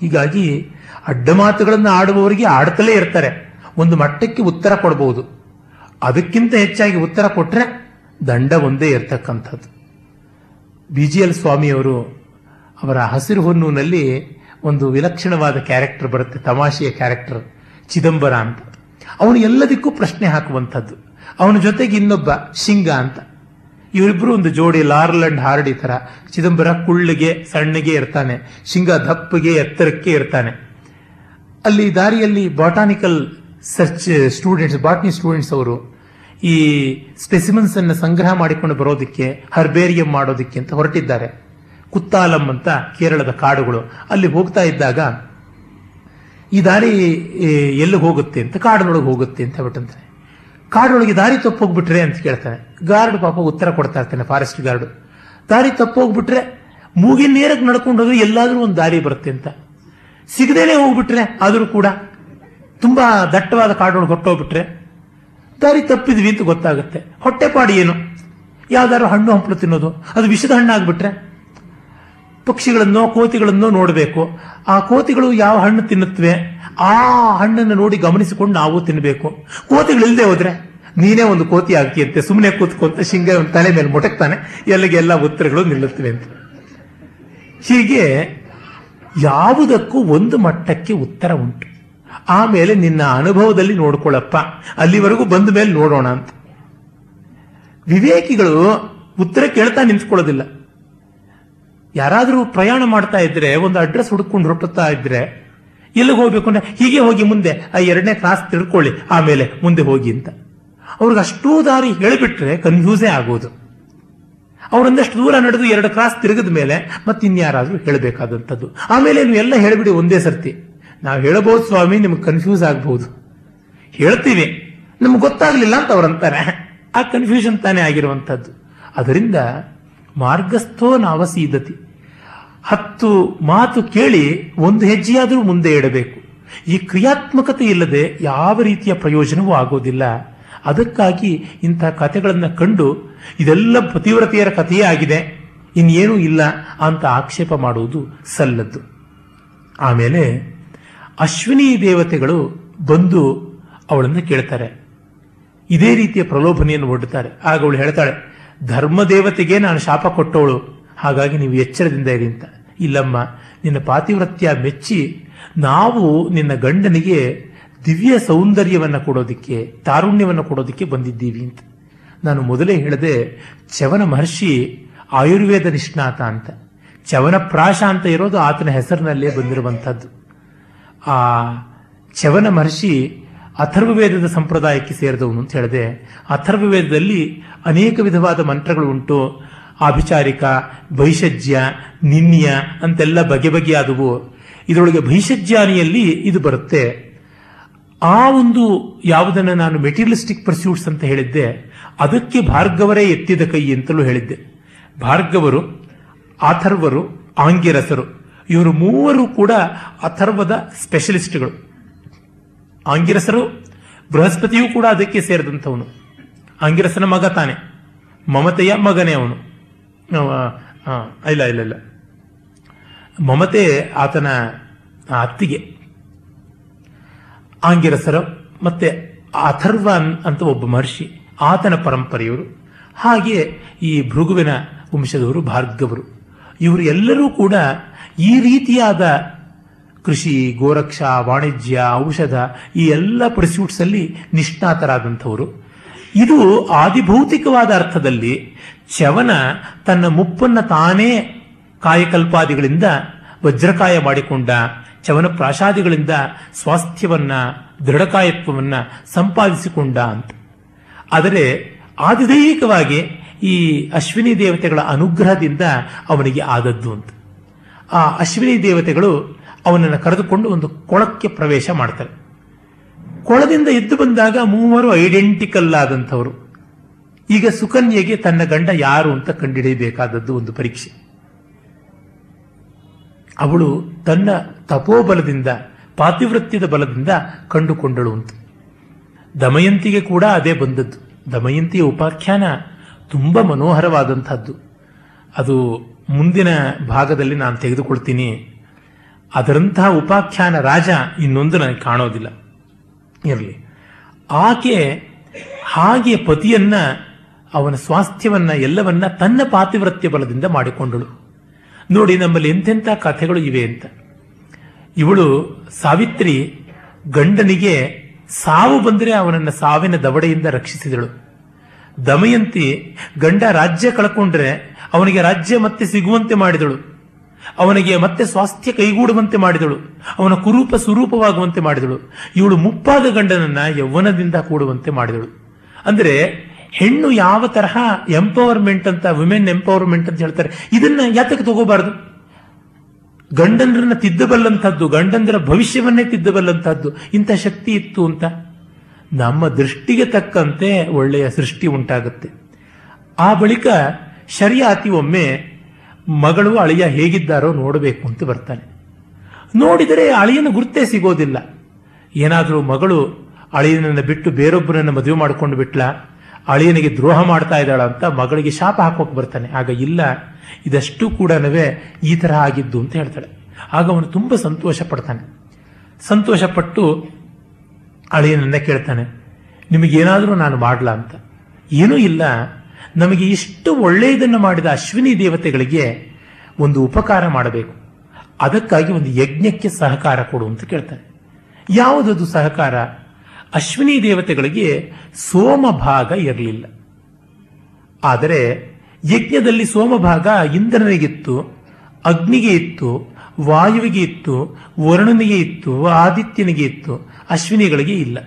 ಹೀಗಾಗಿ ಅಡ್ಡಮಾತುಗಳನ್ನು ಆಡುವವರಿಗೆ ಆಡ್ತಲೇ ಇರ್ತಾರೆ. ಒಂದು ಮಟ್ಟಕ್ಕೆ ಉತ್ತರ ಕೊಡಬಹುದು ಅದಕ್ಕಿಂತ ಹೆಚ್ಚಾಗಿ ಉತ್ತರ ಕೊಟ್ಟರೆ ದಂಡ ಒಂದೇ ಇರತಕ್ಕಂಥದ್ದು. ಬಿ ಜಿ ಎಲ್ ಸ್ವಾಮಿಯವರು ಅವರ ಹಸಿರು ಹೊನ್ನೂನಲ್ಲಿ ಒಂದು ವಿಲಕ್ಷಣವಾದ ಕ್ಯಾರೆಕ್ಟರ್ ಬರುತ್ತೆ, ತಮಾಷೆಯ ಕ್ಯಾರೆಕ್ಟರ್ ಚಿದಂಬರ ಅಂತ. ಅವನು ಎಲ್ಲದಕ್ಕೂ ಪ್ರಶ್ನೆ ಹಾಕುವಂಥದ್ದು. ಅವನ ಜೊತೆಗೆ ಇನ್ನೊಬ್ಬ ಶಿಂಗ ಅಂತ. ಇವರಿಬ್ರು ಒಂದು ಜೋಡಿ ಲಾರ್ಲ್ ಅಂಡ್ ಹಾರ್ಡಿ ತರ. ಚಿದಂಬರ ಕುಳ್ಳಿಗೆ, ಸಣ್ಣಗೆ ಇರ್ತಾನೆ. ಶಿಂಗ ದಪ್ಪಗೆ, ಎತ್ತರಕ್ಕೆ ಇರ್ತಾನೆ. ಅಲ್ಲಿ ದಾರಿಯಲ್ಲಿ botanical search students botany students ಅವರು ಈ ಸ್ಪೆಸಿಮನ್ಸ್ ಅನ್ನು ಸಂಗ್ರಹ ಮಾಡಿಕೊಂಡು ಬರೋದಕ್ಕೆ ಹರ್ಬೇರಿಯಂ ಮಾಡೋದಕ್ಕೆ ಅಂತ ಹೊರಟಿದ್ದಾರೆ. ಕುತ್ತಾಲಂ ಅಂತ ಕೇರಳದ ಕಾಡುಗಳು. ಅಲ್ಲಿ ಹೋಗ್ತಾ ಇದ್ದಾಗ ಈ ದಾರಿ ಎಲ್ಲಿ ಹೋಗುತ್ತೆ ಅಂತ ಕಾಡಿನೊಳಗೆ ಹೋಗುತ್ತೆ ಅಂತ ಹೇಳ್ಬಿಟ್ಟಂತಾನೆ ಕಾಡೊಳಗೆ ದಾರಿ ತಪ್ಪೋಗ್ಬಿಟ್ರೆ ಅಂತ ಕೇಳ್ತಾನೆ. ಗಾರ್ಡ್ ಪಾಪ ಉತ್ತರ ಕೊಡ್ತಾ ಇರ್ತಾನೆ ಫಾರೆಸ್ಟ್ ಗಾರ್ಡ್. ದಾರಿ ತಪ್ಪೋಗ್ಬಿಟ್ರೆ ಮೂಗಿನ ನೇರಕ್ಕೆ ನಡ್ಕೊಂಡು ಹೋದ್ರೆ ಎಲ್ಲಾದರೂ ಒಂದು ದಾರಿ ಬರುತ್ತೆ ಅಂತ. ಸಿಗದೇನೆ ಹೋಗ್ಬಿಟ್ರೆ ಆದರೂ ಕೂಡ ತುಂಬಾ ದಟ್ಟವಾದ ಕಾಡೊಳಗೆ ಹೊಟ್ಟೋಗ್ಬಿಟ್ರೆ ದಾರಿ ತಪ್ಪಿದ್ವಿ ಅಂತ ಗೊತ್ತಾಗುತ್ತೆ. ಹೊಟ್ಟೆಪಾಡಿ ಏನು? ಯಾವ್ದಾದ್ರು ಹಣ್ಣು ಹಂಪಲು ತಿನ್ನೋದು, ಅದು ವಿಷದ ಹಣ್ಣಾಗ್ಬಿಟ್ರೆ ಪಕ್ಷಿಗಳನ್ನೋ ಕೋತಿಗಳನ್ನೋ ನೋಡಬೇಕು. ಆ ಕೋತಿಗಳು ಯಾವ ಹಣ್ಣು ತಿನ್ನುತ್ತವೆ? ಆ ಹಣ್ಣನ್ನು ನೋಡಿ ಗಮನಿಸಿಕೊಂಡು ನಾವು ತಿನ್ನಬೇಕು ಕೋತಿಗಳಿಲ್ಲದೆ ಹೋದ್ರೆ ನೀನೇ ಒಂದು ಕೋತಿ ಆಗ್ತೀಯಂತೆ. ಸುಮ್ಮನೆ ಕೂತ್ಕೊಂತ ಶಿಂಗ ಒಂದು ತಲೆ ಮೇಲೆ ಮೊಟಕ್ತಾನೆ ಎಲ್ಲಿಗೆ ಎಲ್ಲ ಉತ್ತರಗಳು ನಿಲ್ಲುತ್ತವೆ ಅಂತ. ಹೀಗೆ ಯಾವುದಕ್ಕೂ ಒಂದು ಮಟ್ಟಕ್ಕೆ ಉತ್ತರ ಉಂಟು. ಆಮೇಲೆ ನಿನ್ನ ಅನುಭವದಲ್ಲಿ ನೋಡ್ಕೊಳ್ಳಪ್ಪ ಅಲ್ಲಿವರೆಗೂ ಬಂದ ಮೇಲೆ ನೋಡೋಣ ಅಂತ. ವಿವೇಕಿಗಳು ಉತ್ತರ ಕೇಳ್ತಾ ನಿಂತ್ಕೊಳ್ಳೋದಿಲ್ಲ. ಯಾರಾದರೂ ಪ್ರಯಾಣ ಮಾಡ್ತಾ ಇದ್ರೆ, ಒಂದು ಅಡ್ರೆಸ್ ಹುಡ್ಕೊಂಡು ಹೊರಟುತ್ತಾ ಇದ್ರೆ, ಎಲ್ಲಿಗೆ ಹೋಗ್ಬೇಕು ಅಂದ್ರೆ, ಹೀಗೆ ಹೋಗಿ ಮುಂದೆ, ಆ ಎರಡನೇ ಕ್ಲಾಸ್ ತಿಳ್ಕೊಳ್ಳಿ, ಆಮೇಲೆ ಮುಂದೆ ಹೋಗಿ ಅಂತ. ಅವ್ರಿಗೆ ಅಷ್ಟೂ ದಾರಿ ಹೇಳಿಬಿಟ್ರೆ ಕನ್ಫ್ಯೂಸೇ ಆಗೋದು. ಅವರೊಂದಷ್ಟು ದೂರ ನಡೆದು ಎರಡು ಕ್ರಾಸ್ ತಿರುಗಿದ ಮೇಲೆ ಮತ್ತೆ ಇನ್ಯಾರಾದ್ರೂ ಹೇಳಬೇಕಾದಂಥದ್ದು. ಆಮೇಲೆ ನೀವು ಎಲ್ಲ ಹೇಳಿಬಿಡಿ ಒಂದೇ ಸರ್ತಿ. ನಾವು ಹೇಳಬಹುದು ಸ್ವಾಮಿ, ನಿಮ್ಗೆ ಕನ್ಫ್ಯೂಸ್ ಆಗಬಹುದು ಹೇಳ್ತೀವಿ. ನಮ್ಗೆ ಗೊತ್ತಾಗ್ಲಿಲ್ಲ ಅಂತ ಅವ್ರಂತಾರೆ ಆ ಕನ್ಫ್ಯೂಷನ್ ತಾನೇ ಆಗಿರುವಂಥದ್ದು. ಅದರಿಂದ ಮಾರ್ಗಸ್ಥೋ ನಾವಸೀದತಿ ಹತ್ತು ಮಾತು ಕೇಳಿ ಒಂದು ಹೆಜ್ಜೆಯಾದರೂ ಮುಂದೆ ಇಡಬೇಕು ಈ ಕ್ರಿಯಾತ್ಮಕತೆ ಇಲ್ಲದೆ ಯಾವ ರೀತಿಯ ಪ್ರಯೋಜನವೂ ಆಗೋದಿಲ್ಲ. ಅದಕ್ಕಾಗಿ ಇಂತಹ ಕಥೆಗಳನ್ನು ಕಂಡು ಇದೆಲ್ಲ ಪತಿವ್ರತೆಯರ ಕಥೆಯೇ ಆಗಿದೆ. ಇನ್ನೇನೂ ಇಲ್ಲ ಅಂತ ಆಕ್ಷೇಪ ಮಾಡುವುದು ಸಲ್ಲದ್ದು. ಆಮೇಲೆ ಅಶ್ವಿನಿ ದೇವತೆಗಳು ಬಂದು ಅವಳನ್ನು ಕೇಳ್ತಾರೆ. ಇದೇ ರೀತಿಯ ಪ್ರಲೋಭನೆಯನ್ನು ಒಡ್ಡುತ್ತಾರೆ ಆಗ ಅವಳು ಹೇಳ್ತಾಳೆ ಧರ್ಮ ದೇವತೆಗೆ ನಾನು ಶಾಪ ಕೊಟ್ಟವಳು. ಹಾಗಾಗಿ ನೀವು ಎಚ್ಚರದಿಂದ ಇರಿ ಅಂತ. ಇಲ್ಲಮ್ಮ, ನಿನ್ನ ಪಾತಿವ್ರತ್ಯ ಮೆಚ್ಚಿ ನಾವು ನಿನ್ನ ಗಂಡನಿಗೆ ದಿವ್ಯ ಸೌಂದರ್ಯವನ್ನು ಕೊಡೋದಿಕ್ಕೆ, ತಾರುಣ್ಯವನ್ನು ಕೊಡೋದಿಕ್ಕೆ ಬಂದಿದ್ದೀವಿ ಅಂತ. ನಾನು ಮೊದಲೇ ಹೇಳದೆ ಚವನ ಮಹರ್ಷಿ ಆಯುರ್ವೇದ ನಿಷ್ಣಾತ ಅಂತ. ಚವನ ಪ್ರಾಶ ಅಂತ ಇರೋದು ಆತನ ಹೆಸರಿನಲ್ಲೇ ಬಂದಿರುವಂಥದ್ದು. ಆ ಚವನ ಮಹರ್ಷಿ ಅಥರ್ವವೇದದ ಸಂಪ್ರದಾಯಕ್ಕೆ ಸೇರಿದವನು ಅಂತ ಹೇಳಿದೆ. ಅಥರ್ವವೇದದಲ್ಲಿ ಅನೇಕ ವಿಧವಾದ ಮಂತ್ರಗಳು ಉಂಟು. ಆಭಿಚಾರಿಕ ಭೈಷಜ್ಯ ನಿನ್ಯ ಅಂತೆಲ್ಲ ಬಗೆ ಬಗೆಯಾದವು. ಇದರೊಳಗೆ ಭೈಷಜ್ಯಾನಿಯಲ್ಲಿ ಇದು ಬರುತ್ತೆ. ಆ ಒಂದು ಯಾವುದನ್ನು ನಾನು ಮೆಟೀರಿಯಲಿಸ್ಟಿಕ್ ಪರ್ಸ್ಯೂಟ್ಸ್ ಅಂತ ಹೇಳಿದ್ದೆ. ಅದಕ್ಕೆ ಭಾರ್ಗವರೇ ಎತ್ತಿದ ಕೈ ಅಂತಲೂ ಹೇಳಿದ್ದೆ. ಭಾರ್ಗವರು, ಅಥರ್ವರು ಆಂಗಿರಸರು ಇವರು ಮೂವರು ಕೂಡ ಅಥರ್ವದ ಸ್ಪೆಷಲಿಸ್ಟ್ಗಳು. ಆಂಗಿರಸರು ಬೃಹಸ್ಪತಿಯೂ ಕೂಡ ಅದಕ್ಕೆ ಸೇರಿದಂಥವನು. ಆಂಗಿರಸನ ಮಗ ತಾನೆ. ಮಮತೆಯ ಮಗನೇ ಅವನು. ಇಲ್ಲ ಇಲ್ಲ ಇಲ್ಲ. ಮಮತೆ ಆತನ ಅತ್ತಿಗೆ ಆಂಗಿರಸರು ಮತ್ತೆ ಅಥರ್ವ ಅಂತ ಒಬ್ಬ ಮಹರ್ಷಿ, ಆತನ ಪರಂಪರೆಯವರು, ಹಾಗೆ ಈ ಭೃಗುವಿನ ವಂಶದವರು, ಭಾರ್ಗವರು. ಇವರು ಎಲ್ಲರೂ ಕೂಡ ಈ ರೀತಿಯಾದ ಕೃಷಿ, ಗೋರಕ್ಷಾ, ವಾಣಿಜ್ಯ, ಔಷಧ ಈ ಎಲ್ಲ ಪರ್ಸ್ಯೂಟ್ಸಲ್ಲಿ ನಿಷ್ಣಾತರಾದಂಥವರು. ಇದು ಆದಿಭೌತಿಕವಾದ ಅರ್ಥದಲ್ಲಿ ಚವನ ತನ್ನ ಮುಪ್ಪನ್ನ ತಾನೇ ಕಾಯಕಲ್ಪಾದಿಗಳಿಂದ ವಜ್ರಕಾಯ ಮಾಡಿಕೊಂಡ ಚವನ ಪ್ರಾಶಾದಿಗಳಿಂದ ಸ್ವಾಸ್ಥ್ಯವನ್ನ, ದೃಢಕಾಯತ್ವವನ್ನ ಸಂಪಾದಿಸಿಕೊಂಡ ಅಂತ. ಆದರೆ ಆದಿದೈಹಿಕವಾಗಿ ಈ ಅಶ್ವಿನಿ ದೇವತೆಗಳ ಅನುಗ್ರಹದಿಂದ ಅವನಿಗೆ ಆದದ್ದು ಅಂತ. ಆ ಅಶ್ವಿನಿ ದೇವತೆಗಳು ಅವನನ್ನು ಕರೆದುಕೊಂಡು ಒಂದು ಕೊಳಕ್ಕೆ ಪ್ರವೇಶ ಮಾಡ್ತಾರೆ. ಕೊಳದಿಂದ ಎದ್ದು ಬಂದಾಗ ಮೂವರು ಐಡೆಂಟಿಕಲ್ ಆದಂಥವರು. ಈಗ ಸುಕನ್ಯೆಗೆ ತನ್ನ ಗಂಡ ಯಾರು ಅಂತ ಕಂಡುಹಿಡಿಯಬೇಕಾದದ್ದು ಒಂದು ಪರೀಕ್ಷೆ. ಅವಳು ತನ್ನ ತಪೋಬಲದಿಂದ, ಪಾತಿವೃತ್ಯದ ಬಲದಿಂದ ಕಂಡುಕೊಂಡಳು ಅಂತ. ದಮಯಂತಿಗೆ ಕೂಡ ಅದೇ ಬಂದದ್ದು. ದಮಯಂತಿಯ ಉಪಾಖ್ಯಾನ ತುಂಬ ಮನೋಹರವಾದಂಥದ್ದು. ಅದು ಮುಂದಿನ ಭಾಗದಲ್ಲಿ ನಾನು ತೆಗೆದುಕೊಳ್ತೀನಿ. ಅದರಂತಹ ಉಪಾಖ್ಯಾನ ರಾಜ ಇನ್ನೊಂದು ನನಗೆ ಕಾಣೋದಿಲ್ಲ. ಇರಲಿ. ಆಕೆ ಹಾಗೆ ಪತಿಯನ್ನ, ಅವನ ಸ್ವಾಸ್ಥ್ಯವನ್ನ, ಎಲ್ಲವನ್ನ ತನ್ನ ಪಾತಿವೃತ್ಯ ಬಲದಿಂದ ಮಾಡಿಕೊಂಡಳು. ನೋಡಿ, ನಮ್ಮಲ್ಲಿ ಎಂತೆಂಥ ಕಥೆಗಳು ಇವೆ ಅಂತ. ಇವಳು ಸಾವಿತ್ರಿ ಗಂಡನಿಗೆ ಸಾವು ಬಂದರೆ ಅವನನ್ನ ಸಾವಿನ ದವಡೆಯಿಂದ ರಕ್ಷಿಸಿದಳು. ದಮಯಂತಿ ಗಂಡ ರಾಜ್ಯ ಕಳ್ಕೊಂಡ್ರೆ ಅವನಿಗೆ ರಾಜ್ಯ ಮತ್ತೆ ಸಿಗುವಂತೆ ಮಾಡಿದಳು. ಅವನಿಗೆ ಮತ್ತೆ ಸ್ವಾಸ್ಥ್ಯ ಕೈಗೂಡುವಂತೆ ಮಾಡಿದಳು. ಅವನ ಕುರೂಪ ಸ್ವರೂಪವಾಗುವಂತೆ ಮಾಡಿದಳು. ಇವಳು ಮುಪ್ಪಾದ ಗಂಡನನ್ನ ಯೌವನದಿಂದ ಕೂಡುವಂತೆ ಮಾಡಿದಳು. ಅಂದರೆ ಹೆಣ್ಣು ಯಾವ ತರಹ ಎಂಪವರ್ಮೆಂಟ್ ಅಂತ ವಿಮೆನ್ ಎಂಪವರ್ಮೆಂಟ್ ಅಂತ ಹೇಳ್ತಾರೆ, ಇದನ್ನ ಯಾತಕ್ಕೆ ತಗೋಬಾರದು? ಗಂಡಂದ್ರನ್ನ ತಿದ್ದಬಲ್ಲಂಥದ್ದು ಗಂಡಂದ್ರ ಭವಿಷ್ಯವನ್ನೇ ತಿದ್ದಬಲ್ಲಂಥದ್ದು, ಇಂಥ ಶಕ್ತಿ ಇತ್ತು ಅಂತ. ನಮ್ಮ ದೃಷ್ಟಿಗೆ ತಕ್ಕಂತೆ ಒಳ್ಳೆಯ ಸೃಷ್ಟಿ ಉಂಟಾಗುತ್ತೆ. ಆ ಬಳಿಕ ಶರಿಯಾತಿ ಒಮ್ಮೆ ಮಗಳು ಅಳಿಯ ಹೇಗಿದ್ದಾರೋ ನೋಡಬೇಕು ಅಂತ ಬರ್ತಾನೆ. ನೋಡಿದರೆ ಅಳಿಯನ ಗುರುತೇ ಸಿಗೋದಿಲ್ಲ. ಏನಾದರೂ ಮಗಳು ಅಳಿಯನನ್ನು ಬಿಟ್ಟು ಬೇರೊಬ್ಬರನ್ನು ಮದುವೆ ಮಾಡಿಕೊಂಡು ಬಿಟ್ಲ, ಅಳಿಯನಿಗೆ ದ್ರೋಹ ಮಾಡ್ತಾ ಇದ್ದಾಳ ಅಂತ ಮಗಳಿಗೆ ಶಾಪ ಹಾಕೋಕೆ ಬರ್ತಾನೆ. ಆಗ ಇಲ್ಲ, ಇದಷ್ಟು ಕೂಡ ಈ ಥರ ಆಗಿದ್ದು ಅಂತ ಹೇಳ್ತಾಳೆ. ಆಗ ಅವನು ತುಂಬಾ ಸಂತೋಷ ಪಡ್ತಾನೆ. ಸಂತೋಷಪಟ್ಟು ಅಳಿಯನನ್ನ ಕೇಳ್ತಾನೆ, ನಿಮಗೇನಾದರೂ ನಾನು ಮಾಡಲ ಅಂತ? ಏನೂ ಇಲ್ಲ. ನಮಗೆ ಇಷ್ಟು ಒಳ್ಳೆಯದನ್ನು ಮಾಡಿದ ಅಶ್ವಿನಿ ದೇವತೆಗಳಿಗೆ ಒಂದು ಉಪಕಾರ ಮಾಡಬೇಕು. ಅದಕ್ಕಾಗಿ ಒಂದು ಯಜ್ಞಕ್ಕೆ ಸಹಕಾರ ಕೊಡು ಅಂತ ಕೇಳ್ತಾರೆ. ಯಾವುದದು ಸಹಕಾರ? ಅಶ್ವಿನಿ ದೇವತೆಗಳಿಗೆ ಸೋಮಭಾಗ ಇರಲಿಲ್ಲ. ಆದರೆ ಯಜ್ಞದಲ್ಲಿ ಸೋಮಭಾಗ ಇಂದ್ರನಿಗಿತ್ತು ಅಗ್ನಿಗೆ ಇತ್ತು, ವಾಯುವಿಗೆ ಇತ್ತು, ವರುಣನಿಗೆ ಇತ್ತು, ಆದಿತ್ಯನಿಗೆ ಇತ್ತು, ಅಶ್ವಿನಿಗಳಿಗೆ ಇಲ್ಲ.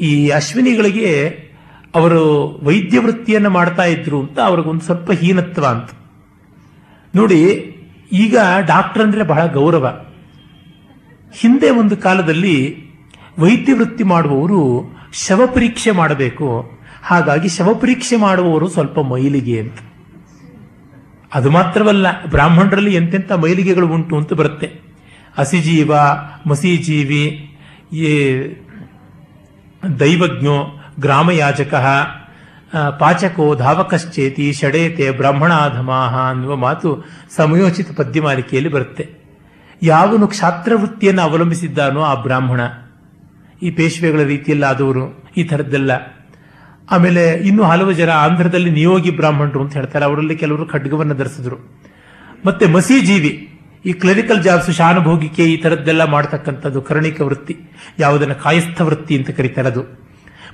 ಈ ಅಶ್ವಿನಿಗಳಿಗೆ ಅವರು ವೈದ್ಯ ವೃತ್ತಿಯನ್ನು ಮಾಡ್ತಾ ಇದ್ರು ಅಂತ ಅವ್ರಿಗೊಂದು ಸ್ವಲ್ಪ ಹೀನತ್ವ ಅಂತ. ನೋಡಿ, ಈಗ ಡಾಕ್ಟರ್ ಅಂದ್ರೆ ಬಹಳ ಗೌರವ. ಹಿಂದೆ ಒಂದು ಕಾಲದಲ್ಲಿ ವೈದ್ಯ ವೃತ್ತಿ ಮಾಡುವವರು ಶವ ಪರೀಕ್ಷೆ ಮಾಡಬೇಕು. ಹಾಗಾಗಿ ಶವ ಪರೀಕ್ಷೆ ಮಾಡುವವರು ಸ್ವಲ್ಪ ಮೈಲಿಗೆ ಅಂತ. ಅದು ಮಾತ್ರವಲ್ಲ, ಬ್ರಾಹ್ಮಣರಲ್ಲಿ ಎಂತೆಂಥ ಮೈಲಿಗೆಗಳು ಉಂಟು ಅಂತ ಬರುತ್ತೆ. ಹಸಿಜೀವ, ಮಸಿಜೀವಿ, ಈ ದೈವಜ್ಞೋ ಗ್ರಾಮಯಾಜಕ ಪಾಚಕೋ ಧಾವಕಶ್ಚೇತಿ ಷಡೇತೆ ಬ್ರಾಹ್ಮಣಾಧಮಾಹ ಅನ್ನುವ ಮಾತು ಸಮಯೋಚಿತ ಪದ್ಯಮಾಲಿಕೆಯಲ್ಲಿ ಬರುತ್ತೆ. ಯಾವನು ಕ್ಷಾತ್ರವೃತ್ತಿಯನ್ನು ಅವಲಂಬಿಸಿದ್ದಾನೋ ಆ ಬ್ರಾಹ್ಮಣ, ಈ ಪೇಶ್ವೆಗಳ ರೀತಿಯಲ್ಲಾದವರು ಈ ಥರದ್ದೆಲ್ಲ. ಆಮೇಲೆ ಇನ್ನು ಹಲವು ಜನ ಆಂಧ್ರದಲ್ಲಿ ನಿಯೋಗಿ ಬ್ರಾಹ್ಮಣರು ಅಂತ ಹೇಳ್ತಾರೆ, ಅವರಲ್ಲಿ ಕೆಲವರು ಖಡ್ಗವನ್ನು ಧರಿಸಿದ್ರು. ಮತ್ತೆ ಮಸೀಜೀವಿ, ಈ ಕ್ಲರಿಕಲ್ ಜಾಬ್ಸ್, ಶಾನುಭೋಗಿಕೆ ಈ ಥರದ್ದೆಲ್ಲ ಮಾಡ್ತಕ್ಕಂಥದ್ದು ಕರ್ಣಿಕ ವೃತ್ತಿ, ಯಾವುದನ್ನು ಕಾಯಸ್ಥ ವೃತ್ತಿ ಅಂತ ಕರೀತಾರೆ ಅದು.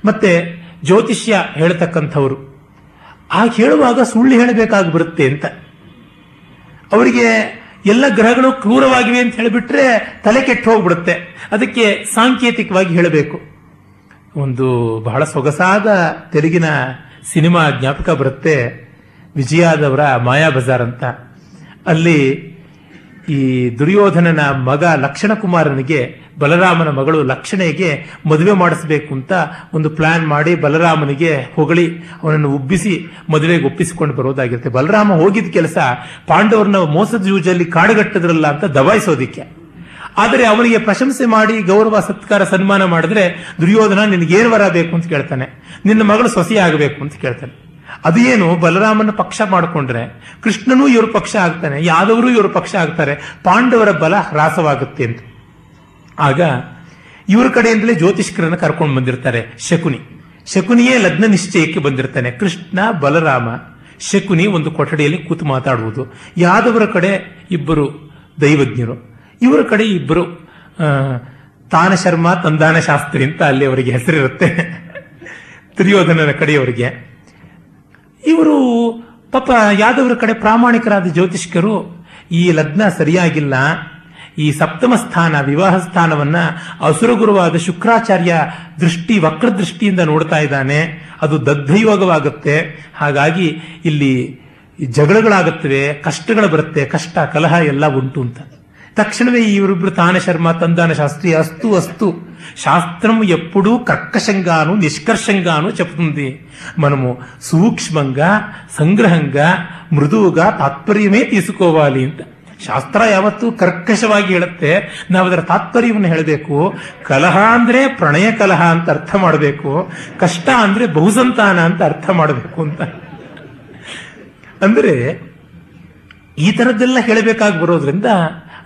ಮತ್ತೆ ಜ್ಯೋತಿಷ್ಯ ಹೇಳ್ತಕ್ಕಂಥವ್ರು. ಆ ಹೇಳುವಾಗ ಸುಳ್ಳು ಹೇಳಬೇಕಾಗಿ ಬರುತ್ತೆ ಅಂತ. ಅವರಿಗೆ ಎಲ್ಲ ಗ್ರಹಗಳು ಕ್ರೂರವಾಗಿವೆ ಅಂತ ಹೇಳಿಬಿಟ್ರೆ ತಲೆ ಕೆಟ್ಟು ಹೋಗ್ಬಿಡುತ್ತೆ. ಅದಕ್ಕೆ ಸಾಂಕೇತಿಕವಾಗಿ ಹೇಳಬೇಕು. ಒಂದು ಬಹಳ ಸೊಗಸಾದ ತೆಲುಗಿನ ಸಿನಿಮಾ ಜ್ಞಾಪಕ ಬರುತ್ತೆ ವಿಜಯಾದವರ ಮಾಯಾ ಬಜಾರ್ ಅಂತ. ಅಲ್ಲಿ ಈ ದುರ್ಯೋಧನನ ಮಗ ಲಕ್ಷಣ ಕುಮಾರನಿಗೆ ಬಲರಾಮನ ಮಗಳು ಲಕ್ಷಣೆಗೆ ಮದುವೆ ಮಾಡಿಸಬೇಕು ಅಂತ ಒಂದು ಪ್ಲಾನ್ ಮಾಡಿ ಬಲರಾಮನಿಗೆ ಹೊಗಳಿ, ಅವನನ್ನು ಉಬ್ಬಿಸಿ ಮದುವೆಗೆ ಒಪ್ಪಿಸಿಕೊಂಡು ಬರೋದಾಗಿರುತ್ತೆ. ಬಲರಾಮ ಹೋಗಿದ ಕೆಲಸ ಪಾಂಡವರನ್ನ ಮೋಸದ ಯೂಜಲ್ಲಿ ಕಾಡುಗಟ್ಟದ್ರಲ್ಲ ಅಂತ ದಬಾಯಿಸೋದಿಕ್ಕೆ. ಆದರೆ ಅವನಿಗೆ ಪ್ರಶಂಸೆ ಮಾಡಿ, ಗೌರವ, ಸತ್ಕಾರ, ಸನ್ಮಾನ ಮಾಡಿದ್ರೆ ದುರ್ಯೋಧನ, ನಿನಗೇನು ವರ ಬೇಕು? ಅಂತ ಕೇಳ್ತಾನೆ. ನಿನ್ನ ಮಗಳು ಸೊಸೆ ಆಗಬೇಕು ಅಂತ ಕೇಳ್ತಾನೆ. ಅದು ಏನು ಬಲರಾಮನ ಪಕ್ಷ ಮಾಡಿಕೊಂಡ್ರೆ ಕೃಷ್ಣನೂ ಇವ್ರ ಪಕ್ಷ ಆಗ್ತಾನೆ, ಯಾದವರು ಇವ್ರ ಪಕ್ಷ ಆಗ್ತಾರೆ, ಪಾಂಡವರ ಬಲ ಹ್ರಾಸವಾಗುತ್ತೆ ಅಂತ. ಆಗ ಇವ್ರ ಕಡೆಯಿಂದಲೇ ಜ್ಯೋತಿಷ್ಕರನ್ನ ಕರ್ಕೊಂಡು ಬಂದಿರ್ತಾರೆ ಶಕುನಿ. ಶಕುನಿಯೇ ಲಗ್ನ ನಿಶ್ಚಯಕ್ಕೆ ಬಂದಿರ್ತಾನೆ. ಕೃಷ್ಣ, ಬಲರಾಮ, ಶಕುನಿ ಒಂದು ಕೊಠಡಿಯಲ್ಲಿ ಕೂತು ಮಾತಾಡುವುದು ಯಾದವರ ಕಡೆ ಇಬ್ಬರು ದೈವಜ್ಞರು, ಇವರ ಕಡೆ ಇಬ್ಬರು ತಾನ ಶರ್ಮ, ತಂದಾನ ಶಾಸ್ತ್ರಿ ಅಂತ ಅಲ್ಲಿ ಅವರಿಗೆ ಹೆಸರಿರುತ್ತೆ. ದುರ್ಯೋಧನನ ಕಡೆಯವರಿಗೆ. ಇವರು ಪಾಪ ಯಾದವರ ಕಡೆ ಪ್ರಾಮಾಣಿಕರಾದ ಜ್ಯೋತಿಷ್ಕರು, ಈ ಲಗ್ನ ಸರಿಯಾಗಿಲ್ಲ. ಈ ಸಪ್ತಮ ಸ್ಥಾನ, ವಿವಾಹ ಸ್ಥಾನವನ್ನ ಅಸುರಗುರುವಾದ ಶುಕ್ರಾಚಾರ್ಯ ದೃಷ್ಟಿ ವಕ್ರ ದೃಷ್ಟಿಯಿಂದ ನೋಡ್ತಾ ಇದ್ದಾನೆ. ಅದು ದಗ್ಧಯೋಗವಾಗುತ್ತೆ. ಹಾಗಾಗಿ ಇಲ್ಲಿ ಜಗಳಗಳಾಗುತ್ತವೆ, ಕಷ್ಟಗಳು ಬರುತ್ತೆ, ಕಷ್ಟ, ಕಲಹ ಎಲ್ಲ ಉಂಟು ಅಂತ. తక్షణమే ఈవిరిబ్బరు తాన శర్మ తందాన శాస్త్రి అస్తు అస్తు శాస్త్రం ఎప్పుడూ కర్కశంగాను నిష్కర్షంగాను చెప్తుంది మనము సూక్ష్మంగా సంగ్రహంగా మృదువుగా ತಾತ್ಪರ್ಯವೇ తీసుకోవాలి ಅಂತ ಶಾಸ್ತ್ರ ಯಾವತ್ತೂ ಕರ್ಕಶವಾಗಿ ಹೇಳುತ್ತೆ ನಾವು ಅದರ ತಾತ್ಪರ್ಯವನ್ನು ಹೇಳಬೇಕು ಕಲಹ ಅಂದ್ರೆ ಪ್ರಣಯ ಕಲಹ ಅಂತ ಅರ್ಥ ಮಾಡಬೇಕು ಕಷ್ಟ ಅಂದ್ರೆ ಬಹುಸಂತಾನ ಅಂತ ಅರ್ಥ ಮಾಡಬೇಕು ಅಂತ ಅಂದ್ರೆ ಈ ತರದ್ದೆಲ್ಲ ಹೇಳಬೇಕಾಗಿ ಬರೋದ್ರಿಂದ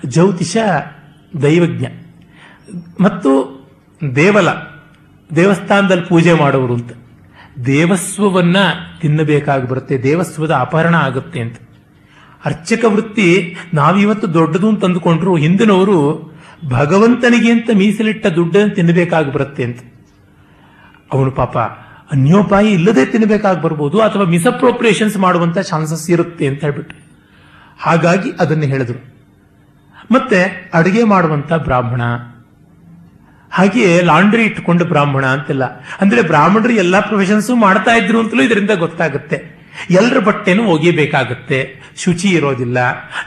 ಜ್ಯೋತಿಷ ದೈವಜ್ಞ. ಮತ್ತು ದೇವಲ, ದೇವಸ್ಥಾನದಲ್ಲಿ ಪೂಜೆ ಮಾಡೋರು ಅಂತ. ದೇವಸ್ವವನ್ನ ತಿನ್ನಬೇಕಾಗಿ ಬರುತ್ತೆ, ದೇವಸ್ವದ ಅಪಹರಣ ಆಗುತ್ತೆ ಅಂತ. ಅರ್ಚಕ ವೃತ್ತಿ ನಾವಿವತ್ತು ದೊಡ್ಡದು ಅಂತ ಅಂದುಕೊಂಡ್ರು, ಹಿಂದಿನವರು ಭಗವಂತನಿಗೆ ಅಂತ ಮೀಸಲಿಟ್ಟ ದುಡ್ಡನ್ನು ತಿನ್ನಬೇಕಾಗಿ ಬರುತ್ತೆ ಅಂತ. ಅವನು ಪಾಪ ಅನ್ಯೋಪಾಯಿ ಇಲ್ಲದೆ ತಿನ್ನಬೇಕಾಗಿ ಬರ್ಬೋದು, ಅಥವಾ ಮಿಸ್ಅಪ್ರೋಪ್ರಿಯೇಷನ್ಸ್ ಮಾಡುವಂತ ಚಾನ್ಸಸ್ ಇರುತ್ತೆ ಅಂತ ಹೇಳ್ಬಿಟ್ಟು ಹಾಗಾಗಿ ಅದನ್ನು ಹೇಳಿದ್ರು. ಮತ್ತೆ ಅಡುಗೆ ಮಾಡುವಂತ ಬ್ರಾಹ್ಮಣ. ಹಾಗೆಯೇ ಲಾಂಡ್ರಿ ಇಟ್ಟುಕೊಂಡು ಬ್ರಾಹ್ಮಣ ಅಂತಿಲ್ಲ. ಅಂದ್ರೆ ಬ್ರಾಹ್ಮಣರು ಎಲ್ಲಾ ಪ್ರೊಫೆಷನ್ಸ್ ಮಾಡ್ತಾ ಇದ್ರು ಅಂತಲೂ ಇದರಿಂದ ಗೊತ್ತಾಗುತ್ತೆ. ಎಲ್ಲರ ಬಟ್ಟೆನೂ ಒಗೆಯಬೇಕಾಗುತ್ತೆ. ಶುಚಿ ಇರೋದಿಲ್ಲ.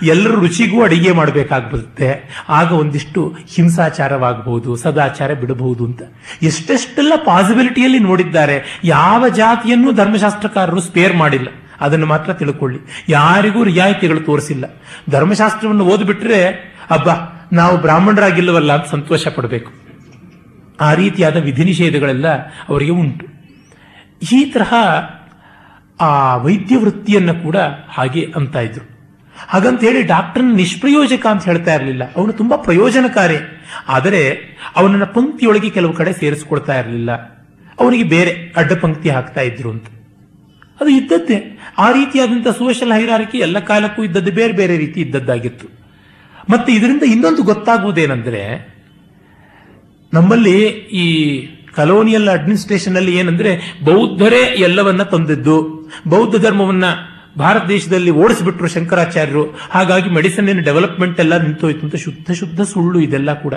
ಎಲ್ಲರ ರುಚಿಗೂ ಅಡಿಗೆ ಮಾಡಬೇಕಾಗ್ಬಿಡುತ್ತೆ. ಆಗ ಒಂದಿಷ್ಟು ಹಿಂಸಾಚಾರವಾಗಬಹುದು, ಸದಾಚಾರ ಬಿಡಬಹುದು ಅಂತ ಎಷ್ಟೆಷ್ಟೆಲ್ಲ ಪಾಸಿಬಿಲಿಟಿಯಲ್ಲಿ ನೋಡಿದ್ದಾರೆ. ಯಾವ ಜಾತಿಯನ್ನು ಧರ್ಮಶಾಸ್ತ್ರಕಾರರು ಸ್ಪೇರ್ ಮಾಡಿಲ್ಲ. ಅದನ್ನು ಮಾತ್ರ ತಿಳ್ಕೊಳ್ಳಿ. ಯಾರಿಗೂ ರಿಯಾಯಿತಿಗಳು ತೋರಿಸಿಲ್ಲ. ಧರ್ಮಶಾಸ್ತ್ರವನ್ನು ಓದ್ಬಿಟ್ರೆ, ಅಬ್ಬಾ, ನಾವು ಬ್ರಾಹ್ಮಣರಾಗಿಲ್ಲವಲ್ಲ ಅಂತ ಸಂತೋಷ ಪಡಬೇಕು. ಆ ರೀತಿಯಾದ ವಿಧಿ ನಿಷೇಧಗಳೆಲ್ಲ ಅವರಿಗೆ ಉಂಟು. ಈ ತರಹ ಆ ವೈದ್ಯ ವೃತ್ತಿಯನ್ನು ಕೂಡ ಹಾಗೆ ಅಂತ ಇದ್ರು. ಹಾಗಂತ ಹೇಳಿ ಡಾಕ್ಟರ್ನ ನಿಷ್ಪ್ರಯೋಜಕ ಅಂತ ಹೇಳ್ತಾ ಇರಲಿಲ್ಲ. ಅವನು ತುಂಬಾ ಪ್ರಯೋಜನಕಾರಿ. ಆದರೆ ಅವನನ್ನ ಪಂಕ್ತಿಯೊಳಗೆ ಕೆಲವು ಕಡೆ ಸೇರಿಸ್ಕೊಳ್ತಾ ಇರಲಿಲ್ಲ. ಅವನಿಗೆ ಬೇರೆ ಅಡ್ಡಪಂಕ್ತಿ ಹಾಕ್ತಾ ಇದ್ರು ಅಂತ. ಅದು ಇದ್ದದ್ದೇ. ಆ ರೀತಿಯಾದಂಥ ಸೋಷಲ್ ಹೈರಾರಿಕೆ ಎಲ್ಲ ಕಾಲಕ್ಕೂ ಇದ್ದದ್ದು ಬೇರೆ ಬೇರೆ ರೀತಿ ಇದ್ದದ್ದಾಗಿತ್ತು. ಮತ್ತೆ ಇದರಿಂದ ಇನ್ನೊಂದು ಗೊತ್ತಾಗುವುದೇನೆಂದರೆ, ನಮ್ಮಲ್ಲಿ ಈ ಕಲೋನಿಯಲ್ ಅಡ್ಮಿನಿಸ್ಟ್ರೇಷನ್ ಅಲ್ಲಿ ಏನಂದ್ರೆ ಬೌದ್ಧರೇ ಎಲ್ಲವನ್ನ ತಂದಿದ್ದು. ಬೌದ್ಧ ಧರ್ಮವನ್ನ ಭಾರತ ದೇಶದಲ್ಲಿ ಓಡಿಸಿಬಿಟ್ರು ಶಂಕರಾಚಾರ್ಯರು. ಹಾಗಾಗಿ ಮೆಡಿಸಿನ್ ಡೆವಲಪ್ಮೆಂಟ್ ಎಲ್ಲ ನಿಂತೋಯ್ತು ಅಂತ ಶುದ್ಧ ಶುದ್ಧ ಸುಳ್ಳು ಇದೆಲ್ಲ ಕೂಡ.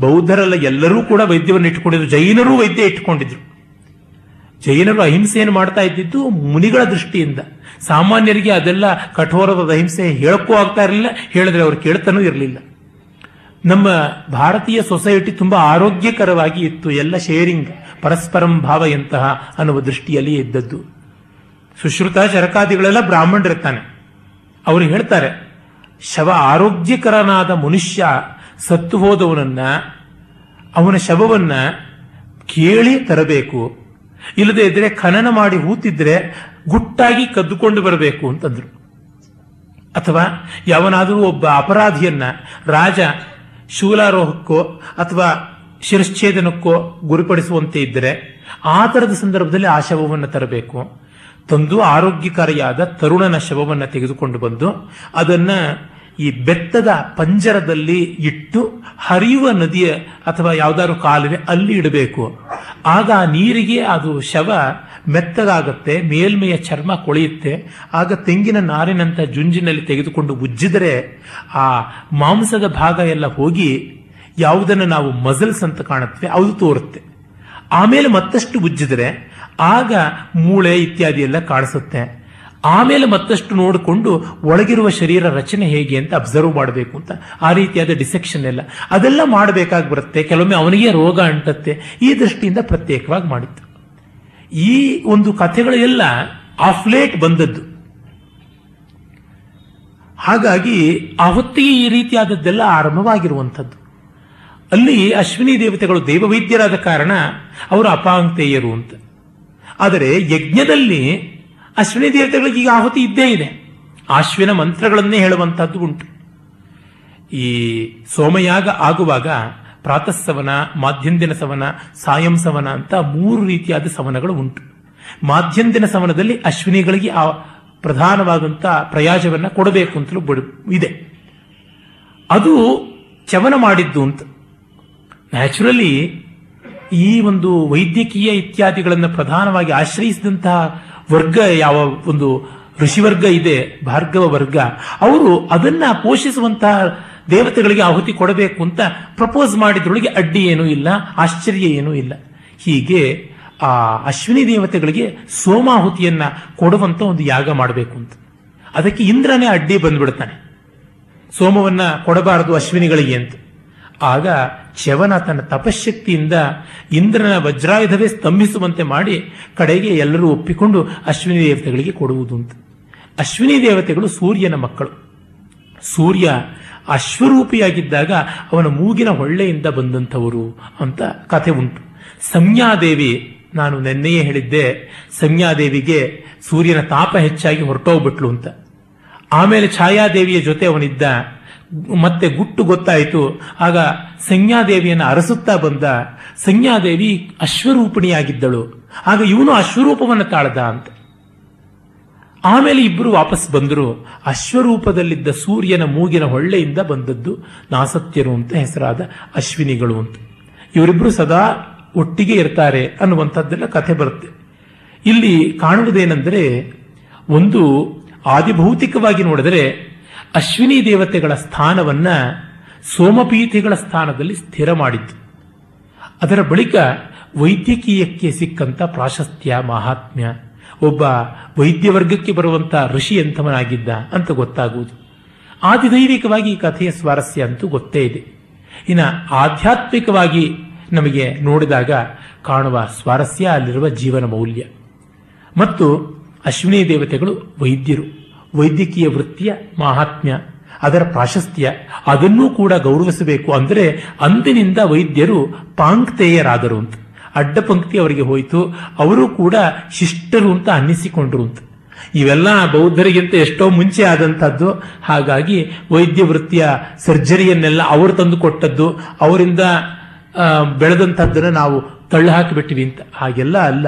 ಬೌದ್ಧರಲ್ಲ ಎಲ್ಲರೂ ಕೂಡ ವೈದ್ಯವನ್ನು ಇಟ್ಟುಕೊಂಡಿದ್ರು. ಜೈನರೂ ವೈದ್ಯ ಇಟ್ಕೊಂಡಿದ್ರು ಜೈನರು ಅಹಿಂಸೆಯನ್ನು ಮಾಡ್ತಾ ಇದ್ದಿದ್ದು ಮುನಿಗಳ ದೃಷ್ಟಿಯಿಂದ. ಸಾಮಾನ್ಯರಿಗೆ ಅದೆಲ್ಲ ಕಠೋರವಾದ ಅಹಿಂಸೆ ಹೇಳಕ್ಕೂ ಆಗ್ತಾ ಇರಲಿಲ್ಲ, ಹೇಳಿದ್ರೆ ಅವ್ರು ಕೇಳ್ತಾನೂ ಇರಲಿಲ್ಲ. ನಮ್ಮ ಭಾರತೀಯ ಸೊಸೈಟಿ ತುಂಬಾ ಆರೋಗ್ಯಕರವಾಗಿ ಇತ್ತು, ಎಲ್ಲ ಶೇರಿಂಗ್, ಪರಸ್ಪರಂ ಭಾವ ಎಂತಹ ಅನ್ನುವ ದೃಷ್ಟಿಯಲ್ಲಿ ಇದ್ದದ್ದು. ಸುಶ್ರುತ ಶರಕಾದಿಗಳೆಲ್ಲ ಬ್ರಾಹ್ಮಣರಿರ್ತಾನೆ. ಅವರು ಹೇಳ್ತಾರೆ, ಶವ ಆರೋಗ್ಯಕರನಾದ ಮನುಷ್ಯ ಸತ್ತು ಹೋದವನನ್ನ, ಅವನ ಶವವನ್ನ ಕೇಳಿ ತರಬೇಕು. ಇಲ್ಲದೆ ಇದ್ರೆ ಖನನ ಮಾಡಿ ಹೂತಿದ್ರೆ ಗುಟ್ಟಾಗಿ ಕದ್ದುಕೊಂಡು ಬರಬೇಕು ಅಂತಂದ್ರು. ಅಥವಾ ಯಾವನಾದರೂ ಒಬ್ಬ ಅಪರಾಧಿಯನ್ನ, ರಾಜ ಶೂಲಾರೋಹಕ್ಕೋ ಅಥವಾ ಶಿರಶ್ಛೇದನಕ್ಕೋ ಗುರಿಪಡಿಸುವಂತೆ ಇದ್ದರೆ ಆ ತರದ ಸಂದರ್ಭದಲ್ಲಿ ಆ ಶವವನ್ನು ತರಬೇಕು. ತಂದು ಆರೋಗ್ಯಕಾರಿಯಾದ ತರುಣನ ಶವವನ್ನು ತೆಗೆದುಕೊಂಡು ಬಂದು ಅದನ್ನ ಈ ಬೆತ್ತದ ಪಂಜರದಲ್ಲಿ ಇಟ್ಟು ಹರಿಯುವ ನದಿಯ ಅಥವಾ ಯಾವ್ದಾದ್ರು ಕಾಲುವೆ ಅಲ್ಲಿ ಇಡಬೇಕು. ಆಗ ಆ ನೀರಿಗೆ ಅದು ಶವ ಮೆತ್ತಗಾಗುತ್ತೆ, ಮೇಲ್ಮೆಯ ಚರ್ಮ ಕೊಳೆಯುತ್ತೆ. ಆಗ ತೆಂಗಿನ ನಾರಿನಂತ ಜುಂಜಿನಲ್ಲಿ ತೆಗೆದುಕೊಂಡು ಉಜ್ಜಿದರೆ ಆ ಮಾಂಸದ ಭಾಗ ಎಲ್ಲ ಹೋಗಿ ಯಾವುದನ್ನು ನಾವು ಮಸಲ್ಸ್ ಅಂತ ಕಾಣುತ್ತೆ ಅದು ತೋರುತ್ತೆ. ಆಮೇಲೆ ಮತ್ತಷ್ಟು ಉಜ್ಜಿದರೆ ಆಗ ಮೂಳೆ ಇತ್ಯಾದಿ ಎಲ್ಲ ಕಾಣಿಸುತ್ತೆ. ಆಮೇಲೆ ಮತ್ತಷ್ಟು ನೋಡಿಕೊಂಡು ಒಳಗಿರುವ ಶರೀರ ರಚನೆ ಹೇಗೆ ಅಂತ ಅಬ್ಸರ್ವ್ ಮಾಡಬೇಕು ಅಂತ. ಆ ರೀತಿಯಾದ ಡಿಸೆಕ್ಷನ್ ಎಲ್ಲ. ಅದೆಲ್ಲ ಮಾಡಬೇಕಾಗಿ ಬರುತ್ತೆ. ಕೆಲವೊಮ್ಮೆ ಅವನಿಗೆ ರೋಗ ಅಂಟತ್ತೆ. ಈ ದೃಷ್ಟಿಯಿಂದ ಪ್ರತ್ಯೇಕವಾಗಿ ಮಾಡಿತ್ತು. ಈ ಒಂದು ಕಥೆಗಳೆಲ್ಲ ಆಫ್ಲೇಟ್ ಬಂದದ್ದು. ಹಾಗಾಗಿ ಆವತ್ತಿಗೆ ಈ ರೀತಿಯಾದದ್ದೆಲ್ಲ ಆರಂಭವಾಗಿರುವಂಥದ್ದು. ಅಲ್ಲಿ ಅಶ್ವಿನಿ ದೇವತೆಗಳು ದೇವವೈದ್ಯರಾದ ಕಾರಣ ಅವರು ಅಪಾಂಕ್ತೇಯರು ಅಂತ. ಆದರೆ ಯಜ್ಞದಲ್ಲಿ ಅಶ್ವಿನಿ ದೇವತೆಗಳಿಗೆ ಈಗ ಆಹುತಿ ಇದ್ದೇ ಇದೆ. ಆಶ್ವಿನ ಮಂತ್ರಗಳನ್ನೇ ಹೇಳುವಂಥದ್ದು ಉಂಟು. ಈ ಸೋಮಯಾಗ ಆಗುವಾಗ ಪ್ರಾತಃಸವನ, ಮಾಧ್ಯಂದಿನ ಸವನ, ಸಾಯಂ ಸವನ ಅಂತ ಮೂರು ರೀತಿಯಾದ ಸವನಗಳು ಉಂಟು. ಮಾಧ್ಯಂದಿನ ಸವನದಲ್ಲಿ ಅಶ್ವಿನಿಗಳಿಗೆ ಆ ಪ್ರಧಾನವಾದಂಥ ಪ್ರಯಾಜವನ್ನ ಕೊಡಬೇಕು ಅಂತಲೂ ಇದೆ. ಅದು ಚವನ ಮಾಡಿದ್ದು ಅಂತ. ನ್ಯಾಚುರಲಿ ಈ ಒಂದು ವೈದ್ಯಕೀಯ ಇತ್ಯಾದಿಗಳನ್ನು ಪ್ರಧಾನವಾಗಿ ಆಶ್ರಯಿಸಿದಂತಹ ವರ್ಗ ಯಾವ ಒಂದು ಋಷಿವರ್ಗ ಇದೆ, ಭಾರ್ಗವ ವರ್ಗ, ಅವರು ಅದನ್ನ ಪೋಷಿಸುವಂತಹ ದೇವತೆಗಳಿಗೆ ಆಹುತಿ ಕೊಡಬೇಕು ಅಂತ ಪ್ರಪೋಸ್ ಮಾಡಿದ್ರೊಳಗೆ ಅಡ್ಡಿ ಏನೂ ಇಲ್ಲ, ಆಶ್ಚರ್ಯ ಏನೂ ಇಲ್ಲ. ಹೀಗೆ ಆ ಅಶ್ವಿನಿ ದೇವತೆಗಳಿಗೆ ಸೋಮಾಹುತಿಯನ್ನ ಕೊಡುವಂತ ಒಂದು ಯಾಗ ಮಾಡಬೇಕು ಅಂತ. ಅದಕ್ಕೆ ಇಂದ್ರನೇ ಅಡ್ಡಿ ಬಂದ್ಬಿಡ್ತಾನೆ. ಸೋಮವನ್ನ ಕೊಡಬಾರದು ಅಶ್ವಿನಿಗಳಿಗೆ ಅಂತ. ಆಗ ಚ್ಯವನ ತನ್ನ ತಪಶಕ್ತಿಯಿಂದ ಇಂದ್ರನ ವಜ್ರಾಯುಧವೇ ಸ್ತಂಭಿಸುವಂತೆ ಮಾಡಿ ಕಡೆಗೆ ಎಲ್ಲರೂ ಒಪ್ಪಿಕೊಂಡು ಅಶ್ವಿನಿ ದೇವತೆಗಳಿಗೆ ಕೊಡುವುದು ಅಂತ ಅಶ್ವಿನಿ ದೇವತೆಗಳು ಸೂರ್ಯನ ಮಕ್ಕಳು. ಸೂರ್ಯ ಅಶ್ವರೂಪಿಯಾಗಿದ್ದಾಗ ಅವನ ಮೂಗಿನ ಹೊಳ್ಳೆಯಿಂದ ಬಂದಂಥವರು ಅಂತ ಕಥೆ ಉಂಟು. ಸಂಜ್ಞಾದೇವಿ, ನಾನು ನೆನ್ನೆಯೇ ಹೇಳಿದ್ದೆ, ಸಂಜ್ಞಾದೇವಿಗೆ ಸೂರ್ಯನ ತಾಪ ಹೆಚ್ಚಾಗಿ ಹೊರಟೋಗ್ಬಿಟ್ಲು ಅಂತ. ಆಮೇಲೆ ಛಾಯಾದೇವಿಯ ಜೊತೆ ಅವನಿದ್ದ ಮತ್ತೆ ಗುಟ್ಟು ಗೊತ್ತಾಯಿತು. ಆಗ ಸಂಜ್ಞಾದೇವಿಯನ್ನು ಅರಸುತ್ತಾ ಬಂದ. ಸಂಜ್ಞಾದೇವಿ ಅಶ್ವರೂಪಿಣಿಯಾಗಿದ್ದಳು. ಆಗ ಇವನು ಅಶ್ವರೂಪವನ್ನು ತಾಳ್ದ ಅಂತ. ಆಮೇಲೆ ಇಬ್ಬರು ವಾಪಸ್ ಬಂದರು. ಅಶ್ವರೂಪದಲ್ಲಿದ್ದ ಸೂರ್ಯನ ಮೂಗಿನ ಹೊಳ್ಳೆಯಿಂದ ಬಂದದ್ದು ನಾಸತ್ಯರು ಅಂತ ಹೆಸರಾದ ಅಶ್ವಿನಿಗಳು ಅಂತ. ಇವರಿಬ್ಬರು ಸದಾ ಒಟ್ಟಿಗೆ ಇರ್ತಾರೆ ಅನ್ನುವಂಥದ್ದೆಲ್ಲ ಕಥೆ ಬರುತ್ತೆ. ಇಲ್ಲಿ ಕಾಣುವುದೇನೆಂದರೆ, ಒಂದು ಆದಿಭೌತಿಕವಾಗಿ ನೋಡಿದರೆ ಅಶ್ವಿನಿ ದೇವತೆಗಳ ಸ್ಥಾನವನ್ನ ಸೋಮಪೀಠಿಗಳ ಸ್ಥಾನದಲ್ಲಿ ಸ್ಥಿರ ಮಾಡಿತು ಅದರ ಬಳಿಕ ವೈದ್ಯಕೀಯಕ್ಕೆ ಸಿಕ್ಕಂತ ಪ್ರಾಶಸ್ತ್ಯ ಮಹಾತ್ಮ್ಯ, ಒಬ್ಬ ವೈದ್ಯವರ್ಗಕ್ಕೆ ಬರುವಂತ ಋಷಿ ಎಂಥವನಾಗಿದ್ದ ಅಂತ ಗೊತ್ತಾಗುವುದು. ಆದಿದೈವಿಕವಾಗಿ ಈ ಕಥೆಯ ಸ್ವಾರಸ್ಯ ಅಂತೂ ಗೊತ್ತೇ ಇದೆ. ಇನ್ನು ಆಧ್ಯಾತ್ಮಿಕವಾಗಿ ನಮಗೆ ನೋಡಿದಾಗ ಕಾಣುವ ಸ್ವಾರಸ್ಯ ಅಲ್ಲಿರುವ ಜೀವನ ಮೌಲ್ಯ. ಮತ್ತು ಅಶ್ವಿನಿ ದೇವತೆಗಳು ವೈದ್ಯರು. ವೈದ್ಯಕೀಯ ವೃತ್ತಿಯ ಮಹಾತ್ಮ್ಯ, ಅದರ ಪ್ರಾಶಸ್ತ್ಯ, ಅದನ್ನೂ ಕೂಡ ಗೌರವಿಸಬೇಕು ಅಂದರೆ ಅಂದಿನಿಂದ ವೈದ್ಯರು ಪಾಂಕ್ತೇಯರಾದರು ಅಂತ. ಅಡ್ಡ ಪಂಕ್ತಿ ಅವರಿಗೆ ಹೋಯಿತು, ಅವರು ಕೂಡ ಶಿಷ್ಟರು ಅಂತ ಅನ್ನಿಸಿಕೊಂಡ್ರು ಅಂತ. ಇವೆಲ್ಲ ಬೌದ್ಧರಿಗಿಂತ ಎಷ್ಟೋ ಮುಂಚೆ ಆದಂತಹದ್ದು. ಹಾಗಾಗಿ ವೈದ್ಯ ವೃತ್ತಿಯ ಸರ್ಜರಿಯನ್ನೆಲ್ಲ ಅವರು ತಂದು ಕೊಟ್ಟದ್ದು, ಅವರಿಂದ ಬೆಳೆದಂಥದ್ದನ್ನು ನಾವು ತಳ್ಳು ಹಾಕಿಬಿಟ್ಟಿವಿ ಅಂತ. ಹಾಗೆಲ್ಲ ಅಲ್ಲ.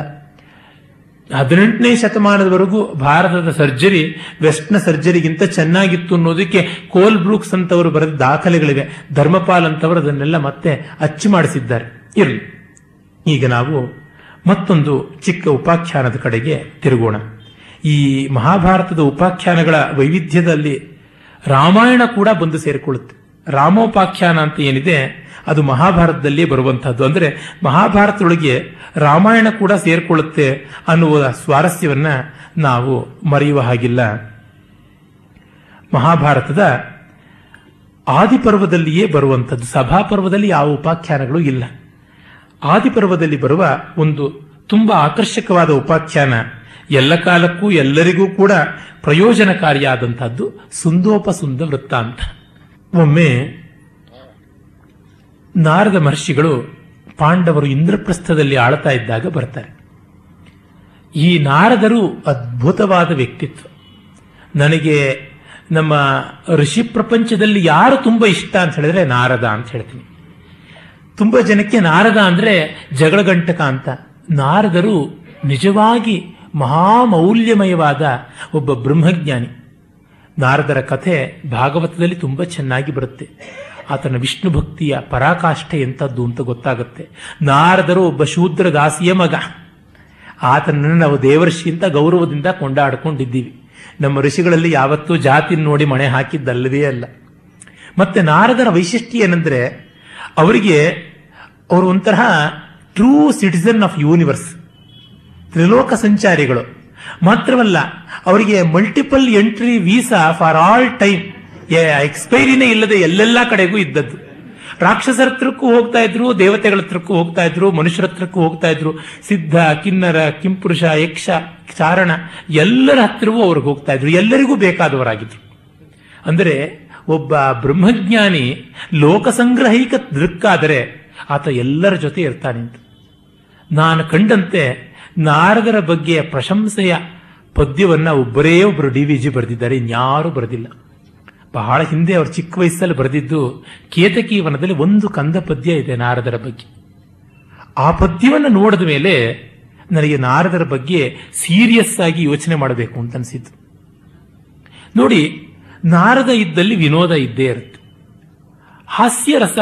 ಹದಿನೆಂಟನೇ ಶತಮಾನದವರೆಗೂ ಭಾರತದ ಸರ್ಜರಿ, ವೆಸ್ಟ್ನ ಸರ್ಜರಿಗಿಂತ ಚೆನ್ನಾಗಿತ್ತು ಅನ್ನೋದಕ್ಕೆ ಕೋಲ್ ಬ್ರೂಕ್ಸ್ ಅಂತವರು ಬರೆದ ದಾಖಲೆಗಳಿವೆ. ಧರ್ಮಪಾಲ್ ಅಂತವರು ಅದನ್ನೆಲ್ಲ ಮತ್ತೆ ಅಚ್ಚು ಮಾಡಿಸಿದ್ದಾರೆ. ಇರಲಿ. ಈಗ ನಾವು ಮತ್ತೊಂದು ಚಿಕ್ಕ ಉಪಾಖ್ಯಾನದ ಕಡೆಗೆ ತಿರುಗೋಣ. ಈ ಮಹಾಭಾರತದ ಉಪಾಖ್ಯಾನಗಳ ವೈವಿಧ್ಯದಲ್ಲಿ ರಾಮಾಯಣ ಕೂಡ ಬಂದು ಸೇರಿಕೊಳ್ಳುತ್ತೆ. ರಾಮೋಪಾಖ್ಯಾನ ಅಂತ ಏನಿದೆ? ಅದು ಮಹಾಭಾರತದಲ್ಲಿ ಬರುವಂತಹದ್ದು. ಅಂದ್ರೆ ಮಹಾಭಾರತದೊಳಗೆ ರಾಮಾಯಣ ಕೂಡ ಸೇರಿಕೊಳ್ಳುತ್ತೆ ಅನ್ನುವ ಸ್ವಾರಸ್ಯವನ್ನ ನಾವು ಮರೆಯುವ ಹಾಗಿಲ್ಲ. ಮಹಾಭಾರತದ ಆದಿಪರ್ವದಲ್ಲಿಯೇ ಬರುವಂಥದ್ದು ಸಭಾಪರ್ವದಲ್ಲಿ ಯಾವ ಉಪಾಖ್ಯಾನಗಳು ಇಲ್ಲ. ಆದಿಪರ್ವದಲ್ಲಿ ಬರುವ ಒಂದು ತುಂಬಾ ಆಕರ್ಷಕವಾದ ಉಪಾಖ್ಯಾನ ಎಲ್ಲ ಕಾಲಕ್ಕೂ ಎಲ್ಲರಿಗೂ ಕೂಡ ಪ್ರಯೋಜನಕಾರಿಯಾದಂತಹದ್ದು ಸುಂದೋಪಸುಂದ ವೃತ್ತಾಂತ. ಒಮ್ಮೆ ನಾರದ ಮಹರ್ಷಿಗಳು ಪಾಂಡವರು ಇಂದ್ರಪ್ರಸ್ಥದಲ್ಲಿ ಆಳ್ತಾ ಇದ್ದಾಗ ಬರ್ತಾರೆ. ಈ ನಾರದರು ಅದ್ಭುತವಾದ ವ್ಯಕ್ತಿತ್ವ. ನನಗೆ ನಮ್ಮ ಋಷಿ ಪ್ರಪಂಚದಲ್ಲಿ ಯಾರು ತುಂಬಾ ಇಷ್ಟ ಅಂತ ಹೇಳಿದ್ರೆ ನಾರದ ಅಂತ ಹೇಳ್ತೀನಿ. ತುಂಬಾ ಜನಕ್ಕೆ ನಾರದ ಅಂದ್ರೆ ಜಗಳಗಂಟಕ ಅಂತ. ನಾರದರು ನಿಜವಾಗಿ ಮಹಾಮೌಲ್ಯಮಯವಾದ ಒಬ್ಬ ಬ್ರಹ್ಮಜ್ಞಾನಿ. ನಾರದರ ಕಥೆ ಭಾಗವತದಲ್ಲಿ ತುಂಬಾ ಚೆನ್ನಾಗಿ ಬರುತ್ತೆ. ಆತನ ವಿಷ್ಣು ಭಕ್ತಿಯ ಪರಾಕಾಷ್ಠೆ ಎಂಥದ್ದು ಅಂತ ಗೊತ್ತಾಗುತ್ತೆ. ನಾರದರು ಒಬ್ಬ ಶೂದ್ರ ದಾಸಿಯ ಮಗ. ಆತನನ್ನು ನಾವು ದೇವರ್ಷಿ ಅಂತ ಗೌರವದಿಂದ ಕೊಂಡಾಡ್ಕೊಂಡಿದ್ದೀವಿ. ನಮ್ಮ ಋಷಿಗಳಲ್ಲಿ ಯಾವತ್ತೂ ಜಾತಿ ನೋಡಿ ಮಣೆ ಹಾಕಿದ್ದಲ್ಲದೇ ಅಲ್ಲ. ಮತ್ತೆ ನಾರದರ ವೈಶಿಷ್ಟ್ಯ ಏನಂದ್ರೆ, ಅವರಿಗೆ ಅವರು ಒಂಥರ ಟ್ರೂ ಸಿಟಿಸನ್ ಆಫ್ ಯೂನಿವರ್ಸ್ ತ್ರಿಲೋಕ ಸಂಚಾರಿಗಳು. ಮಾತ್ರವಲ್ಲ, ಅವರಿಗೆ multiple entry visa for all time ಎಕ್ಸ್ಪೈರಿನೇ ಇಲ್ಲದೆ ಎಲ್ಲೆಲ್ಲ ಕಡೆಗೂ ಇದ್ದದ್ದು. ರಾಕ್ಷಸರ ಹತ್ರಕ್ಕೂ ಹೋಗ್ತಾ ಇದ್ರು, ದೇವತೆಗಳ ಹತ್ರಕ್ಕೂ ಹೋಗ್ತಾ ಇದ್ರು, ಮನುಷ್ಯರ ಹತ್ರಕ್ಕೂ ಹೋಗ್ತಾ ಇದ್ರು. ಸಿದ್ಧ, ಕಿನ್ನರ, ಕಿಂಪುರುಷ, ಯಕ್ಷ, ಚಾರಣ, ಎಲ್ಲರ ಹತ್ರವೂ ಅವ್ರಿಗೆ ಹೋಗ್ತಾ ಇದ್ರು. ಎಲ್ಲರಿಗೂ ಬೇಕಾದವರಾಗಿದ್ರು. ಅಂದರೆ, ಒಬ್ಬ ಬ್ರಹ್ಮಜ್ಞಾನಿ ಲೋಕ ಸಂಗ್ರಹಿಕ ದೃಕ್ಕಾದರೆ ಆತ ಎಲ್ಲರ ಜೊತೆ ಇರ್ತಾನೆ ನಾನು ಕಂಡಂತೆ ನಾರದರ ಬಗ್ಗೆ ಪ್ರಶಂಸೆಯ ಪದ್ಯವನ್ನ ಒಬ್ಬರೇ ಒಬ್ಬರು ಡಿ ವಿ ಜಿ ಬರೆದಿದ್ದಾರೆ, ಇನ್ಯಾರೂ ಬರೆದಿಲ್ಲ. ಬಹಳ ಹಿಂದೆ ಅವರು ಚಿಕ್ಕ ವಯಸ್ಸಲ್ಲಿ ಬರೆದಿದ್ದು ಕೇತಕಿ ವನದಲ್ಲಿ ಒಂದು ಕಂದ ಪದ್ಯ ಇದೆ ನಾರದರ ಬಗ್ಗೆ. ಆ ಪದ್ಯವನ್ನು ನೋಡಿದ ಮೇಲೆ ನನಗೆ ನಾರದರ ಬಗ್ಗೆ ಸೀರಿಯಸ್ ಆಗಿ ಯೋಚನೆ ಮಾಡಬೇಕು ಅಂತ ಅನಿಸಿತು ನೋಡಿ, ನಾರದ ಇದ್ದಲ್ಲಿ ವಿನೋದ ಇದ್ದೇ ಇರುತ್ತೆ. ಹಾಸ್ಯರಸ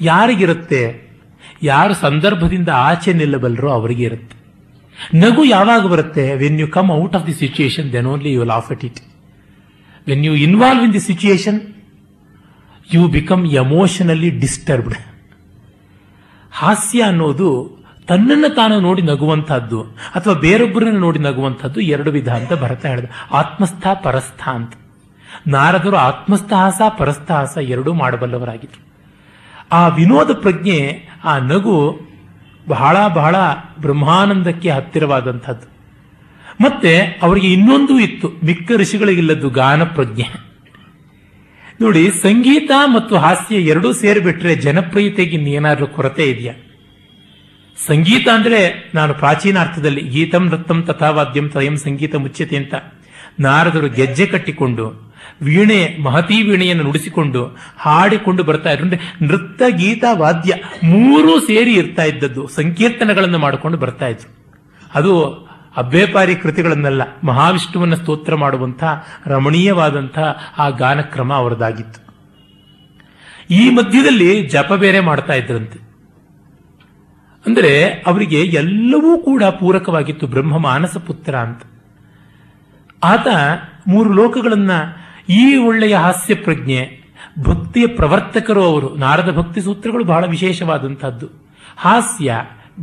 ಯಾರಿಗಿರುತ್ತೆ? ಯಾರು ಸಂದರ್ಭದಿಂದ ಆಚೆ ನಿಲ್ಲಬಲ್ಲರೋ ಅವರಿಗೆ ಇರುತ್ತೆ ನಗು ಯಾವಾಗ ಬರುತ್ತೆ? When you come out of the situation then only you laugh at it when you involve in the situation you become emotionally disturbed ಹಾಸ್ಯ ಅನ್ನೋದು ತನ್ನನ್ನು ತಾನು ನೋಡಿ ನಗುವಂತಹದ್ದು ಅಥವಾ ಬೇರೊಬ್ಬರನ್ನು ನೋಡಿ ನಗುವಂಥದ್ದು ಎರಡು ವಿಧ ಅಂತ ಭರತ ಹೇಳಿದ. ಆತ್ಮಸ್ಥ, ಪರಸ್ಥ ಅಂತ. ನಾರದರು ಆತ್ಮಸ್ಥಹಾಸ ಪರಸ್ಥಹಾಸ ಎರಡೂ ಮಾಡಬಲ್ಲವರಾಗಿದ್ರು. ಆ ವಿನೋದ ಪ್ರಜ್ಞೆ, ಆ ನಗು ಬಹಳ ಬಹಳ ಬ್ರಹ್ಮಾನಂದಕ್ಕೆ ಹತ್ತಿರವಾದಂಥದ್ದು. ಮತ್ತೆ ಅವರಿಗೆ ಇನ್ನೊಂದು ಇತ್ತು. ಮಿಕ್ಕ ಋಷಿಗಳಿಗಿಲ್ಲದ್ದು ಗಾನ ಪ್ರಜ್ಞೆ ನೋಡಿ, ಸಂಗೀತ ಮತ್ತು ಹಾಸ್ಯ ಎರಡೂ ಸೇರಿಬಿಟ್ರೆ ಜನಪ್ರಿಯತೆಗೆ ಇನ್ನೇನಾದ್ರೂ ಕೊರತೆ ಇದೆಯಾ? ಸಂಗೀತ ಅಂದ್ರೆ ನಾನು ಪ್ರಾಚೀನ ಅರ್ಥದಲ್ಲಿ ಗೀತಂ ನೃತ್ತಂ ತಥಾವಾದ್ಯಂ ತಯಂ ಸಂಗೀತ ಮುಚ್ಯತೆ ಅಂತ. ನಾರದರು ಗೆಜ್ಜೆ ಕಟ್ಟಿಕೊಂಡು, ವೀಣೆ, ಮಹತಿ ವೀಣೆಯನ್ನು ನುಡಿಸಿಕೊಂಡು, ಹಾಡಿಕೊಂಡು ಬರ್ತಾ ಇದ್ರು. ನೃತ್ಯ ಗೀತ, ವಾದ್ಯ ಮೂರೂ ಸೇರಿ ಇರ್ತಾ ಇದ್ದದ್ದು, ಸಂಕೀರ್ತನಗಳನ್ನು ಮಾಡಿಕೊಂಡು ಬರ್ತಾ ಇದ್ರು. ಅದು ಅಭ್ಯಪಾರಿ ಕೃತಿಗಳನ್ನೆಲ್ಲ ಮಹಾವಿಷ್ಣುವನ್ನ ಸ್ತೋತ್ರ ಮಾಡುವಂಥ, ರಮಣೀಯವಾದಂಥ ಆ ಗಾನಕ್ರಮ ಅವರದಾಗಿತ್ತು. ಈ ಮಧ್ಯದಲ್ಲಿ ಜಪ ಬೇರೆ ಮಾಡ್ತಾ ಇದ್ರಂತೆ. ಅಂದರೆ ಅವರಿಗೆ ಎಲ್ಲವೂ ಕೂಡ ಪೂರಕವಾಗಿತ್ತು ಬ್ರಹ್ಮ ಮಾನಸ ಪುತ್ರ ಅಂತ. ಆತ ಮೂರು ಲೋಕಗಳನ್ನ ಈ ಒಳ್ಳೆಯ ಹಾಸ್ಯ ಪ್ರಜ್ಞೆ, ಭಕ್ತಿಯ ಪ್ರವರ್ತಕರು ಅವರು. ನಾರದ ಭಕ್ತಿ ಸೂತ್ರಗಳು ಬಹಳ ವಿಶೇಷವಾದಂತಹದ್ದು ಹಾಸ್ಯ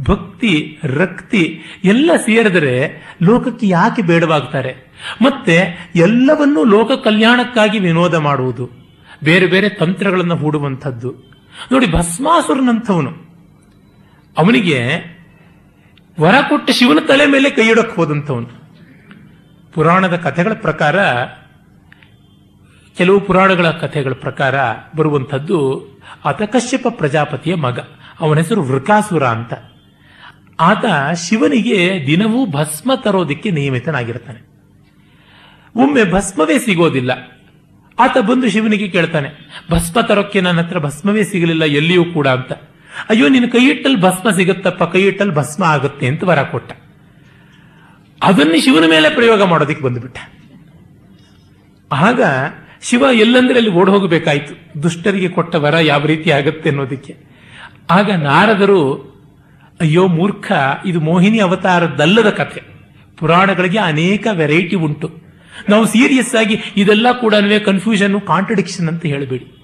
ಭಕ್ತಿ, ರಕ್ತಿ ಎಲ್ಲ ಸೇರಿದರೆ ಲೋಕಕ್ಕೆ ಯಾಕೆ ಬೇಡವಾಗ್ತಾರೆ? ಮತ್ತೆ ಎಲ್ಲವನ್ನೂ ಲೋಕ ಕಲ್ಯಾಣಕ್ಕಾಗಿ ವಿನೋದ ಮಾಡುವುದು. ಬೇರೆ ಬೇರೆ ತಂತ್ರಗಳನ್ನು ಹೂಡುವಂಥದ್ದು. ನೋಡಿ, ಭಸ್ಮಾಸುರನಂಥವನು. ಅವನಿಗೆ ವರ ಕೊಟ್ಟ ಶಿವನ ತಲೆ ಮೇಲೆ ಕೈಯಿಡಕ್ಕೆ ಹೋದಂಥವನು. ಪುರಾಣದ ಕಥೆಗಳ ಪ್ರಕಾರ, ಕೆಲವು ಪುರಾಣಗಳ ಕಥೆಗಳ ಪ್ರಕಾರ ಬರುವಂಥದ್ದು ಅತಕಶ್ಯಪ ಪ್ರಜಾಪತಿಯ ಮಗ. ಅವನ ಹೆಸರು ವೃಕಾಸುರ ಅಂತ. ಆತ ಶಿವನಿಗೆ ದಿನವೂ ಭಸ್ಮ ತರೋದಿಕ್ಕೆ ನಿಯಮಿತನಾಗಿರ್ತಾನೆ. ಒಮ್ಮೆ ಭಸ್ಮವೇ ಸಿಗೋದಿಲ್ಲ. ಆತ ಬಂದು ಶಿವನಿಗೆ ಕೇಳ್ತಾನೆ, ಭಸ್ಮ ತರೋಕ್ಕೆ ನನ್ನ ಹತ್ರ ಭಸ್ಮವೇ ಸಿಗಲಿಲ್ಲ, ಎಲ್ಲಿಯೂ ಕೂಡ ಅಂತ. ಅಯ್ಯೋ, ನಿನ್ನ ಕೈ ಇಟ್ಟಲ್ಲಿ ಭಸ್ಮ ಸಿಗುತ್ತಪ್ಪ ಕೈ ಇಟ್ಟಲ್ಲಿ ಭಸ್ಮ ಆಗುತ್ತೆ ಅಂತ ವರ ಕೊಟ್ಟ. ಅದನ್ನು ಶಿವನ ಮೇಲೆ ಪ್ರಯೋಗ ಮಾಡೋದಕ್ಕೆ ಬಂದುಬಿಟ್ಟ. ಆಗ ಶಿವ ಎಲ್ಲಂದ್ರೆ ಅಲ್ಲಿ ಓಡ್ ಹೋಗಬೇಕಾಯ್ತು. ದುಷ್ಟರಿಗೆ ಕೊಟ್ಟ ವರ ಯಾವ ರೀತಿ ಆಗುತ್ತೆ ಅನ್ನೋದಕ್ಕೆ. ಆಗ ನಾರದರು ಅಯ್ಯೋ ಮೂರ್ಖ, ಇದು ಮೋಹಿನಿ ಅವತಾರದಲ್ಲದ ಕಥೆ. ಪುರಾಣಗಳಿಗೆ ಅನೇಕ ವೆರೈಟಿ ಉಂಟು. ನಾವು ಸೀರಿಯಸ್ ಆಗಿ ಇದೆಲ್ಲ ಕೂಡ ಕನ್ಫ್ಯೂಷನ್ ಕಾಂಟ್ರಡಿಕ್ಷನ್ ಅಂತ ಹೇಳಬೇಡಿ.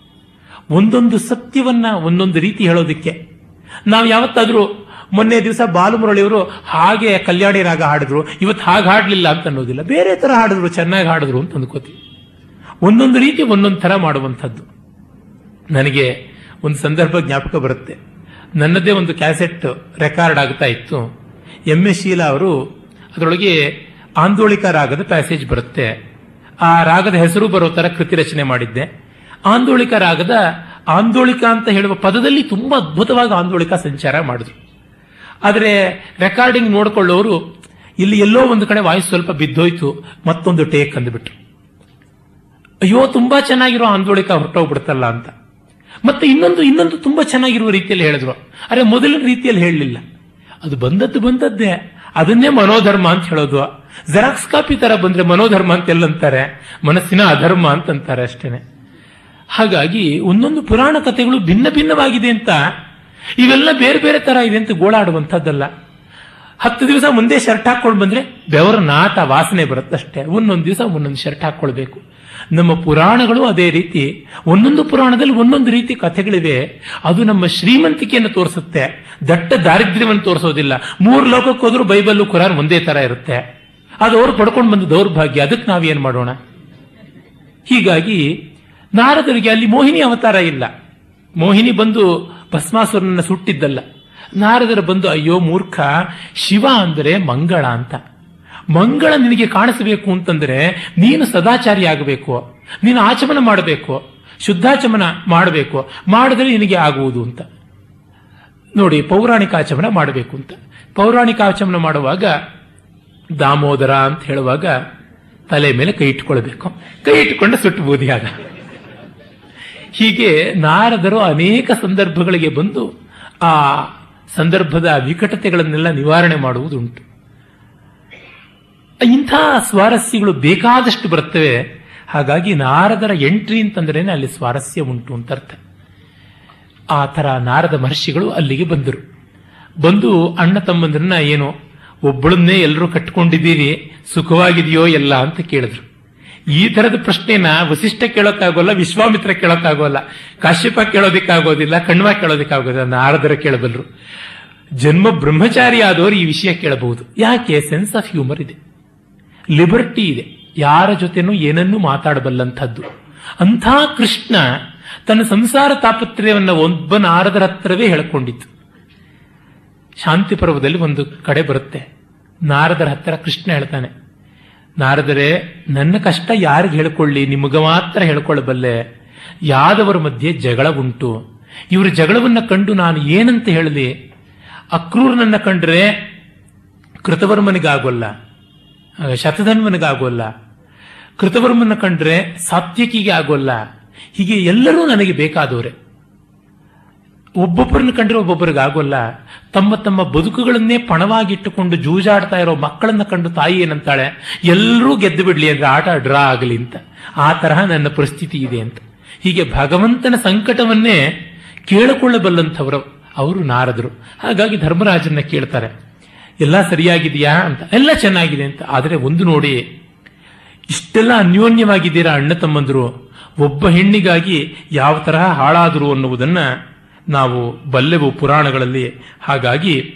ಒಂದೊಂದು ಸತ್ಯವನ್ನ ಒಂದೊಂದು ರೀತಿ ಹೇಳೋದಕ್ಕೆ. ನಾವು ಯಾವತ್ತಾದ್ರೂ ಮೊನ್ನೆ ದಿವಸ ಬಾಲುಮುರಳಿಯವರು ಹಾಗೆ ಕಲ್ಯಾಣಿ ರಾಗ ಹಾಡಿದ್ರು, ಇವತ್ತು ಹಾಗೆ ಹಾಡಲಿಲ್ಲ ಅಂತ ಅನ್ನೋದಿಲ್ಲ. ಬೇರೆ ತರ ಹಾಡಿದ್ರು, ಚೆನ್ನಾಗಿ ಹಾಡಿದ್ರು ಅಂತ ಅಂದ್ಕೋತೀವಿ. ಒಂದೊಂದು ರೀತಿ ಒಂದೊಂದು ತರ ಮಾಡುವಂಥದ್ದು. ನನಗೆ ಒಂದು ಸಂದರ್ಭ ಜ್ಞಾಪಕ ಬರುತ್ತೆ. ನನ್ನದೇ ಒಂದು ಕ್ಯಾಸೆಟ್ ರೆಕಾರ್ಡ್ ಆಗ್ತಾ ಇತ್ತು. ಎಂ ಎಸ್ ಶೀಲಾ ಅವರು ಅದರೊಳಗೆ ಆಂದೋಳಿಕ ರಾಗದ ಪ್ಯಾಸೇಜ್ ಬರುತ್ತೆ. ಆ ರಾಗದ ಹೆಸರು ಬರೋ ತರ ಕೃತಿ ರಚನೆ ಮಾಡಿದ್ದೆ. ಆಂದೋಳಿಕ ರಾಗದ ಆಂದೋಳಿಕ ಅಂತ ಹೇಳುವ ಪದದಲ್ಲಿ ತುಂಬಾ ಅದ್ಭುತವಾಗಿ ಆಂದೋಳಿಕ ಸಂಚಾರ ಮಾಡಿದ್ರು. ಆದರೆ ರೆಕಾರ್ಡಿಂಗ್ ನೋಡಿಕೊಳ್ಳೋರು ಇಲ್ಲಿ ಎಲ್ಲೋ ಒಂದು ಕಡೆ ವಾಯ್ಸ್ ಸ್ವಲ್ಪ ಬಿದ್ದೋಯ್ತು, ಮತ್ತೊಂದು ಟೇಕ್ ಅಂದ್ಬಿಟ್ರು. ಅಯ್ಯೋ, ತುಂಬಾ ಚೆನ್ನಾಗಿರೋ ಆಂದೋಳಿಕ ಹೊರಟೋಗ್ಬಿಡ್ತಲ್ಲ ಅಂತ. ಮತ್ತೆ ಇನ್ನೊಂದು ಇನ್ನೊಂದು ತುಂಬಾ ಚೆನ್ನಾಗಿರುವ ರೀತಿಯಲ್ಲಿ ಹೇಳಿದ್ರು. ಅರೆ, ಮೊದಲಿನ ರೀತಿಯಲ್ಲಿ ಹೇಳಲಿಲ್ಲ. ಅದು ಬಂದದ್ದು ಬಂದದ್ದೇ. ಅದನ್ನೇ ಮನೋಧರ್ಮ ಅಂತ ಹೇಳೋದು. ಜೆರಾಕ್ಸ್ ಕಾಪಿ ತರ ಬಂದ್ರೆ ಮನೋಧರ್ಮ ಅಂತ ಎಲ್ಲಂತಾರೆ? ಮನಸ್ಸಿನ ಅಧರ್ಮ ಅಂತಂತಾರೆ ಅಷ್ಟೇನೆ. ಹಾಗಾಗಿ ಒಂದೊಂದು ಪುರಾಣ ಕಥೆಗಳು ಭಿನ್ನ ಭಿನ್ನವಾಗಿದೆ ಅಂತ. ಇವೆಲ್ಲ ಬೇರೆ ಬೇರೆ ತರ ಇದೆ ಅಂತ ಗೋಳಾಡುವಂಥದ್ದಲ್ಲ. ಹತ್ತು ದಿವಸ ಮುಂದೆ ಶರ್ಟ್ ಹಾಕೊಂಡು ಬಂದ್ರೆ ಬೆವರ ನಾಟ ವಾಸನೆ ಬರುತ್ತಷ್ಟೇ. ಒಂದೊಂದು ದಿವಸ ಒಂದೊಂದು ಶರ್ಟ್ ಹಾಕೊಳ್ಬೇಕು ನಮ್ಮ ಪುರಾಣಗಳು ಅದೇ ರೀತಿ. ಒಂದೊಂದು ಪುರಾಣದಲ್ಲಿ ಒಂದೊಂದು ರೀತಿ ಕಥೆಗಳಿವೆ. ಅದು ನಮ್ಮ ಶ್ರೀಮಂತಿಕೆಯನ್ನು ತೋರಿಸುತ್ತೆ. ದಟ್ಟ ದಾರಿದ್ರ್ಯವನ್ನು ತೋರಿಸೋದಿಲ್ಲ. ಮೂರು ಲೋಕಕ್ಕೋದ್ರೂ ಬೈಬಲ್ಲು, ಕುರಾನ್ ಒಂದೇ ತರ ಇರುತ್ತೆ. ಅದು ಅವ್ರು ಪಡ್ಕೊಂಡು ಬಂದ ದೌರ್ಭಾಗ್ಯ. ಅದಕ್ಕೆ ನಾವೇನ್ ಮಾಡೋಣ? ಹೀಗಾಗಿ ನಾರದರಿಗೆ ಅಲ್ಲಿ ಮೋಹಿನಿ ಅವತಾರ ಇಲ್ಲ. ಮೋಹಿನಿ ಬಂದು ಭಸ್ಮಾಸುರನನ್ನ ಸುಟ್ಟಿದ್ದಲ್ಲ. ನಾರದರು ಬಂದು, ಅಯ್ಯೋ, ಮೂರ್ಖ, ಶಿವ ಅಂದರೆ ಮಂಗಳ ಅಂತ. ಮಂಗಳ ನಿನಗೆ ಕಾಣಿಸಬೇಕು ಅಂತಂದ್ರೆ ನೀನು ಸದಾಚಾರಿ ಆಗಬೇಕು. ನೀನು ಆಚಮನ ಮಾಡಬೇಕು. ಶುದ್ಧಾಚಮನ ಮಾಡಬೇಕು. ಮಾಡಿದ್ರೆ ನಿನಗೆ ಆಗುವುದು ಅಂತ. ನೋಡಿ, ಪೌರಾಣಿಕ ಆಚಮನ ಮಾಡಬೇಕು ಅಂತ. ಪೌರಾಣಿಕ ಆಚಮನ ಮಾಡುವಾಗ ದಾಮೋದರ ಅಂತ ಹೇಳುವಾಗ ತಲೆ ಮೇಲೆ ಕೈ ಇಟ್ಕೊಳ್ಬೇಕು. ಕೈ ಇಟ್ಟುಕೊಂಡು ಸುಟ್ಟು ಆಗ. ಹೀಗೆ ನಾರದರು ಅನೇಕ ಸಂದರ್ಭಗಳಿಗೆ ಬಂದು ಆ ಸಂದರ್ಭದ ವಿಕಟತೆಗಳನ್ನೆಲ್ಲ ನಿವಾರಣೆ ಮಾಡುವುದುಂಟು. ಇಂಥ ಸ್ವಾರಸ್ಯಗಳು ಬೇಕಾದಷ್ಟು ಬರ್ತವೆ ಹಾಗಾಗಿ ನಾರದರ ಎಂಟ್ರಿ ಅಂತಂದ್ರೇನೆ ಅಲ್ಲಿ ಸ್ವಾರಸ್ಯ ಉಂಟು ಅಂತ ಅರ್ಥ. ಆ ಥರ ನಾರದ ಮಹರ್ಷಿಗಳು ಅಲ್ಲಿಗೆ ಬಂದರು. ಬಂದು ಅಣ್ಣ ತಮ್ಮಂದ್ರನ್ನ ಏನು, ಒಬ್ಬಳನ್ನೇ ಎಲ್ಲರೂ ಕಟ್ಕೊಂಡಿದ್ದೀರಿ, ಸುಖವಾಗಿದೆಯೋ ಎಲ್ಲ ಅಂತ ಕೇಳಿದ್ರು. ಈ ತರದ ಪ್ರಶ್ನೆನ ವಸಿಷ್ಠ ಕೇಳೋಕ್ಕಾಗೋಲ್ಲ, ವಿಶ್ವಾಮಿತ್ರ ಕೇಳೋಕ್ಕಾಗೋಲ್ಲ, ಕಾಶ್ಯಪ ಕೇಳೋದಿಕ್ಕಾಗೋದಿಲ್ಲ ಕಣ್ವ ಕೇಳೋದಿಕ್ಕಾಗೋದಿಲ್ಲ, ನಾರದರ ಕೇಳಬಲ್ಲರು. ಜನ್ಮ ಬ್ರಹ್ಮಚಾರಿ ಆದವರು ಈ ವಿಷಯ ಕೇಳಬಹುದು. ಯಾಕೆ? ಸೆನ್ಸ್ ಆಫ್ ಹ್ಯೂಮರ್ ಇದೆ. ಲಿಬರ್ಟಿ ಇದೆ. ಯಾರ ಜೊತೆನೂ ಏನನ್ನೂ ಮಾತಾಡಬಲ್ಲಂಥದ್ದು. ಅಂಥ ಕೃಷ್ಣ ತನ್ನ ಸಂಸಾರ ತಾಪತ್ರ್ಯವನ್ನ ಒಬ್ಬ ನಾರದರ ಹತ್ರವೇ ಹೇಳಿಕೊಂಡಿತ್ತು. ಶಾಂತಿ ಪರ್ವದಲ್ಲಿ ಒಂದು ಕಡೆ ಬರುತ್ತೆ. ನಾರದರ ಹತ್ತಿರ ಕೃಷ್ಣ ಹೇಳ್ತಾನೆ, ನಾರದರೆ, ನನ್ನ ಕಷ್ಟ ಯಾರಿಗೆ ಹೇಳ್ಕೊಳ್ಳಿ? ನಿಮಗೆ ಮಾತ್ರ ಹೇಳ್ಕೊಳ್ಳಬಲ್ಲೆ. ಯಾದವರ ಮಧ್ಯೆ ಜಗಳ ಉಂಟು. ಇವರ ಜಗಳವನ್ನ ಕಂಡು ನಾನು ಏನಂತ ಹೇಳಲಿ? ಅಕ್ರೂರನನ್ನ ಕಂಡ್ರೆ ಕೃತವರ್ಮನಿಗಾಗೋಲ್ಲ. ಶತಧನ್ವನಿಗಾಗೋಲ್ಲ ಕೃತವರ್ಮನ ಕಂಡ್ರೆ ಸಾತ್ವಿಕಿಗೆ ಆಗೋಲ್ಲ. ಹೀಗೆ ಎಲ್ಲರೂ ನನಗೆ ಬೇಕಾದವರೇ. ಒಬ್ಬೊಬ್ಬರನ್ನ ಕಂಡ್ರೆ ಒಬ್ಬೊಬ್ಬರಿಗೆ ಆಗೋಲ್ಲ. ತಮ್ಮ ತಮ್ಮ ಬದುಕುಗಳನ್ನೇ ಪಣವಾಗಿಟ್ಟುಕೊಂಡು ಜೂಜಾಡ್ತಾ ಇರೋ ಮಕ್ಕಳನ್ನ ಕಂಡು ತಾಯಿ ಏನಂತಾಳೆ? ಎಲ್ಲರೂ ಗೆದ್ದು ಬಿಡ್ಲಿ ಅಂದ್ರೆ ಆಟ ಡ್ರಾ ಆಗಲಿ ಅಂತ. ಆ ತರಹ ನನ್ನ ಪರಿಸ್ಥಿತಿ ಇದೆ ಅಂತ. ಹೀಗೆ ಭಗವಂತನ ಸಂಕಟವನ್ನೇ ಕೇಳಿಕೊಳ್ಳಬಲ್ಲಂಥವರು ಅವರು ನಾರದರು. ಹಾಗಾಗಿ ಧರ್ಮರಾಜನ್ನ ಕೇಳ್ತಾರೆ. ಎಲ್ಲ ಸರಿಯಾಗಿದೆಯಾ ಅಂತ. ಎಲ್ಲ ಚೆನ್ನಾಗಿದೆ ಅಂತ. ಆದರೆ ಒಂದು ನೋಡಿ, ಇಷ್ಟೆಲ್ಲ ಅನ್ಯೋನ್ಯವಾಗಿದ್ದೀರಾ ಅಣ್ಣ ತಮ್ಮಂದರು? ಒಬ್ಬ ಹೆಣ್ಣಿಗಾಗಿ ಯಾವ ತರಹ ಹಾಳಾದರು ಅನ್ನುವುದನ್ನ ನಾವು ಬಲ್ಲೆವು ಪುರಾಣಗಳಲ್ಲಿ. ಹಾಗಾಗಿ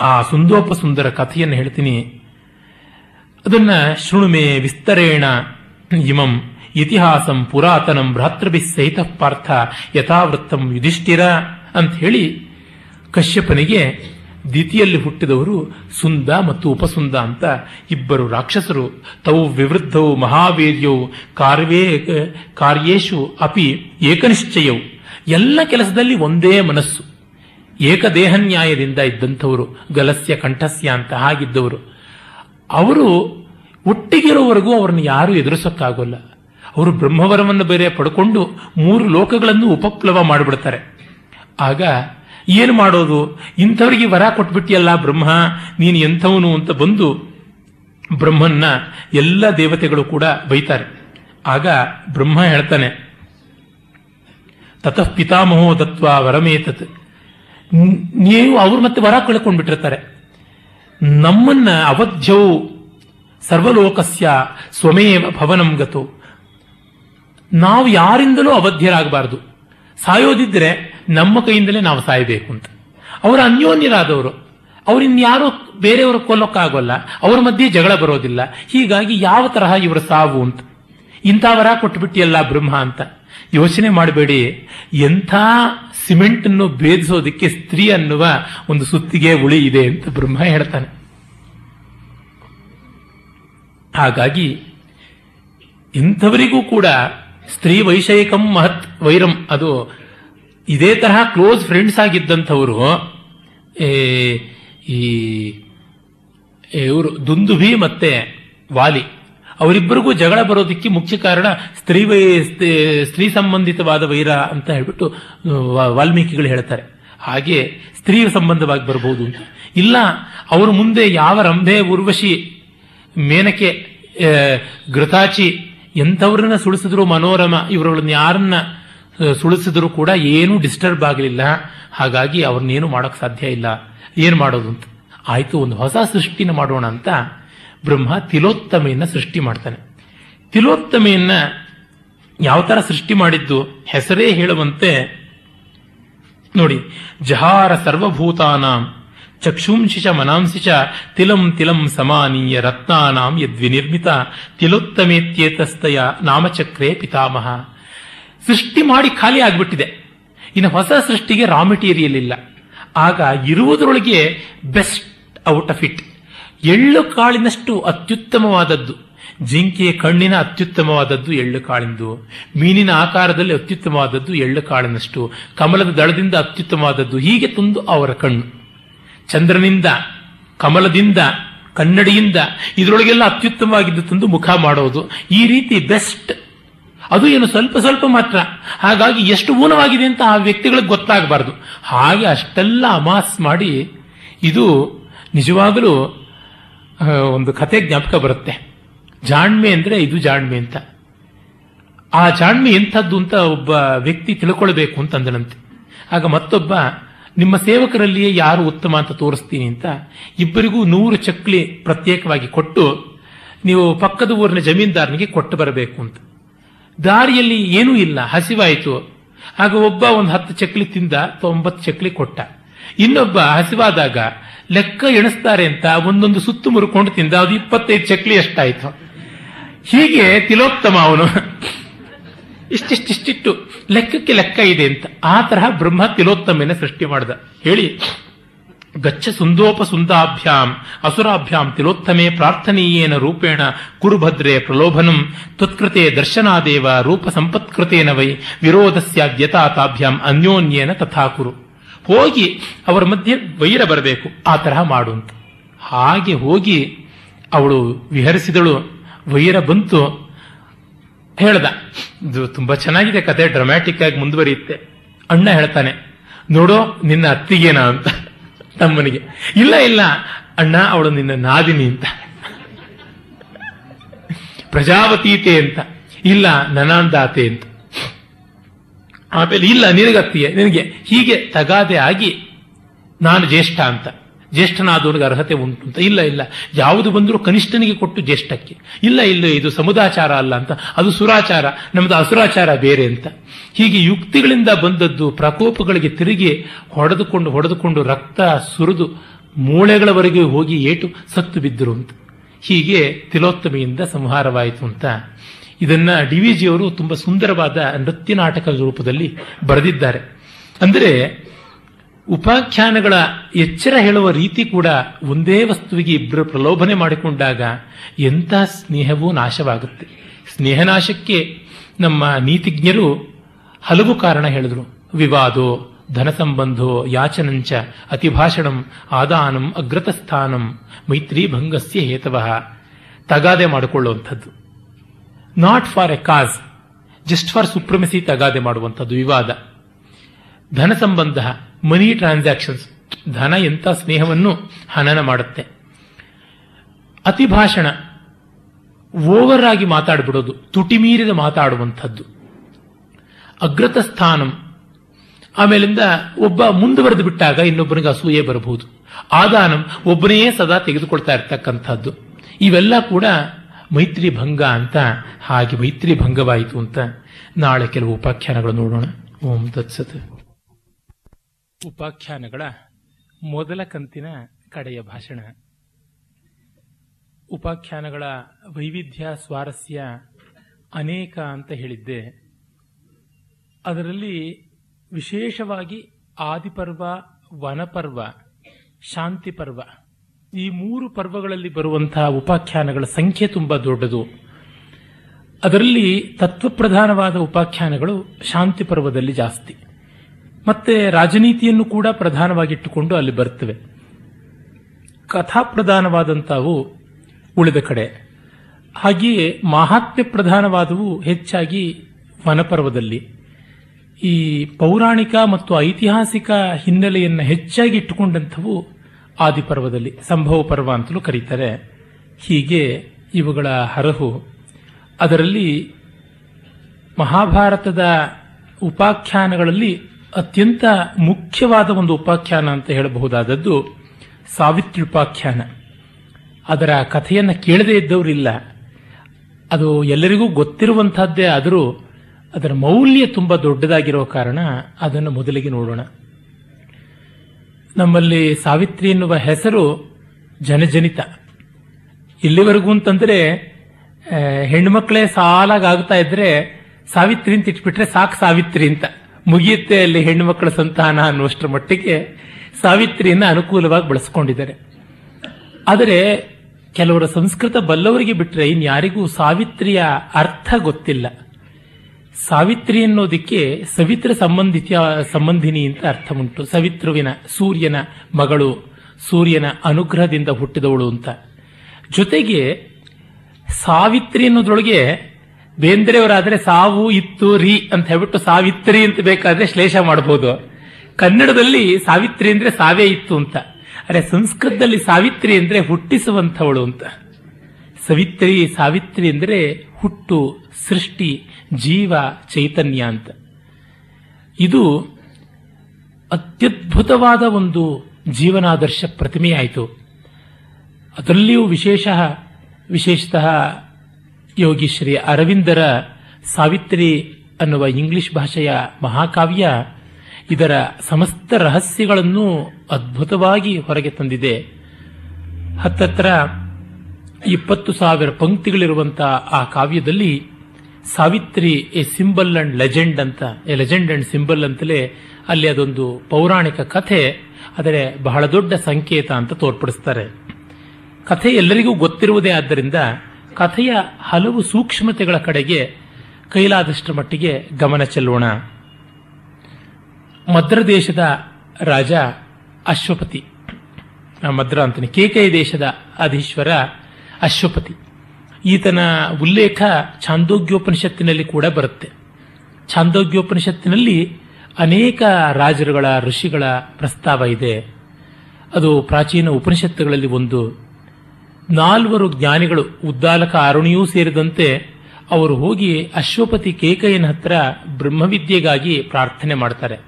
ಆ ಸುಂದೋಪ ಸುಂದರ ಕಥೆಯನ್ನು ಹೇಳ್ತೀನಿ. ಅದನ್ನ ಶೃಣುಮೆ ವಿಸ್ತರೇಣ ಇಮಂ ಇತಿಹಾಸಂ ಪುರಾತನಂ ಭ್ರಾತೃಭಿ ಸಹಿತ ಪಾರ್ಥ ಯಥಾವೃತ್ತಂ ಯುಧಿಷ್ಠಿರ ಅಂತ ಹೇಳಿ ಕಶ್ಯಪನಿಗೆ ದ್ವಿತೀಯಲ್ಲಿ ಹುಟ್ಟಿದವರು ಸುಂದ ಮತ್ತು ಉಪಸುಂದ ಅಂತ ಇಬ್ಬರು ರಾಕ್ಷಸರು. ತೌ ವಿವೃದ್ಧವು ಮಹಾವೀರ್ಯವು ಕಾರ್ವೇ, ಕಾರ್ಯೇಶು ಅಪಿ ಏಕನಿಶ್ಚಯವು ಎಲ್ಲ ಕೆಲಸದಲ್ಲಿ ಒಂದೇ ಮನಸ್ಸು. ಏಕದೇಹನ್ಯಾಯದಿಂದ ಇದ್ದಂಥವರು, ಗಲಸ್ಯ ಕಂಠಸ್ಯ ಅಂತ ಹಾಗಿದ್ದವರು. ಅವರು ಒಟ್ಟಿಗಿರೋವರೆಗೂ ಅವರನ್ನು ಯಾರೂ ಎದುರಿಸೋಕ್ಕಾಗೋಲ್ಲ. ಅವರು ಬ್ರಹ್ಮವರವನ್ನು ಬೇರೆ ಪಡ್ಕೊಂಡು ಮೂರು ಲೋಕಗಳನ್ನು ಉಪಪ್ಲವ ಮಾಡಿಬಿಡ್ತಾರೆ. ಆಗ ಏನು ಮಾಡೋದು? ಇಂಥವ್ರಿಗೆ ವರ ಕೊಟ್ಬಿಟ್ಟಿಯಲ್ಲ ಬ್ರಹ್ಮ, ನೀನು ಎಂಥವನು ಅಂತ ಬಂದು ಬ್ರಹ್ಮನ್ನ ಎಲ್ಲ ದೇವತೆಗಳು ಕೂಡ ಬೈತಾರೆ. ಆಗ ಬ್ರಹ್ಮ ಹೇಳ್ತಾನೆ, ತತಃ ಪಿತಾಮಹೋ ದತ್ವ ವರಮೇತತ್. ನೀವು ಅವ್ರು ಮತ್ತೆ ವರ ಕಳ್ಕೊಂಡ್ಬಿಟ್ಟಿರ್ತಾರೆ. ನಮ್ಮನ್ನ ಅವಧ್ಯವು ಸರ್ವಲೋಕಸ್ಯ ಸ್ವಮೇವ ಭವನಂ ಗತು. ನಾವು ಯಾರಿಂದಲೂ ಅವಧ್ಯರಾಗಬಾರದು. ಸಾಯೋದಿದ್ರೆ ನಮ್ಮ ಕೈಯಿಂದಲೇ ನಾವು ಸಾಯಬೇಕು ಅಂತ. ಅವರು ಅನ್ಯೋನ್ಯರಾದವರು. ಅವರಿನ್ಯಾರೋ ಬೇರೆಯವರು ಕೊಲ್ಲೋಕ್ಕಾಗೋಲ್ಲ. ಅವರ ಮಧ್ಯೆ ಜಗಳ ಬರೋದಿಲ್ಲ. ಹೀಗಾಗಿ ಯಾವ ತರಹ ಇವರ ಸಾವು ಅಂತ. ಇಂಥವರ ಕೊಟ್ಬಿಟ್ಟಿಯಲ್ಲ ಬ್ರಹ್ಮ ಅಂತ. ಯೋಚನೆ ಮಾಡಬೇಡಿ. ಎಂಥ ಸಿಮೆಂಟ್ ಅನ್ನು ಭೇದಿಸೋದಕ್ಕೆ ಸ್ತ್ರೀ ಅನ್ನುವ ಒಂದು ಸುತ್ತಿಗೆ ಉಳಿ ಇದೆ ಅಂತ ಬ್ರಹ್ಮ ಹೇಳ್ತಾನೆ. ಹಾಗಾಗಿ ಇಂಥವರಿಗೂ ಕೂಡ ಸ್ತ್ರೀ ವೈಷಯಿಕಂ ಮಹತ್ ವೈರಂ. ಅದು ಇದೇ ತರಹ ಕ್ಲೋಸ್ ಫ್ರೆಂಡ್ಸ್ ಆಗಿದ್ದಂಥವರು ಈ ಇವರು ದುಂದುಭಿ ಮತ್ತೆ ವಾಲಿ. ಅವರಿಬ್ಬರಿಗೂ ಜಗಳ ಬರೋದಕ್ಕೆ ಮುಖ್ಯ ಕಾರಣ ಸ್ತ್ರೀ ವೈ, ಸ್ತ್ರೀ- ಸಂಬಂಧಿತವಾದ ವೈರ ಅಂತ ಹೇಳ್ಬಿಟ್ಟು ವಾಲ್ಮೀಕಿಗಳು ಹೇಳ್ತಾರೆ. ಹಾಗೆ ಸ್ತ್ರೀ ಸಂಬಂಧವಾಗಿ ಬರಬಹುದು ಅಂತ. ಇಲ್ಲ, ಅವರ ಮುಂದೆ ಯಾವ ರಂಭೆ, ಉರ್ವಶಿ, ಮೇನಕೆ ಗೃತಾಚಿ ಎಂಥವ್ರನ್ನ ಸುಳಿಸಿದ್ರು ಮನೋರಮ ಇವರುಗಳನ್ನ ಯಾರನ್ನ ಸುಳಿಸಿದ್ರು ಕೂಡ ಏನೂ ಡಿಸ್ಟರ್ಬ್ ಆಗಲಿಲ್ಲ. ಹಾಗಾಗಿ ಅವ್ರನ್ನೇನು ಮಾಡೋಕೆ ಸಾಧ್ಯ ಇಲ್ಲ. ಏನು ಮಾಡೋದು ಅಂತ? ಆಯಿತು, ಒಂದು ಹೊಸ ಸೃಷ್ಟಿನ ಮಾಡೋಣ ಅಂತ ಬ್ರಹ್ಮ ತಿಲೋತ್ತಮೆಯನ್ನು ಸೃಷ್ಟಿ ಮಾಡ್ತಾನೆ. ತಿಲೋತ್ತಮೆಯನ್ನ ಯಾವ ತರ ಸೃಷ್ಟಿ ಮಾಡಿದ್ದು? ಹೆಸರೇ ಹೇಳುವಂತೆ ನೋಡಿ, ಜಹಾರ ಸರ್ವಭೂತಾನಾಂ ಚಕ್ಷುಂಶಿಷ ಮನಾಂಶಿಷ ತಿಲಂ ತಿಲಂ ಸಮಾನೀಯ ರತ್ನಾನಾಂ ಯದ್ವಿನಿರ್ಮಿತ ತಿಲೋತ್ತಮೇತ್ಯೇತಸ್ತಯ ನಾಮಚಕ್ರೇ ಪಿತಾಮಹ. ಸೃಷ್ಟಿ ಮಾಡಿ ಖಾಲಿ ಆಗಿಬಿಟ್ಟಿದೆ. ಇನ್ನು ಹೊಸ ಸೃಷ್ಟಿಗೆ ರಾ ಮೆಟೀರಿಯಲ್ ಇಲ್ಲ. ಆಗ ಇರುವುದರೊಳಗೆ ಬೆಸ್ಟ್ ಔಟ್ ಆಫ್ ಇಟ್ ಎಳ್ಳು ಕಾಳಿನಷ್ಟು ಅತ್ಯುತ್ತಮವಾದದ್ದು. ಜಿಂಕೆಯ ಕಣ್ಣಿನ ಅತ್ಯುತ್ತಮವಾದದ್ದು ಎಳ್ಳು ಕಾಳಿಂದು. ಮೀನಿನ ಆಕಾರದಲ್ಲಿ ಅತ್ಯುತ್ತಮವಾದದ್ದು ಎಳ್ಳು ಕಾಳಿನಷ್ಟು. ಕಮಲದ ದಳದಿಂದ ಅತ್ಯುತ್ತಮವಾದದ್ದು. ಹೀಗೆ ತುಂದು ಅವರ ಕಣ್ಣು. ಚಂದ್ರನಿಂದ, ಕಮಲದಿಂದ, ಕನ್ನಡಿಯಿಂದ, ಇದರೊಳಗೆಲ್ಲ ಅತ್ಯುತ್ತಮವಾಗಿದ್ದು ತಂದು ಮುಖ ಮಾಡೋದು. ಈ ರೀತಿ ಬೆಸ್ಟ್ ಅದು ಏನು ಸ್ವಲ್ಪ ಸ್ವಲ್ಪ ಮಾತ್ರ. ಹಾಗಾಗಿ ಎಷ್ಟು ಊನವಾಗಿದೆ ಅಂತ ಆ ವ್ಯಕ್ತಿಗಳಿಗೆ ಗೊತ್ತಾಗಬಾರ್ದು. ಹಾಗೆ ಅಷ್ಟೆಲ್ಲ ಅಮಾಸ್ ಮಾಡಿ ಇದು ನಿಜವಾಗಲೂ ಒಂದು ಕತೆ ಜ್ಞಾಪಕ ಬರುತ್ತೆ. ಜಾಣ್ಮೆ ಅಂದರೆ ಇದು ಜಾಣ್ಮೆ ಅಂತ. ಆ ಜಾಣ್ಮೆ ಎಂಥದ್ದು ಅಂತ ಒಬ್ಬ ವ್ಯಕ್ತಿ ತಿಳ್ಕೊಳ್ಬೇಕು ಅಂತ ಅಂದನಂತೆ ಆಗ ಮತ್ತೊಬ್ಬ, ನಿಮ್ಮ ಸೇವಕರಲ್ಲಿಯೇ ಯಾರು ಉತ್ತಮ ಅಂತ ತೋರಿಸ್ತೀನಿ ಅಂತ ಇಬ್ಬರಿಗೂ ನೂರು ಚಕ್ಲಿ ಪ್ರತ್ಯೇಕವಾಗಿ ಕೊಟ್ಟು, ನೀವು ಪಕ್ಕದ ಊರಿನ ಜಮೀನ್ದಾರನಿಗೆ ಕೊಟ್ಟು ಬರಬೇಕು ಅಂತ. ದಾರಿಯಲ್ಲಿ ಏನೂ ಇಲ್ಲ, ಹಸಿವಾಯಿತು. ಆಗ ಒಬ್ಬ ಒಂದು ಹತ್ತು ಚಕ್ಲಿ ತಿಂದ ತೊಂಬತ್ತು ಚಕ್ಲಿ ಕೊಟ್ಟ. ಇನ್ನೊಬ್ಬ ಹಸಿವಾದಾಗ, ಲೆಕ್ಕ ಎಣಿಸ್ತಾರೆ ಅಂತ ಒಂದೊಂದು ಸುತ್ತು ಮುರುಕೊಂಡು ತಿಂದ, ಅದು ಇಪ್ಪತ್ತೈದು ಚಕ್ಲಿ ಎಷ್ಟಾಯ್ತು ಹೀಗೆ ತಿಲೋತ್ತಮ ಅವನು. ಇಷ್ಟಿಷ್ಟಿಷ್ಟಿಟ್ಟು, ಲೆಕ್ಕಕ್ಕೆ ಲೆಕ್ಕ ಇದೆ ಅಂತ. ಆ ತರಹ ಬ್ರಹ್ಮ ತಿಲೋತ್ತಮನ ಸೃಷ್ಟಿ ಮಾಡಿದ. ಹೇಳಿ. ಗಚ್ಚ ಸುಂದೋಪ ಸುಂದಾಭ್ಯಾಂ, ಅಸುರಾಭ್ಯಾಂ ತಿಲೋತ್ತಮೇ ಪ್ರಾರ್ಥನೀಯೇನ ರೂಪೇಣ ಕುರುಭದ್ರೆ ಪ್ರಲೋಭನಂ, ತತ್ಕೃತೆ ದರ್ಶನಾದೇವ ರೂಪ ಸಂಪತ್ಕೃತೇನ ವೈ ವಿರೋಧಸ್ಯಾದ್ಯತಾ ತಾಭ್ಯಾಂ ಅನ್ಯೋನ್ಯೇನ ತಥಾ ಕುರು ಹೋಗಿ ಅವರ ಮಧ್ಯೆ ವೈರ ಬರಬೇಕು, ಆ ತರಹ ಮಾಡು ಅಂತ. ಹಾಗೆ ಹೋಗಿ ಅವಳು ವಿಹರಿಸಿದಳು, ವೈರ ಬಂತು. ಹೇಳ್ದ, ಇದು ತುಂಬಾ ಚೆನ್ನಾಗಿದೆ ಕತೆ ಡ್ರಾಮ್ಯಾಟಿಕ್ ಆಗಿ ಮುಂದುವರಿಯುತ್ತೆ. ಅಣ್ಣ ಹೇಳ್ತಾನೆ, ನೋಡೋ ನಿನ್ನ ಅತ್ತಿಗೆನಾ ಅಂತ. ತಮ್ಮನಿಗೆ, ಇಲ್ಲ ಇಲ್ಲ, ಅಣ್ಣ, ಅವಳು ನಿನ್ನ ನಾದಿನಿ ಅಂತ. ಪ್ರಜಾವತೀತೆ ಅಂತ. ಇಲ್ಲ, ನನಾಂದಾತೆ ಅಂತ. ಆಮೇಲೆ, ಇಲ್ಲ, ನಿನಗತ್ತಿಯೇ, ನಿನಗೆ ಹೀಗೆ ತಗಾದೆ ಆಗಿ, ನಾನು ಜ್ಯೇಷ್ಠ ಅಂತ. ಜ್ಯೇಷ್ಠನಾದವನಿಗೆ ಅರ್ಹತೆ ಉಂಟು ಅಂತ. ಇಲ್ಲ ಇಲ್ಲ. ಯಾವುದು ಬಂದರೂ ಕನಿಷ್ಠನಿಗೆ ಕೊಟ್ಟು ಜ್ಯೇಷ್ಠಕ್ಕೆ. ಇಲ್ಲ ಇಲ್ಲ, ಇದು ಸಮುದಾಚಾರ ಅಲ್ಲ ಅಂತ. ಅದು ಸುರಾಚಾರ. ನಮ್ಮದು ಅಸುರಾಚಾರ ಬೇರೆ ಅಂತ. ಹೀಗೆ ಯುಕ್ತಿಗಳಿಂದ ಬಂದದ್ದು ಪ್ರಕೋಪಗಳಿಗೆ ತಿರುಗಿ ಹೊಡೆದುಕೊಂಡು ಹೊಡೆದುಕೊಂಡು ರಕ್ತ ಸುರಿದು ಮೂಳೆಗಳವರೆಗೆ ಹೋಗಿ ಏಟು ಸತ್ತು ಬಿದ್ದರು ಅಂತ. ಹೀಗೆ ತಿಲೋತ್ತಮೆಯಿಂದ ಸಂಹಾರವಾಯಿತು ಅಂತ. ಇದನ್ನ ಡಿ ವಿ ಜಿಯವರು ತುಂಬಾ ಸುಂದರವಾದ ನೃತ್ಯ ನಾಟಕದ ರೂಪದಲ್ಲಿ ಬರೆದಿದ್ದಾರೆ. ಅಂದರೆ ಉಪಾಖ್ಯಾನಗಳ ಎಚ್ಚರ ಹೇಳುವ ರೀತಿ ಕೂಡ ಒಂದೇ ವಸ್ತುವಿಗೆ ಇಬ್ಬರು ಪ್ರಲೋಭನೆ ಮಾಡಿಕೊಂಡಾಗ ಎಂಥ ಸ್ನೇಹವೂ ನಾಶವಾಗುತ್ತೆ. ಸ್ನೇಹನಾಶಕ್ಕೆ ನಮ್ಮ ನೀತಿಜ್ಞರು ಹಲವು ಕಾರಣ ಹೇಳಿದ್ರು. ವಿವಾದೋ ಧನ ಸಂಬಂಧೋ ಯಾಚನಂಚ, ಅತಿಭಾಷಣಂ, ಆದಾನಂ, ಅಗ್ರತಸ್ಥಾನಂ ಮೈತ್ರಿ ಭಂಗಸ್ಯ ಹೇತವಃ. ತಗಾದೆ ಮಾಡಿಕೊಳ್ಳುವಂಥದ್ದು. Not for a cause just for supremacy ತಗಾದೆ ಮಾಡುವಂಥದ್ದು ವಿವಾದ. ಧನ ಸಂಬಂಧ ಮನಿ ಟ್ರಾನ್ಸಾಕ್ಷನ್ಸ್, ಧನ ಎಂಥ ಸ್ನೇಹವನ್ನು ಹನನ ಮಾಡುತ್ತೆ. ಅತಿಭಾಷಣ ಓವರ್ ಆಗಿ ಮಾತಾಡ್ಬಿಡೋದು, ತುಟಿ ಮೀರಿದ ಮಾತಾಡುವಂಥದ್ದು. ಅಗ್ರತ ಸ್ಥಾನಂ ಆಮೇಲಿಂದ ಒಬ್ಬ ಮುಂದುವರೆದು ಬಿಟ್ಟಾಗ ಇನ್ನೊಬ್ಬನಿಗೆ ಅಸೂಯೆ ಬರಬಹುದು. ಆದಾನಂ, ಒಬ್ಬನೇ ಸದಾ ತೆಗೆದುಕೊಳ್ತಾ ಇರ್ತಕ್ಕಂಥದ್ದು. ಇವೆಲ್ಲ ಕೂಡ ಮೈತ್ರಿ ಭಂಗ ಅಂತ, ಹಾಗೆ ಮೈತ್ರಿ ಭಂಗವಾಯಿತು ಅಂತ ನಾಳೆ ಕೆಲವು ಉಪಾಖ್ಯಾನಗಳು ನೋಡೋಣ. ಓಂ ತತ್ಸತ್. ಉಪಾಖ್ಯಾನಗಳ ಮೊದಲ ಕಂತಿನ ಕಡೆಯ ಭಾಷಣ. ಉಪಾಖ್ಯಾನಗಳ ವೈವಿಧ್ಯ ಸ್ವಾರಸ್ಯ ಅನೇಕ ಅಂತ ಹೇಳಿದ್ದೆ. ಅದರಲ್ಲಿ ವಿಶೇಷವಾಗಿ ಆದಿಪರ್ವ, ವನಪರ್ವ ಶಾಂತಿ ಪರ್ವ ಈ ಮೂರು ಪರ್ವಗಳಲ್ಲಿ ಬರುವಂತಹ ಉಪಾಖ್ಯಾನಗಳ ಸಂಖ್ಯೆ ತುಂಬಾ ದೊಡ್ಡದು. ಅದರಲ್ಲಿ ತತ್ವಪ್ರಧಾನವಾದ ಉಪಾಖ್ಯಾನಗಳು ಶಾಂತಿ ಪರ್ವದಲ್ಲಿ ಜಾಸ್ತಿ. ಮತ್ತೆ ರಾಜನೀತಿಯನ್ನು ಕೂಡ ಪ್ರಧಾನವಾಗಿಟ್ಟುಕೊಂಡು ಅಲ್ಲಿ ಬರ್ತವೆ ಕಥಾಪ್ರಧಾನವಾದಂಥವು ಉಳಿದ ಕಡೆ. ಹಾಗೆಯೇ ಮಾಹಾತ್ಮ್ಯ ಪ್ರಧಾನವಾದವು ಹೆಚ್ಚಾಗಿ ವನಪರ್ವದಲ್ಲಿ. ಈ ಪೌರಾಣಿಕ ಮತ್ತು ಐತಿಹಾಸಿಕ ಹಿನ್ನೆಲೆಯನ್ನು ಹೆಚ್ಚಾಗಿ ಇಟ್ಟುಕೊಂಡಂಥವು ಆದಿಪರ್ವದಲ್ಲಿ, ಸಂಭವ ಪರ್ವ ಅಂತಲೂ ಕರೀತಾರೆ. ಹೀಗೆ ಇವುಗಳ ಹರಹು. ಅದರಲ್ಲಿ ಮಹಾಭಾರತದ ಉಪಾಖ್ಯಾನಗಳಲ್ಲಿ ಅತ್ಯಂತ ಮುಖ್ಯವಾದ ಒಂದು ಉಪಾಖ್ಯಾನ ಅಂತ ಹೇಳಬಹುದಾದದ್ದು ಸಾವಿತ್ರಿ ಉಪಾಖ್ಯಾನ ಅದರ ಕಥೆಯನ್ನು ಕೇಳದೇ ಇದ್ದವರಿಲ್ಲ. ಅದು ಎಲ್ಲರಿಗೂ ಗೊತ್ತಿರುವಂತಹದ್ದೇ ಆದರೂ ಅದರ ಮೌಲ್ಯ ತುಂಬ ದೊಡ್ಡದಾಗಿರೋ ಕಾರಣ ಅದನ್ನು ಮೊದಲಿಗೆ ನೋಡೋಣ. ನಮ್ಮಲ್ಲಿ ಸಾವಿತ್ರಿ ಎನ್ನುವ ಹೆಸರು ಜನಜನಿತ. ಇಲ್ಲಿವರೆಗೂ ಅಂತಂದ್ರೆ ಹೆಣ್ಮಕ್ಳೇ ಸಾಲಾಗ್ತಾ ಇದ್ರೆ ಸಾವಿತ್ರಿ ಅಂತ ಇಟ್ಬಿಟ್ರೆ ಸಾಕು ಸಾವಿತ್ರಿ ಅಂತ. ಮುಗಿಯುತ್ತೆ ಅಲ್ಲಿ ಹೆಣ್ಣು ಮಕ್ಕಳ ಸಂತಾನ ಅನ್ನುವಷ್ಟರ ಮಟ್ಟಿಗೆ ಸಾವಿತ್ರಿಯನ್ನ ಅನುಕೂಲವಾಗಿ ಬಳಸ್ಕೊಂಡಿದ್ದಾರೆ. ಆದರೆ ಕೆಲವರ ಸಂಸ್ಕೃತ ಬಲ್ಲವರಿಗೆ ಬಿಟ್ಟರೆ ಇನ್ಯಾರಿಗೂ ಸಾವಿತ್ರಿಯ ಅರ್ಥ ಗೊತ್ತಿಲ್ಲ. ಸಾವಿತ್ರಿ ಅನ್ನೋದಕ್ಕೆ ಸವಿತ್ರ ಸಂಬಂಧಿತ ಸಂಬಂಧಿನಿ ಅಂತ ಅರ್ಥ ಉಂಟು. ಸವಿತ್ರುವಿನ ಸೂರ್ಯನ ಮಗಳು, ಸೂರ್ಯನ ಅನುಗ್ರಹದಿಂದ ಹುಟ್ಟಿದವಳು ಅಂತ. ಜೊತೆಗೆ ಸಾವಿತ್ರಿ ಅನ್ನೋದ್ರೊಳಗೆ ಬೇಂದ್ರೆಯವರಾದ್ರೆ ಸಾವು, ಇತ್ತು, ರೀ ಅಂತ ಹೇಳ್ಬಿಟ್ಟು ಸಾವಿತ್ರಿ ಅಂತ ಬೇಕಾದ್ರೆ ಶ್ಲೇಷ ಮಾಡಬಹುದು ಕನ್ನಡದಲ್ಲಿ ಸಾವಿತ್ರಿ ಅಂದ್ರೆ ಸಾವೇ ಇತ್ತು ಅಂತ. ಅರೆ ಸಂಸ್ಕೃತದಲ್ಲಿ ಸಾವಿತ್ರಿ ಅಂದ್ರೆ ಹುಟ್ಟಿಸುವಂಥವಳು ಅಂತ. ಸವಿತ್ರಿ, ಸಾವಿತ್ರಿ ಅಂದ್ರೆ ಹುಟ್ಟು, ಸೃಷ್ಟಿ, ಜೀವ, ಚೈತನ್ಯ ಅಂತ. ಇದು ಅತ್ಯದ್ಭುತವಾದ ಒಂದು ಜೀವನಾದರ್ಶ ಪ್ರತಿಮೆಯಾಯಿತು. ಅದರಲ್ಲಿಯೂ ವಿಶೇಷ, ವಿಶೇಷತಃ ಯೋಗಿ ಶ್ರೀ ಅರವಿಂದರ ಸಾವಿತ್ರಿ ಅನ್ನುವ ಇಂಗ್ಲಿಷ್ ಭಾಷೆಯ ಮಹಾಕಾವ್ಯ ಇದರ ಸಮಸ್ತ ರಹಸ್ಯಗಳನ್ನು ಅದ್ಭುತವಾಗಿ ಹೊರಗೆ ತಂದಿದೆ. ಹತ್ತತ್ರ ಇಪ್ಪತ್ತು ಸಾವಿರ ಪಂಕ್ತಿಗಳಿರುವಂತಹ ಆ ಕಾವ್ಯದಲ್ಲಿ Savitri a symbol and legend ಅಂತ, ಎ ಲೆಜೆಂಡ್ ಅಂಡ್ ಸಿಂಬಲ್ ಅಂತಲೇ ಅಲ್ಲಿ ಅದೊಂದು ಪೌರಾಣಿಕ ಕಥೆ, ಆದರೆ ಬಹಳ ದೊಡ್ಡ ಸಂಕೇತ ಅಂತ ತೋರ್ಪಡಿಸ್ತಾರೆ. ಕಥೆ ಎಲ್ಲರಿಗೂ ಗೊತ್ತಿರುವುದೇ ಆದ್ದರಿಂದ ಕಥೆಯ ಹಲವು ಸೂಕ್ಷ್ಮತೆಗಳ ಕಡೆಗೆ ಕೈಲಾದಷ್ಟರ ಮಟ್ಟಿಗೆ ಗಮನ ಚೆಲ್ಲೋಣ. ಮದ್ರ ದೇಶದ ರಾಜ ಅಶ್ವಪತಿ. ಮದ್ರ ಅಂತಾನೆ, ಕೇಕೈ ದೇಶದ ಅಧೀಶ್ವರ ಅಶ್ವಪತಿ. ಈತನ ಉಲ್ಲೇಖ ಛಾಂದೋಗ್ಯೋಪನಿಷತ್ತಿನಲ್ಲಿ ಕೂಡ ಬರುತ್ತೆ. ಛಾಂದೋಗ್ಯೋಪನಿಷತ್ತಿನಲ್ಲಿ ಅನೇಕ ರಾಜರುಗಳ, ಋಷಿಗಳ ಪ್ರಸ್ತಾವ ಇದೆ. ಅದು ಪ್ರಾಚೀನ ಉಪನಿಷತ್ತುಗಳಲ್ಲಿ ಒಂದು ನಾಲ್ವರು ಜ್ಞಾನಿಗಳು ಉದ್ದಾಲಕ ಅರುಣಿಯೂ ಸೇರಿದಂತೆ ಅವರು ಹೋಗಿ ಅಶ್ವಪತಿ ಕೇಕಯ್ಯನ ಹತ್ರ ಬ್ರಹ್ಮವಿದ್ಯೆಗಾಗಿ ಪ್ರಾರ್ಥನೆ ಮಾಡ್ತಾರೆ.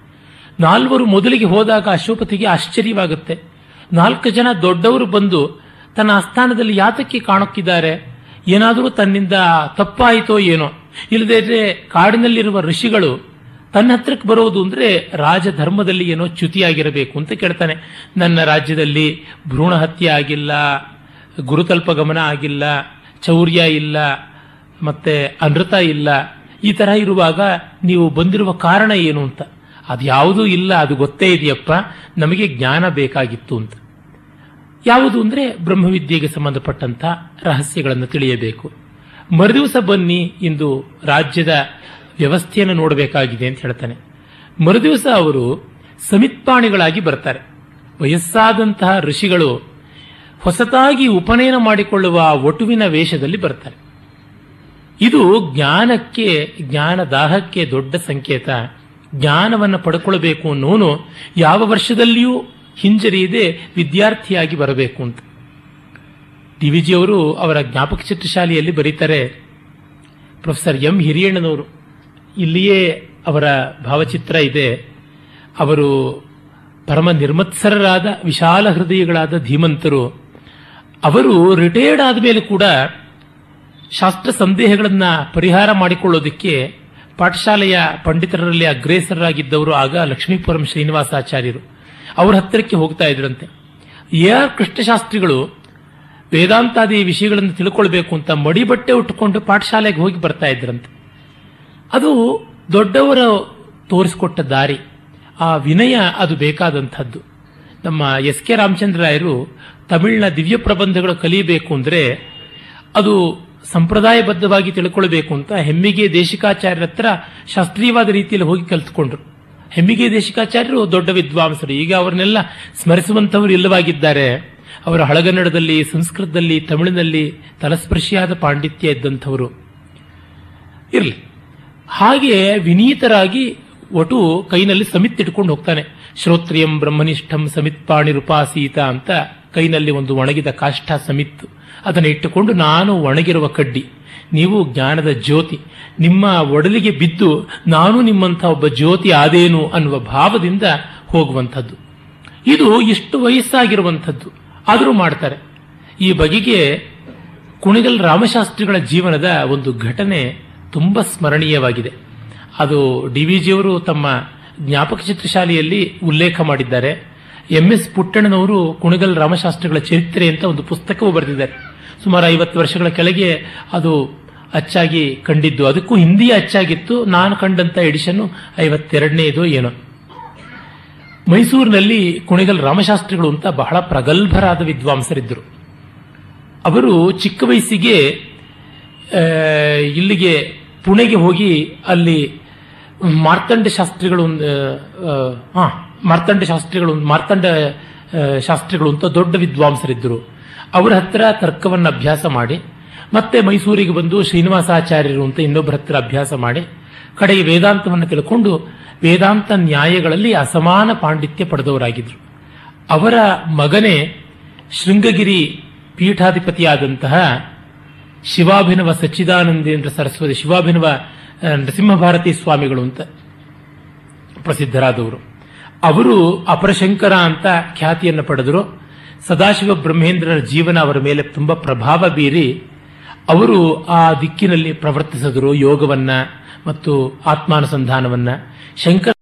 ನಾಲ್ವರು ಮೊದಲಿಗೆ ಹೋದಾಗ ಅಶ್ವಪತಿಗೆ ಆಶ್ಚರ್ಯವಾಗುತ್ತೆ. ನಾಲ್ಕು ಜನ ದೊಡ್ಡವರು ಬಂದು ತನ್ನ ಆಸ್ಥಾನದಲ್ಲಿ ಯಾತಕ್ಕೆ ಕಾಣುತ್ತಿದ್ದಾರೆ? ಏನಾದರೂ ತನ್ನಿಂದ ತಪ್ಪಾಯಿತೋ ಏನೋ? ಇಲ್ಲದೇ ಕಾಡಿನಲ್ಲಿರುವ ಋಷಿಗಳು ತನ್ನ ಹತ್ರಕ್ಕೆ ಬರೋದು ಅಂದ್ರೆ ರಾಜಧರ್ಮದಲ್ಲಿ ಏನೋ ಚ್ಯುತಿಯಾಗಿರಬೇಕು ಅಂತ ಕೇಳ್ತಾನೆ. ನನ್ನ ರಾಜ್ಯದಲ್ಲಿ ಭ್ರೂಣ ಹತ್ಯೆ ಆಗಿಲ್ಲ. ಗುರುತಲ್ಪ ಗಮನ ಆಗಿಲ್ಲ, ಚೌರ್ಯ ಇಲ್ಲ, ಮತ್ತೆ ಅನೃತ ಇಲ್ಲ, ಈ ತರ ಇರುವಾಗ ನೀವು ಬಂದಿರುವ ಕಾರಣ ಏನು ಅಂತ? ಅದು ಯಾವುದೂ ಇಲ್ಲ, ಅದು ಗೊತ್ತೇ ಇದೆಯಪ್ಪ, ನಮಗೆ ಜ್ಞಾನ ಬೇಕಾಗಿತ್ತು ಅಂತ. ಯಾವುದು ಅಂದ್ರೆ ಬ್ರಹ್ಮವಿದ್ಯೆಗೆ ಸಂಬಂಧಪಟ್ಟಂತ ರಹಸ್ಯಗಳನ್ನು ತಿಳಿಯಬೇಕು. ಮರುದಿವಸ ಬನ್ನಿ, ಇಂದು ರಾಜ್ಯದ ವ್ಯವಸ್ಥೆಯನ್ನು ನೋಡಬೇಕಾಗಿದೆ ಅಂತ ಹೇಳ್ತಾನೆ. ಮರುದಿವಸ ಅವರು ಸಮಿತ್ಪಾಣಿಗಳಾಗಿ ಬರ್ತಾರೆ. ವಯಸ್ಸಾದಂತಹ ಋಷಿಗಳು ಹೊಸತಾಗಿ ಉಪನಯನ ಮಾಡಿಕೊಳ್ಳುವ ಒಟುವಿನ ವೇಷದಲ್ಲಿ ಬರ್ತಾರೆ ಇದು ಜ್ಞಾನಕ್ಕೆ, ಜ್ಞಾನ ದಾಹಕ್ಕೆ ದೊಡ್ಡ ಸಂಕೇತ. ಜ್ಞಾನವನ್ನು ಪಡ್ಕೊಳ್ಬೇಕು ಅನ್ನೋನು ಯಾವ ವರ್ಷದಲ್ಲಿಯೂ ಹಿಂಜರಿಯದೆ ವಿದ್ಯಾರ್ಥಿಯಾಗಿ ಬರಬೇಕು ಅಂತ. ಡಿ ವಿ ಅವರು ಅವರ ಜ್ಞಾಪಕ ಚಿತ್ರಶಾಲೆಯಲ್ಲಿ ಬರೀತಾರೆ, ಪ್ರೊಫೆಸರ್ ಎಂ ಹಿರಿಯಣ್ಣನವರು, ಇಲ್ಲಿಯೇ ಅವರ ಭಾವಚಿತ್ರ ಇದೆ. ಅವರು ಪರಮ ನಿರ್ಮತ್ಸರರಾದ ವಿಶಾಲ ಹೃದಯಗಳಾದ ಧೀಮಂತರು ಅವರು ರಿಟೈರ್ಡ್ ಆದಮೇಲೆ ಕೂಡ ಶಾಸ್ತ್ರ ಸಂದೇಹಗಳನ್ನು ಪರಿಹಾರ ಮಾಡಿಕೊಳ್ಳೋದಕ್ಕೆ ಪಾಠಶಾಲೆಯ ಪಂಡಿತರಲ್ಲಿ ಅಗ್ರೇಸರರಾಗಿದ್ದವರು ಆಗ ಲಕ್ಷ್ಮೀಪುರಂ ಶ್ರೀನಿವಾಸಾಚಾರ್ಯರು. ಅವ್ರ ಹತ್ತಿರಕ್ಕೆ ಹೋಗ್ತಾ ಇದ್ರಂತೆ. ಎ ಆರ್ ಕೃಷ್ಣಶಾಸ್ತ್ರಿಗಳು ವೇದಾಂತಾದಿ ವಿಷಯಗಳನ್ನು ತಿಳ್ಕೊಳ್ಬೇಕು ಅಂತ ಮಡಿ ಬಟ್ಟೆ ಉಟ್ಟುಕೊಂಡು ಪಾಠಶಾಲೆಗೆ ಹೋಗಿ ಬರ್ತಾ ಇದ್ರಂತೆ. ಅದು ದೊಡ್ಡವರು ತೋರಿಸಿಕೊಟ್ಟ ದಾರಿ. ಆ ವಿನಯ ಅದು ಬೇಕಾದಂಥದ್ದು. ನಮ್ಮ ಎಸ್ ಕೆ ರಾಮಚಂದ್ರಾಯರು ತಮಿಳಿನ ದಿವ್ಯ ಪ್ರಬಂಧಗಳು ಕಲಿಯಬೇಕು ಅಂದರೆ ಅದು ಸಂಪ್ರದಾಯಬದ್ಧವಾಗಿ ತಿಳ್ಕೊಳ್ಬೇಕು ಅಂತ ಹೆಮ್ಮಿಗೆ ದೇಶಿಕಾಚಾರ್ಯರ ಹತ್ರ ಶಾಸ್ತ್ರೀಯವಾದ ರೀತಿಯಲ್ಲಿ ಹೋಗಿ ಕಲ್ತ್ಕೊಂಡ್ರು. ಹೆಮ್ಮಿಗೆ ದೇಶಿಕಾಚಾರ್ಯರು ದೊಡ್ಡ ವಿದ್ವಾಂಸರು. ಈಗ ಅವರನ್ನೆಲ್ಲ ಸ್ಮರಿಸುವಂತವರು ಇಲ್ಲವಾಗಿದ್ದಾರೆ. ಅವರ ಹಳಗನ್ನಡದಲ್ಲಿ, ಸಂಸ್ಕೃತದಲ್ಲಿ, ತಮಿಳಿನಲ್ಲಿ ತಲಸ್ಪರ್ಶಿಯಾದ ಪಾಂಡಿತ್ಯ ಇದ್ದಂಥವರು. ಇರಲಿ. ಹಾಗೆ ವಿನೀತರಾಗಿ ಒಟು ಕೈನಲ್ಲಿ ಸಮಿತ್ ಇಟ್ಕೊಂಡು ಹೋಗ್ತಾನೆ. ಶ್ರೋತ್ರಿಯಂ ಬ್ರಹ್ಮನಿಷ್ಠಂ ಸಮಿತ್ ಪಾಣಿರುಪಾಸೀತ ಅಂತ ಕೈನಲ್ಲಿ ಒಂದು ಒಣಗಿದ ಕಾಷ್ಟ ಸಮಿತ್ತು ಅದನ್ನು ಇಟ್ಟುಕೊಂಡು ನಾನು ಒಣಗಿರುವ ಕಡ್ಡಿ. ನೀವು ಜ್ಞಾನದ ಜ್ಯೋತಿ. ನಿಮ್ಮ ಒಡಲಿಗೆ ಬಿದ್ದು ನಾನು ನಿಮ್ಮಂಥ ಒಬ್ಬ ಜ್ಯೋತಿ ಆದೇನು ಅನ್ನುವ ಭಾವದಿಂದ ಹೋಗುವಂಥದ್ದು. ಇದು ಇಷ್ಟು ವಯಸ್ಸಾಗಿರುವಂಥದ್ದು. ಆದರೂ ಮಾಡ್ತಾರೆ. ಈ ಬಗೆಗೆ ಕುಣಿಗಲ್ ರಾಮಶಾಸ್ತ್ರಿಗಳ ಜೀವನದ ಒಂದು ಘಟನೆ ತುಂಬಾ ಸ್ಮರಣೀಯವಾಗಿದೆ. ಅದು ಡಿ ವಿ ಜಿಯವರು ತಮ್ಮ ಜ್ಞಾಪಕ ಚಿತ್ರಶಾಲೆಯಲ್ಲಿ ಉಲ್ಲೇಖ ಮಾಡಿದ್ದಾರೆ. ಎಂ ಎಸ್ ಪುಟ್ಟಣ್ಣನವರು ಕುಣಿಗಲ್ ರಾಮಶಾಸ್ತ್ರಿಗಳ ಚರಿತ್ರೆ ಅಂತ ಒಂದು ಪುಸ್ತಕವು ಬರೆದಿದ್ದಾರೆ. ಸುಮಾರು ಐವತ್ತು ವರ್ಷಗಳ ಕೆಳಗೆ ಅದು ಅಚ್ಚಾಗಿ ಕಂಡಿದ್ದು. ಅದಕ್ಕೂ ಹಿಂದಿ ಅಚ್ಚಾಗಿತ್ತು. ನಾನು ಕಂಡಂತ ಎಡಿಷನ್ ಐವತ್ತೆರಡನೇದು ಏನೋ. ಮೈಸೂರಿನಲ್ಲಿ ಕುಣಿಗಲ್ ರಾಮಶಾಸ್ತ್ರಿಗಳು ಅಂತ ಬಹಳ ಪ್ರಗಲ್ಭರಾದ ವಿದ್ವಾಂಸರಿದ್ದರು. ಅವರು ಚಿಕ್ಕ ವಯಸ್ಸಿಗೆ ಇಲ್ಲಿಗೆ ಪುಣೆಗೆ ಹೋಗಿ ಅಲ್ಲಿ ಮಾರ್ತಂಡ ಶಾಸ್ತ್ರಿಗಳು ಆ, ಮಾರ್ತಂಡ ಶಾಸ್ತ್ರಿಗಳು ಮಾರ್ತಂಡ ಶಾಸ್ತ್ರಿಗಳು ಅಂತ ದೊಡ್ಡ ವಿದ್ವಾಂಸರಿದ್ದರು. ಅವರ ಹತ್ರ ತರ್ಕವನ್ನು ಅಭ್ಯಾಸ ಮಾಡಿ, ಮತ್ತೆ ಮೈಸೂರಿಗೆ ಬಂದು ಶ್ರೀನಿವಾಸಾಚಾರ್ಯರು ಅಂತ ಇನ್ನೊಬ್ಬರ ಹತ್ರ ಅಭ್ಯಾಸ ಮಾಡಿ, ಕಡೆಗೆ ವೇದಾಂತವನ್ನು ತಿಳ್ಕೊಂಡು ವೇದಾಂತ ನ್ಯಾಯಗಳಲ್ಲಿ ಅಸಮಾನ ಪಾಂಡಿತ್ಯ ಪಡೆದವರಾಗಿದ್ದರು ಅವರ ಮಗನೇ ಶೃಂಗಗಿರಿ ಪೀಠಾಧಿಪತಿಯಾದಂತಹ ಶಿವಾಭಿನವ ಸಚ್ಚಿದಾನಂದೇಂದ್ರ ಸರಸ್ವತಿ, ಶಿವಾಭಿನವ ನರಸಿಂಹಭಾರತಿ ಸ್ವಾಮಿಗಳು ಅಂತ ಪ್ರಸಿದ್ಧರಾದವರು. ಅವರು ಅಪರಶಂಕರ ಅಂತ ಖ್ಯಾತಿಯನ್ನು ಪಡೆದರು. ಸದಾಶಿವ ಬ್ರಹ್ಮೇಂದ್ರರ ಜೀವನ ಅವರ ಮೇಲೆ ತುಂಬಾ ಪ್ರಭಾವ ಬೀರಿ ಅವರು ಆ ದಿಕ್ಕಿನಲ್ಲಿ ಪ್ರವರ್ತಿಸಿದರು ಯೋಗವನ್ನ ಮತ್ತು ಆತ್ಮಾನುಸಂಧಾನವನ್ನ. ಶಂಕರ